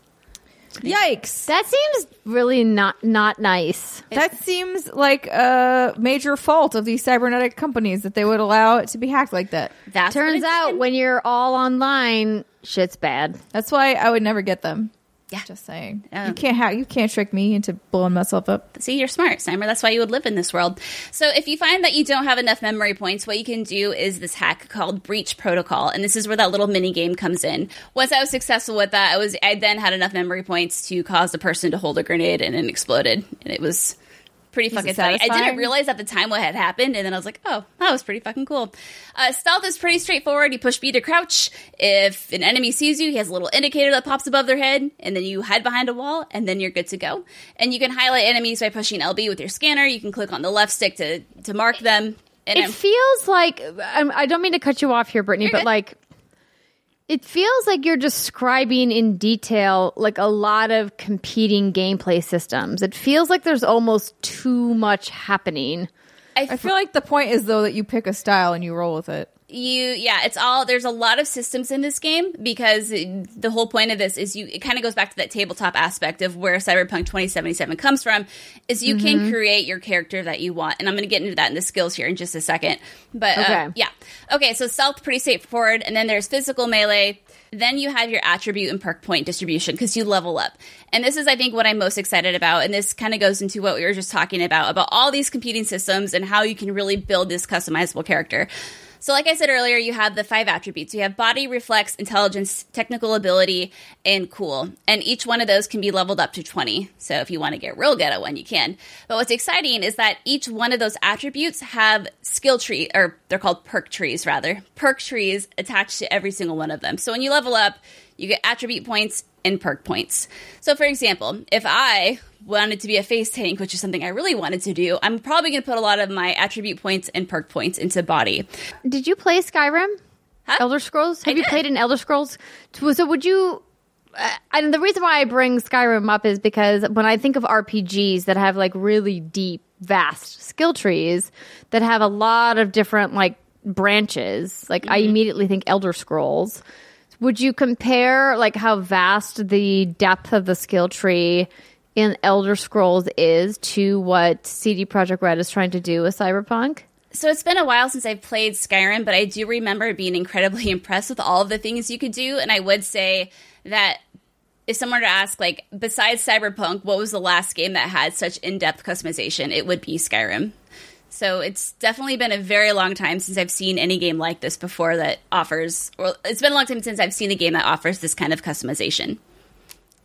Yikes. That seems really not not nice. That seems like a major fault of these cybernetic companies that they would allow it to be hacked like that. That Turns out when you're all online, shit's bad. That's why I would never get them. Yeah. Just saying. Um, you can't hack. You can't trick me into blowing myself up. See, you're smart, Steimer. That's why you would live in this world. So, if you find that you don't have enough memory points, what you can do is this hack called Breach Protocol, and this is where that little mini game comes in. Once I was successful with that, I was I then had enough memory points to cause the person to hold a grenade, and it exploded, and it was pretty fucking funny. I didn't realize at the time what had happened, and then I was like, oh, that was pretty fucking cool. Uh, stealth is pretty straightforward. You push B to crouch. If an enemy sees you, he has a little indicator that pops above their head, and then you hide behind a wall, and then you're good to go. And you can highlight enemies by pushing LB with your scanner. You can click on the left stick to to mark them. And It I'm- feels like I'm, I don't mean to cut you off here, Brittany, but good. like it feels like you're describing in detail like a lot of competing gameplay systems. It feels like there's almost too much happening. I feel like the point is though that you pick a style and you roll with it. You yeah it's all there's a lot of systems in this game because the whole point of this is you it kind of goes back to that tabletop aspect of where cyberpunk 2077 comes from is you can create your character that you want and i'm going to get into that in the skills here in just a second. But uh, yeah. Okay so stealth pretty straightforward and then there's physical melee then you have your attribute and perk point distribution because you level up. And this is i think what i'm most excited about and this kind of goes into what we were just talking about about all these competing systems and how you can really build this customizable character So, like I said earlier, you have the five attributes. You have body, reflex, intelligence, technical ability, and cool. And each one of those can be leveled up to 20. So, if you want to get real good at one, you can. But what's exciting is that each one of those attributes have skill tree, or they're called perk trees, rather. Perk trees attached to every single one of them. So, when you level up, you get attribute points and perk points. So, for example, if I wanted to be a face tank, which is something I really wanted to do, I'm probably going to put a lot of my attribute points and perk points into body. Did you play Skyrim? Huh? Elder Scrolls? Have you did. played in Elder Scrolls? So would you? Uh, and the reason why I bring Skyrim up is because when I think of RPGs that have like really deep, vast skill trees that have a lot of different like branches, like I immediately think Elder Scrolls. Would you compare like how vast the depth of the skill tree in Elder Scrolls is to what CD Projekt Red is trying to do with Cyberpunk? So it's been a while since I've played Skyrim, but I do remember being incredibly <laughs> impressed with all of the things you could do. And I would say that if someone were to ask, like, besides Cyberpunk, what was the last game that had such in depth customization, it would be Skyrim. So it's definitely been a very long time since I've seen any game like this before that offers, or it's been a long time since I've seen a game that offers this kind of customization.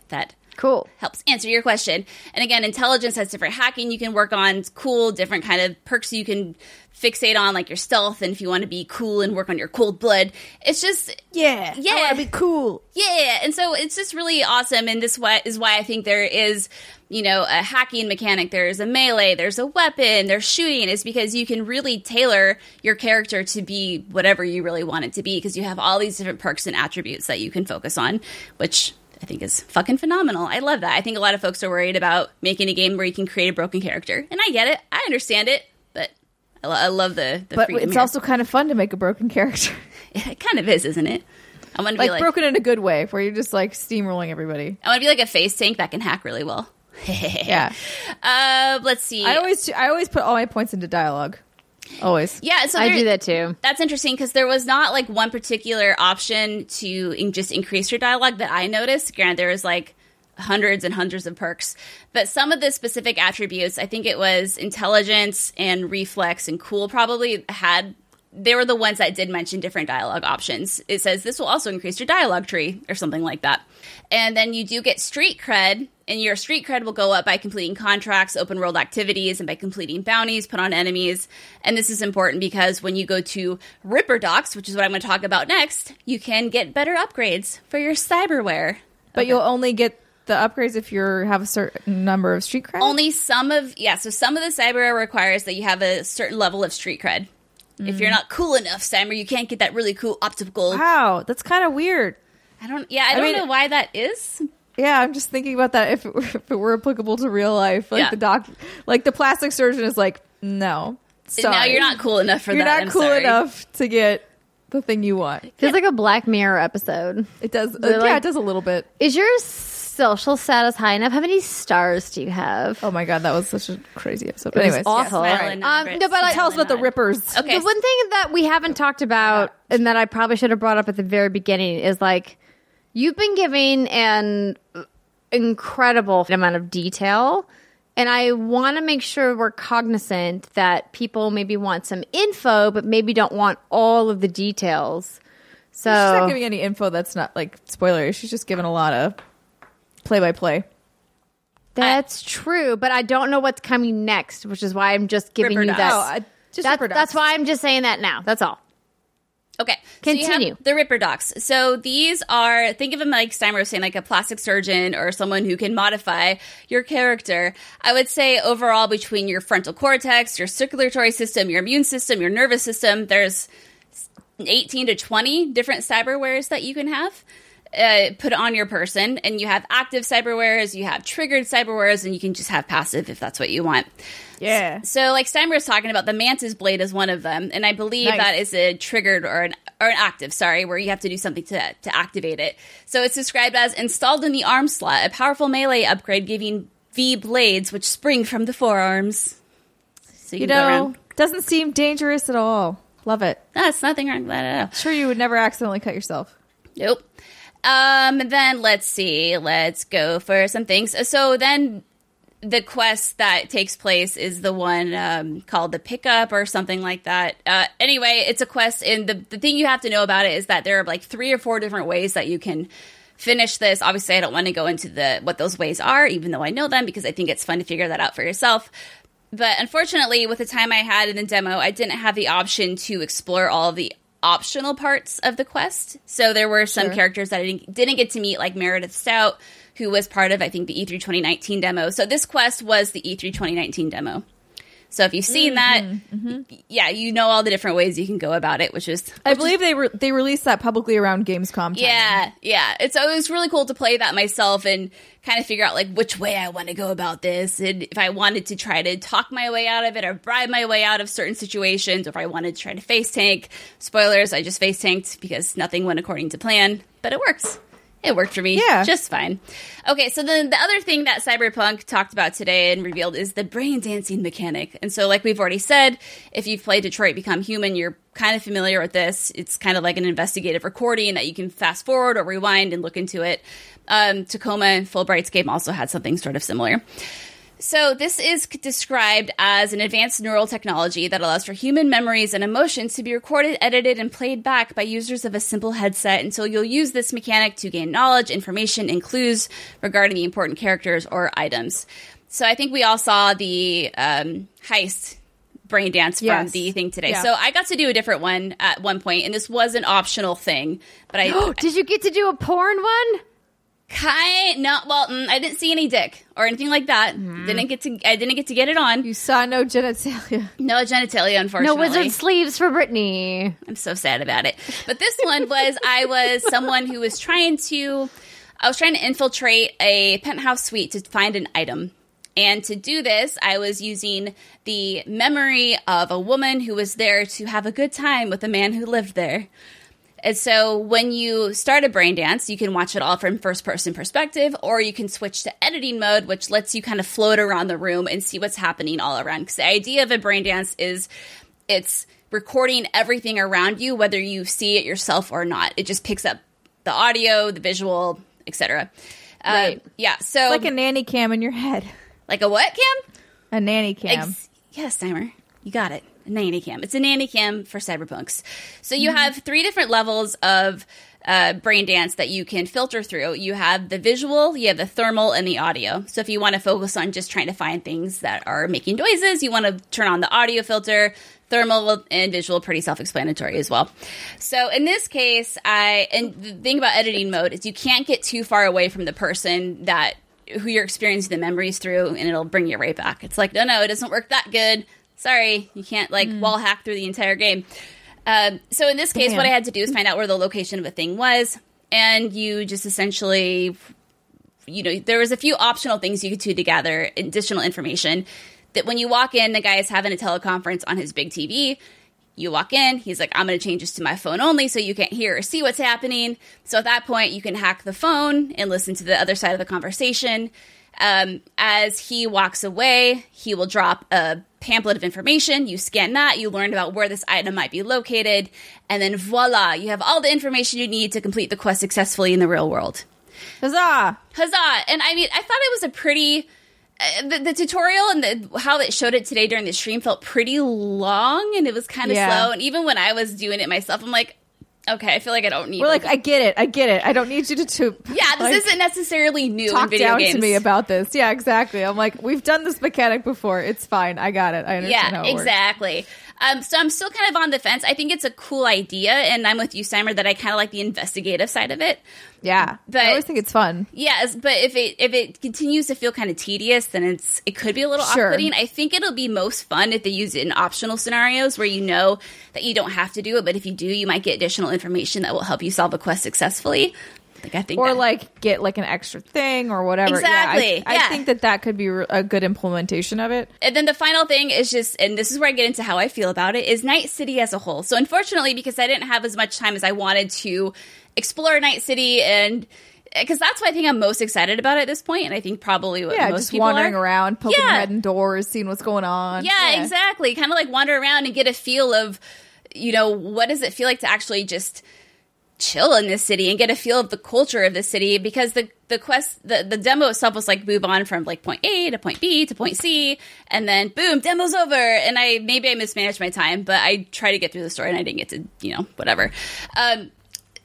That Cool. helps answer your question. And again, intelligence has different hacking you can work on. It's cool, different kind of perks you can fixate on, like your stealth, and if you want to be cool and work on your cold blood. It's just Yeah. Yeah. I want to be cool. yeah, and so it's just really awesome, and this is why I think there is, you know, a hacking mechanic. There's a melee, there's a weapon, there's shooting. Is because you can really tailor your character to be whatever you really want it to be, because you have all these different perks and attributes that you can focus on, which I think is fucking phenomenal. I love that. I think a lot of folks are worried about making a game where you can create a broken character, and I get it. I understand it, but I, lo- I love the. the But it's here. also kind of fun to make a broken character. <laughs> it kind of is, isn't it? I want to like, be like broken in a good way, where you're just like steamrolling everybody. I want to be like a face tank that can hack really well. <laughs> Yeah. Uh, let's see. I always I always put all my points into dialogue. Always. yeah, so I do that too. That's interesting because there was not like one particular option to in- just increase your dialogue that I noticed. Granted, there was like hundreds and hundreds of perks, but some of the specific attributes, I think it was intelligence and reflex and cool, probably had. They were the ones that did mention different dialogue options. It says this will also increase your dialogue tree or something like that. And then you do get street cred, and your street cred will go up by completing contracts, open world activities, and by completing bounties put on enemies. And this is important because when you go to Ripper Docs, which is what I'm going to talk about next, you can get better upgrades for your cyberware. But you'll only get the upgrades if you have a certain number of street cred. Only some of yeah, so some of the cyberware requires that you have a certain level of street cred. If you're mm. not cool enough, Cyber, you can't get that really cool optical. Wow, that's kind of weird. I don't. Yeah, I don't mean- know why that is. Yeah, I'm just thinking about that if it <laughs> were, if it were applicable to real life. Like Yeah. the doc, like the plastic surgeon is like, no, sorry. Now you're not cool enough for that. You're that. not I'm cool sorry. enough to get the thing you want. Feels like a Black Mirror episode. It does. uh, They're yeah, like- it does a little bit. Is your social status high enough? How many stars do you have? Oh my god, that was such a crazy episode. was Anyways, awful. yes, Smile right. Um, Brits. no, but I- Tell us about the Smile and nod. rippers. Okay. The one thing that we haven't talked about and that I probably should have brought up at the very beginning is like you've been giving an incredible amount of detail. And I want to make sure we're cognizant that people maybe want some info, but maybe don't want all of the details. So She's not giving any info that's not like spoilery. She's just giving a lot of play by play. that's true, but I don't know what's coming next, which is why I'm just giving you that. Oh, just that's, that's why I'm just saying that now. That's all. Okay. So Continue. the Ripper Docs. So these are, think of them like Steimer was saying, like a plastic surgeon or someone who can modify your character. I would say overall between your frontal cortex, your circulatory system, your immune system, your nervous system, there's 18 to 20 different cyberwares that you can have. Uh, put on your person, and you have active cyberwares, you have triggered cyberwares, and you can just have passive if that's what you want. Yeah. So, like Steimer was talking about, the Mantis Blade is one of them, and I believe Nice. that is a triggered or an or an active, sorry, where you have to do something to to activate it. So it's described as installed in the arm slot, a powerful melee upgrade giving V blades which spring from the forearms. So you, You know, doesn't seem dangerous at all. Love it. That's nothing wrong with that at all. Sure, you would never accidentally cut yourself. Nope. Um, then let's see. Let's go for some things. So then the quest that takes place is the one um, called the pickup or something like that. Uh, anyway, it's a quest, and the the thing you have to know about it is that there are like three or four different ways that you can finish this. Obviously, I don't want to go into the what those ways are, even though I know them because I think it's fun to figure that out for yourself. But unfortunately, with the time I had in the demo, I didn't have the option to explore all the optional parts of the quest. So there were some Sure. characters that I didn't, didn't get to meet, like Meredith Stout, who was part of, I think, the E3 2019 demo. So this quest was the E3 2019 demo. So if you've seen that, mm-hmm, mm-hmm. yeah, you know all the different ways you can go about it, which is I believe they re- they released that publicly around Gamescom. Time. yeah, yeah. It's always really cool to play that myself and kind of figure out like which way I want to go about this, and if I wanted to try to talk my way out of it or bribe my way out of certain situations, or if I wanted to try to face tank. Spoilers: I just face tanked because nothing went according to plan, but it works. It worked for me Yeah. just fine. Okay, so then the other thing that Cyberpunk talked about today and revealed is the brain dancing mechanic. And so, like we've already said, if you've played Detroit Become Human, you're kind of familiar with this. It's kind of like an investigative recording that you can fast forward or rewind and look into it. Um, Tacoma and Fullbright's game also had something sort of similar. So, this is described as an advanced neural technology that allows for human memories and emotions to be recorded, edited, and played back by users of a simple headset. And so, you'll use this mechanic to gain knowledge, information, and clues regarding the important characters or items. So, I think we all saw the um, heist brain dance from Yes. the thing today. Yeah. So, I got to do a different one at one point, and this was an optional thing. But I <gasps> Did you get to do a porn one? Kind not well. Mm, I didn't see any dick or anything like that. Didn't get to. I didn't get to get it on. You saw no genitalia. No genitalia, unfortunately. No wizard sleeves for Brittany. I'm so sad about it. But this one was I was someone who was trying to I was trying to infiltrate a penthouse suite to find an item. And to do this, I was using the memory of a woman who was there to have a good time with a man who lived there. And so when you start a brain dance, you can watch it all from first person perspective, or you can switch to editing mode, which lets you kind of float around the room and see what's happening all around. Because the idea of a brain dance is it's recording everything around you, whether you see it yourself or not. It just picks up the audio, the visual, etc. Right. Uh, yeah. So it's like a nanny cam in your head. like a what cam? A nanny cam. Ex- yes, Steimer. You got it. Nanny cam. It's a nanny cam for cyberpunks. So you have three different levels of uh, brain dance that you can filter through. You have the visual, you have the thermal, and the audio. So if you want to focus on just trying to find things that are making noises, you want to turn on the audio filter. Thermal and visual, pretty self-explanatory as well. So in this case, I and the thing about editing mode is you can't get too far away from the person that who you're experiencing the memories through, and it'll bring you right back. It's like, no, no, it doesn't work that good. Sorry, you can't like wall hack through the entire game. Um, so in this case, Damn. what I had to do is find out where the location of a thing was, and you just essentially, you know, there was a few optional things you could do to gather additional information. That when you walk in, the guy is having a teleconference on his big TV. You walk in, he's like, I'm going to change this to my phone only so you can't hear or see what's happening. So at that point, you can hack the phone and listen to the other side of the conversation. Um, as he walks away, he will drop a pamphlet of information. You scan that, you learn about where this item might be located, and then voila, you have all the information you need to complete the quest successfully in the real world. Huzzah! Huzzah! And I mean, I thought it was a pretty. Uh, the, the tutorial and the, how it showed it today during the stream felt pretty long and it was kind of Yeah. slow. And even when I was doing it myself, I'm like, okay, I feel like I don't need. We're like, I get it. I get it. I don't need you to, to <laughs> yeah, this like, isn't necessarily new in talk down games. to me about this. Yeah, exactly. I'm like, we've done this mechanic before. It's fine. I got it. I understand yeah, how it works. exactly. Um, so I'm still kind of on the fence. I think it's a cool idea, and I'm with you, Simon, that I kind of like the investigative side of it. Yeah, But- I always think it's fun. Yes, but if it if it continues to feel kind of tedious, then it's it could be a little Sure. off-putting. I think it'll be most fun if they use it in optional scenarios where you know that you don't have to do it, but if you do, you might get additional information that will help you solve a quest successfully. Like I think, Or that- like get like an extra thing or whatever. Exactly, Yeah, I, yeah. I think that that could be a good implementation of it. And then the final thing is just, and this is where I get into how I feel about it, is Night City as a whole. So unfortunately, because I didn't have as much time as I wanted to explore Night City, and because that's what I think I'm most excited about at this point, and I think probably what Yeah, most just people wandering are. around, poking Yeah. head in doors, seeing what's going on. Yeah, exactly. Kind of like wander around and get a feel of, you know, what does it feel like to actually just chill in this city and get a feel of the culture of the city because the the quest the, the demo itself was like move on from like point A to point B to point C and then boom demo's over. And I maybe I mismanaged my time but I tried to get through the story and I didn't get to you know whatever. Um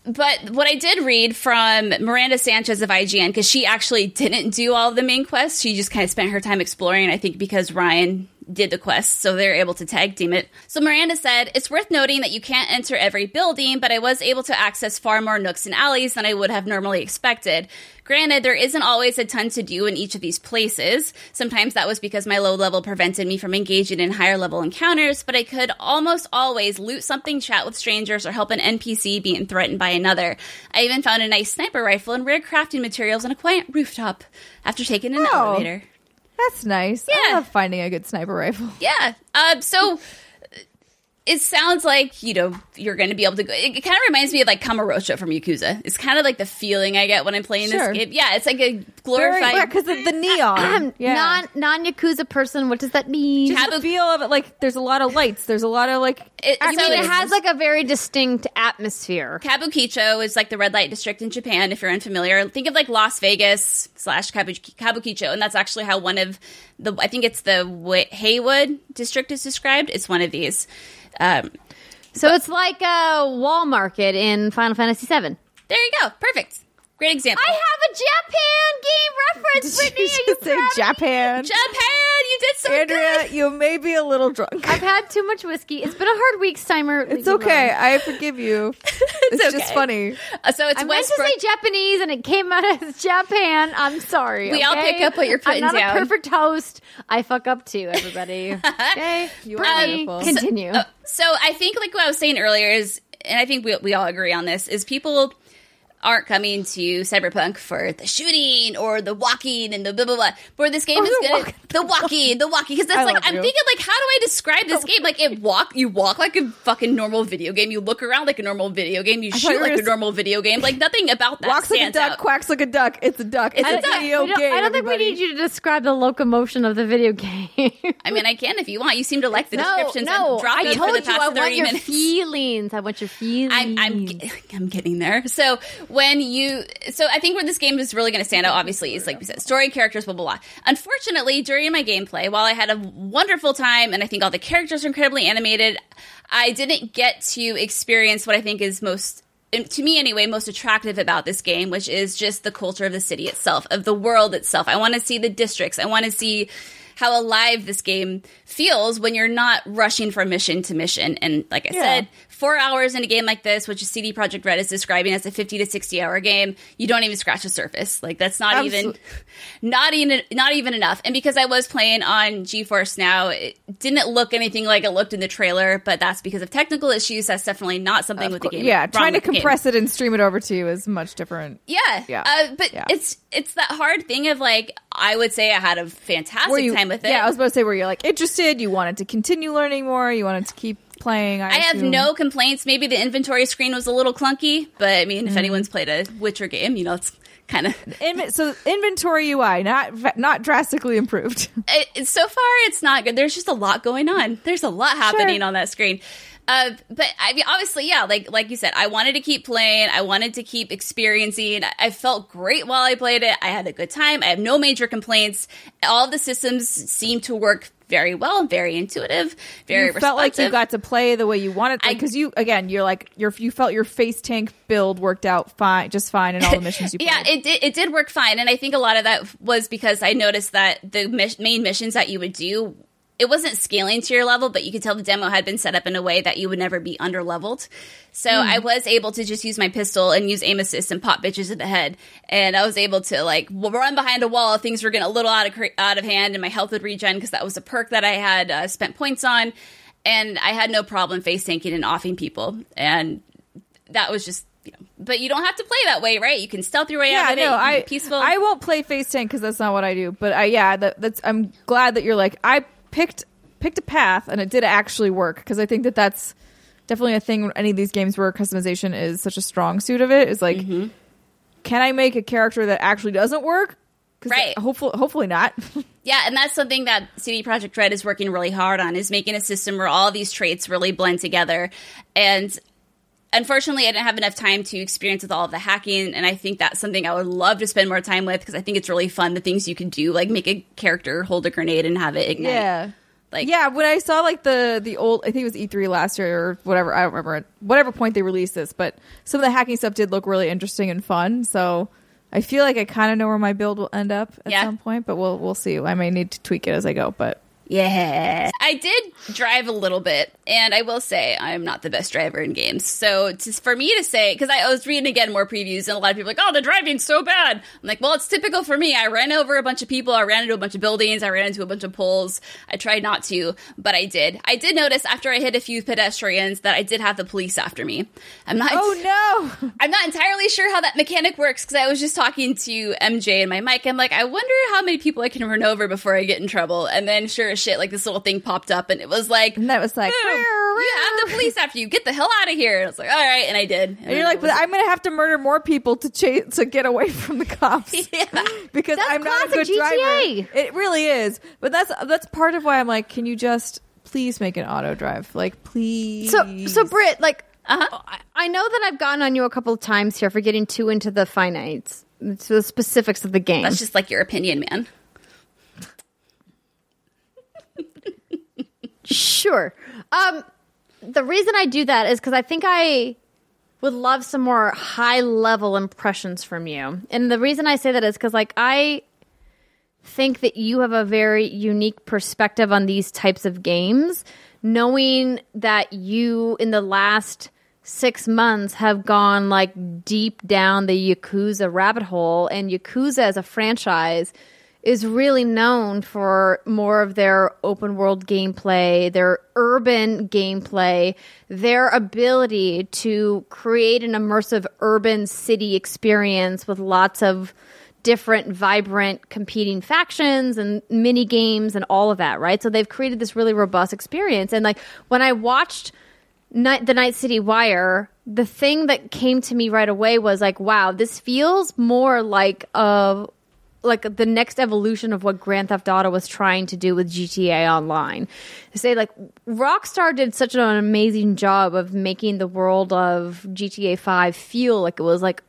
but what I did read from Miranda Sanchez of IGN, because she actually didn't do all the main quests, she just kind of spent her time exploring. I think because Ryan did the quest, so they're able to tag team it. So Miranda said, It's worth noting that you can't enter every building, but I was able to access far more nooks and alleys than I would have normally expected. Granted, there isn't always a ton to do in each of these places. Sometimes that was because my low level prevented me from engaging in higher level encounters, but I could almost always loot something, chat with strangers, or help an NPC being threatened by another. I even found a nice sniper rifle and rare crafting materials on a quiet rooftop after taking an Oh. elevator. That's nice. I Yeah. love finding a good sniper rifle. Yeah. Um, so <laughs> it sounds like you know you're going to be able to go. It, kind of reminds me of like Kamurocho from Yakuza. It's kind of like the feeling I get when I'm playing Sure. this game. Yeah, it's like a Very, glorified. because of the neon. <clears throat> yeah. Non non yakuza person. What does that mean? Just the Kabu- feel of it, like there's a lot of lights. There's a lot of like. It- I so mean, it has like a very distinct atmosphere. Kabukicho is like the red light district in Japan. If you're unfamiliar, think of like Las Vegas slash Kabu- Kabukicho, and that's actually how one of the I think it's the Wa- Heywood district is described. It's one of these. Um, So it's like a wall market in Final Fantasy VII. there you go. Perfect. Great example. I have a Japan game reference, Did Brittany. you Are you say proud of me? Japan? Japan, you did so Andrea, good. you may be a little drunk. I've had too much whiskey. It's been a hard week, Steimer. It's okay. I forgive you. <laughs> It's, just okay. funny. Uh, so it's I meant to say Japanese and it came out as Japan. I'm sorry. We all pick up what you're putting down. I'm not down. a perfect host. I fuck up too, everybody. <laughs> okay? You are Brittany, wonderful. continue. Uh, so I think like what I was saying earlier is, and I think we we all agree on this, is people aren't coming to Cyberpunk for the shooting or the walking and the blah blah blah. Where this game Oh, is the gonna walking. the walking, the walking, because <laughs> I that's like I'm you. thinking like how do I describe this <laughs> game? Like it walk, you walk like a fucking normal video game. You look around like a normal video game. You thought shoot like a normal video game. Like nothing about that Walks like a duck, out. quacks like a duck. It's a duck. It's, It's a a duck. video I don't, game. I don't think we need you to describe the locomotion of the video game. I mean, I can if you want. You seem to like the no, descriptions no. I'm dropping I for told the you past I want your minutes. feelings. I want your feelings. I'm I'm <laughs> I'm getting there. So when you so I think where this game is really going to stand out, obviously, is like we said, story, characters, blah blah blah. Unfortunately, during my gameplay, while I had a wonderful time and I think all the characters are incredibly animated, I didn't get to experience what I think is most to me anyway most attractive about this game which is just the culture of the city itself of the world itself i want to see the districts i want to see how alive this game feels when you're not rushing from mission to mission and like i Yeah. said four hours in a game like this, which CD Projekt Red is describing as a fifty to sixty hour game, you don't even scratch the surface. Like that's not even, <laughs> not even, not even enough. And because I was playing on GeForce Now, it didn't look anything like it looked in the trailer. But that's because of technical issues. That's definitely not something with the game. Yeah, trying to with the game. compress it and stream it over to you is much different. Yeah, Yeah. Uh, but Yeah. it's it's that hard thing of like I would say I had a fantastic you, time with it. Yeah, I was about to say, where you're like interested? You wanted to continue learning more? You wanted to keep playing? I, I have no complaints. Maybe the inventory screen was a little clunky, but I mean, if anyone's played a Witcher game, you know, it's kind of Inven- so inventory UI not not drastically improved. <laughs> it, so far it's not good. There's just a lot going on. There's a lot happening Sure. on that screen. Uh, but I mean, obviously, yeah, like like you said, I wanted to keep playing. I wanted to keep experiencing. I felt great while I played it. I had a good time. I have no major complaints. All the systems seem to work very well, very intuitive, very you felt like you got to play the way you wanted because you again you're like you're you felt your face tank build worked out fine just fine in all the missions you <laughs> played. Yeah, it did, it did work fine, and I think a lot of that was because I noticed that the mis- main missions that you would do, it wasn't scaling to your level, but you could tell the demo had been set up in a way that you would never be under leveled. So I was able to just use my pistol and use aim assist and pop bitches in the head, and I was able to like run behind a wall. Things were getting a little out of out of hand, and my health would regen because that was a perk that I had uh, spent points on, and I had no problem face tanking and offing people, and that was just. You know, but you don't have to play that way, right? You can stealth your way yeah, out of no, be I peaceful. I won't play face tank because that's not what I do. But I yeah, that, that's I'm glad that you're like I picked picked a path and it did actually work because I think that that's definitely a thing. Any of these games where customization is such a strong suit of it is like, Mm-hmm. can I make a character that actually doesn't work? Right. Hopefully, hopefully not. <laughs> Yeah, and that's something that CD Projekt Red is working really hard on is making a system where all these traits really blend together. And unfortunately, I didn't have enough time to experience with all of the hacking, and I think that's something I would love to spend more time with because I think it's really fun. The things you can do, like make a character hold a grenade and have it ignite. Yeah. Like- yeah, when I saw like the the old, I think it was E3 last year or whatever. I don't remember at whatever point they released this, but some of the hacking stuff did look really interesting and fun. So I feel like I kind of know where my build will end up at Yeah. some point, but we'll we'll see. I may need to tweak it as I go, but Yeah. I did drive a little bit, and I will say I'm not the best driver in games. So to, for me to say, because I, was reading again more previews, and a lot of people are like, oh, the driving's so bad. I'm like, well, it's typical for me. I ran over a bunch of people, I ran into a bunch of buildings, I ran into a bunch of poles. I tried not to, but I did. I did notice after I hit a few pedestrians that I did have the police after me. I'm not. oh no, <laughs> I'm not entirely sure how that mechanic works because I was just talking to MJ and my mic. I'm like, I wonder how many people I can run over before I get in trouble. And then, sure shit, like this little thing popped up, and it was like, and that was like, "Boom, you have the police after you. Get the hell out of here. And I was like, all right, and I did. and you're like, but I'm gonna have to murder more people to chase to get away from the cops. <laughs> yeah. <laughs> because That's I'm not a classic good GTA. driver. It really is. But that's that's part of why I'm like, can you just please make an auto drive? Like, please. So, so Britt, like, Uh-huh. I- I know that I've gotten on you a couple of times here for getting too into the finites, to the specifics of the game. That's just like your opinion, man. Sure. Um, the reason I do that is because I think I would love some more high level impressions from you. And the reason I say that is because, like, I think that you have a very unique perspective on these types of games, knowing that you, in the last six months, have gone like deep down the Yakuza rabbit hole. And Yakuza as a franchise is really known for more of their open world gameplay, their urban gameplay, their ability to create an immersive urban city experience with lots of different vibrant competing factions and mini games and all of that, right? So they've created this really robust experience. And like when I watched Night, the Night City Wire, the thing that came to me right away was like, wow, this feels more like a like the next evolution of what Grand Theft Auto was trying to do with GTA Online. To say like Rockstar did such an amazing job of making the world of GTA 5 feel like it was like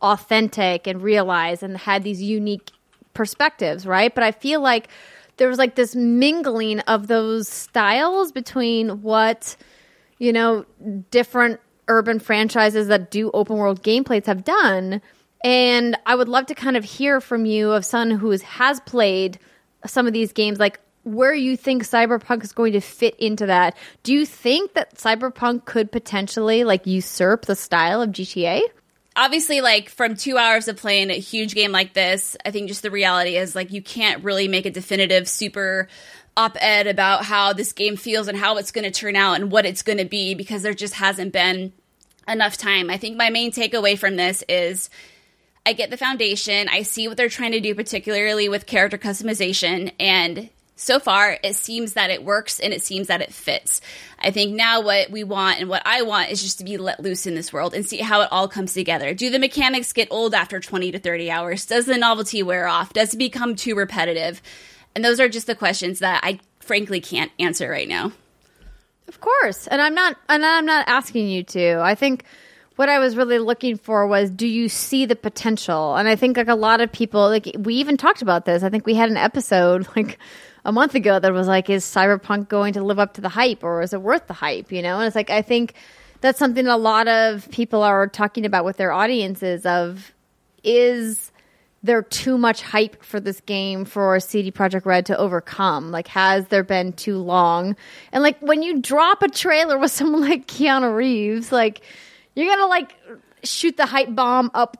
authentic and realized and had these unique perspectives, right? But I feel like there was like this mingling of those styles between what you know different urban franchises that do open world gameplays have done and i would love to kind of hear from you of someone who has played some of these games like where you think cyberpunk is going to fit into that. Do you think that cyberpunk could potentially like usurp the style of gta obviously like from two hours of playing a huge game like this i think just the reality is like you can't really make a definitive super op-ed about how this game feels and how it's going to turn out and what it's going to be because there just hasn't been enough time. I think my main takeaway from this is I get the foundation. I see what they're trying to do, particularly with character customization. And so far, it seems that it works and it seems that it fits. I think now what we want and what I want is just to be let loose in this world and see how it all comes together. Do the mechanics get old after 20 to 30 hours? Does the novelty wear off? Does it become too repetitive? And those are just the questions that I frankly can't answer right now. Of course. And I'm not and I'm not asking you to. I think what I was really looking for was do you see the potential? And I think like a lot of people like we even talked about this. I think we had an episode <laughs> like a month ago that was like is Cyberpunk going to live up to the hype or is it worth the hype, you know? And it's like I think that's something a lot of people are talking about with their audiences of is there too much hype for this game for CD Projekt Red to overcome? Like, has there been too long? And like, when you drop a trailer with <laughs> someone like Keanu Reeves, like, you're gonna like shoot the hype bomb up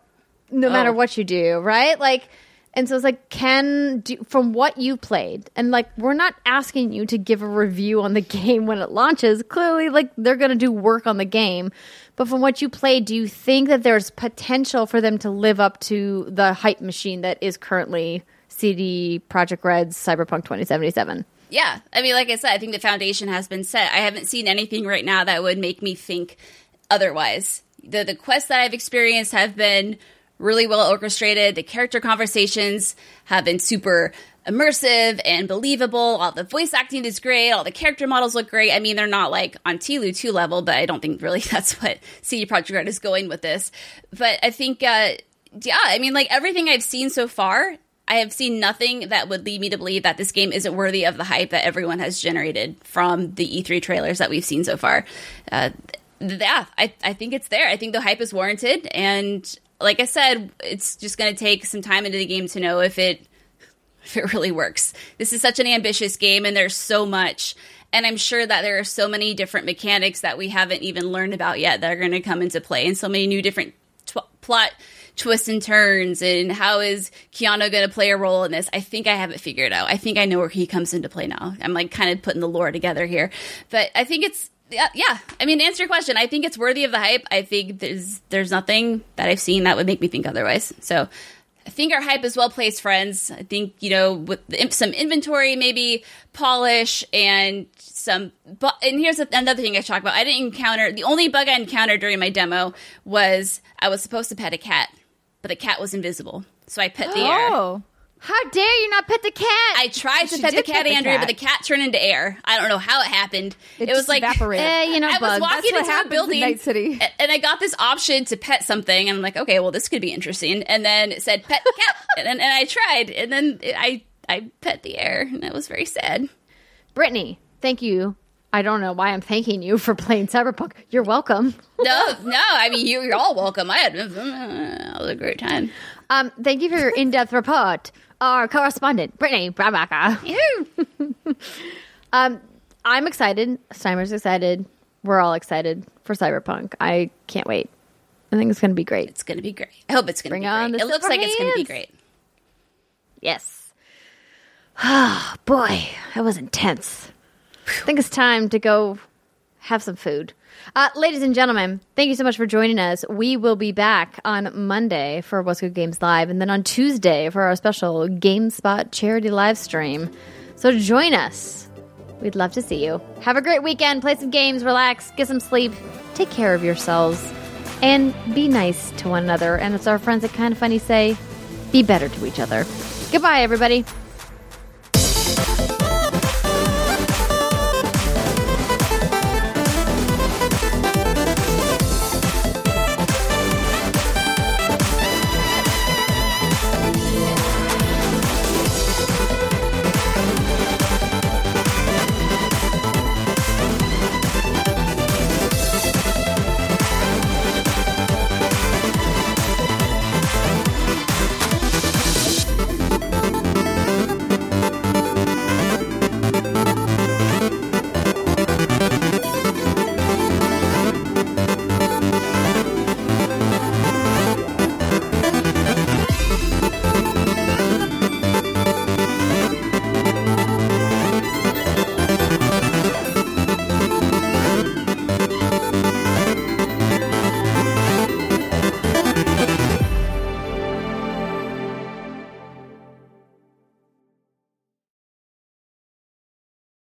no matter Oh. what you do, right? Like, and so it's like, can do from what you played, and like, we're not asking you to give a review on the <laughs> game when it launches. Clearly, like, they're gonna do work on the game. But from what you played, do you think that there's potential for them to live up to the hype machine that is currently CD Projekt Red's Cyberpunk 2077? Yeah, I mean, like I said, I think the foundation has been set. I haven't seen anything right now that would make me think otherwise. The the quests that I've experienced have been really well orchestrated. The character conversations have been super immersive and believable. All the voice acting is great. All the character models look great. I mean, they're not like on TLOU 2 level, but I don't think really <laughs> that's what CD Projekt Red is going with this. But I think, uh, yeah, I mean, like everything I've seen so far, I have seen nothing that would lead me to believe that this game isn't worthy of the hype that everyone has generated from the E3 trailers that we've seen so far. Uh, yeah, I, I think it's there. I think the hype is warranted. And like I said, it's just going to take some time into the game to know if it <laughs> if it really works. This is such an ambitious game, and there's so much. And I'm sure that there are so many different mechanics that we haven't even learned about yet that are going to come into play, and so many new different tw- plot twists and turns. And how is Keanu going to play a role in this? I think I have it figured out. I think I know where he comes into play now. I'm like kind of putting the lore together here, but I think it's yeah, yeah. I mean, answer your question, I think it's worthy of the hype. I think there's there's nothing that I've seen that would make me think otherwise. So I think our hype is well placed, friends. I think you know with some inventory, maybe polish and some. But and here's another thing I talk about. I didn't encounter the only bug I encountered during my demo was I was supposed to pet a cat, but the cat was invisible, so I pet the air. Oh. How dare you not pet the cat? I tried to She pet the cat, pet the Andrea, cat. but the cat turned into air. I don't know how it happened. It It, was like evaporated. <laughs> Eh, you know, I was walking That's into a happens in building, Night City. and I got this option to pet something, and I'm like, okay, well, this could be interesting. And then it said pet <laughs> cat, and, then, and I tried, and then I I pet the air, and it was very sad. Brittany, thank you. I don't know why I'm thanking you for playing Cyberpunk. You're welcome. No, <laughs> no, I mean you, you're all welcome. I had it was a great time. Um, thank you for your in-depth report. Our correspondent, Brittany Brombacher. <laughs> Um, I'm excited. Steimer's excited. We're all excited for Cyberpunk. I can't wait. I think it's going to be great. It's gonna be great. I hope it's gonna Bring be on great. It looks like it's gonna be great. Yes. Oh, boy, that was intense. I think it's time to go have some food. Uh, ladies and gentlemen, thank you so much for joining us. We will be back on Monday for What's Good Games Live, and then on Tuesday for our special GameSpot charity live stream. So join us. We'd love to see you. Have a great weekend. Play some games, relax, get some sleep, take care of yourselves, and be nice to one another. And as our friends at Kinda Funny say, be better to each other. Goodbye, everybody.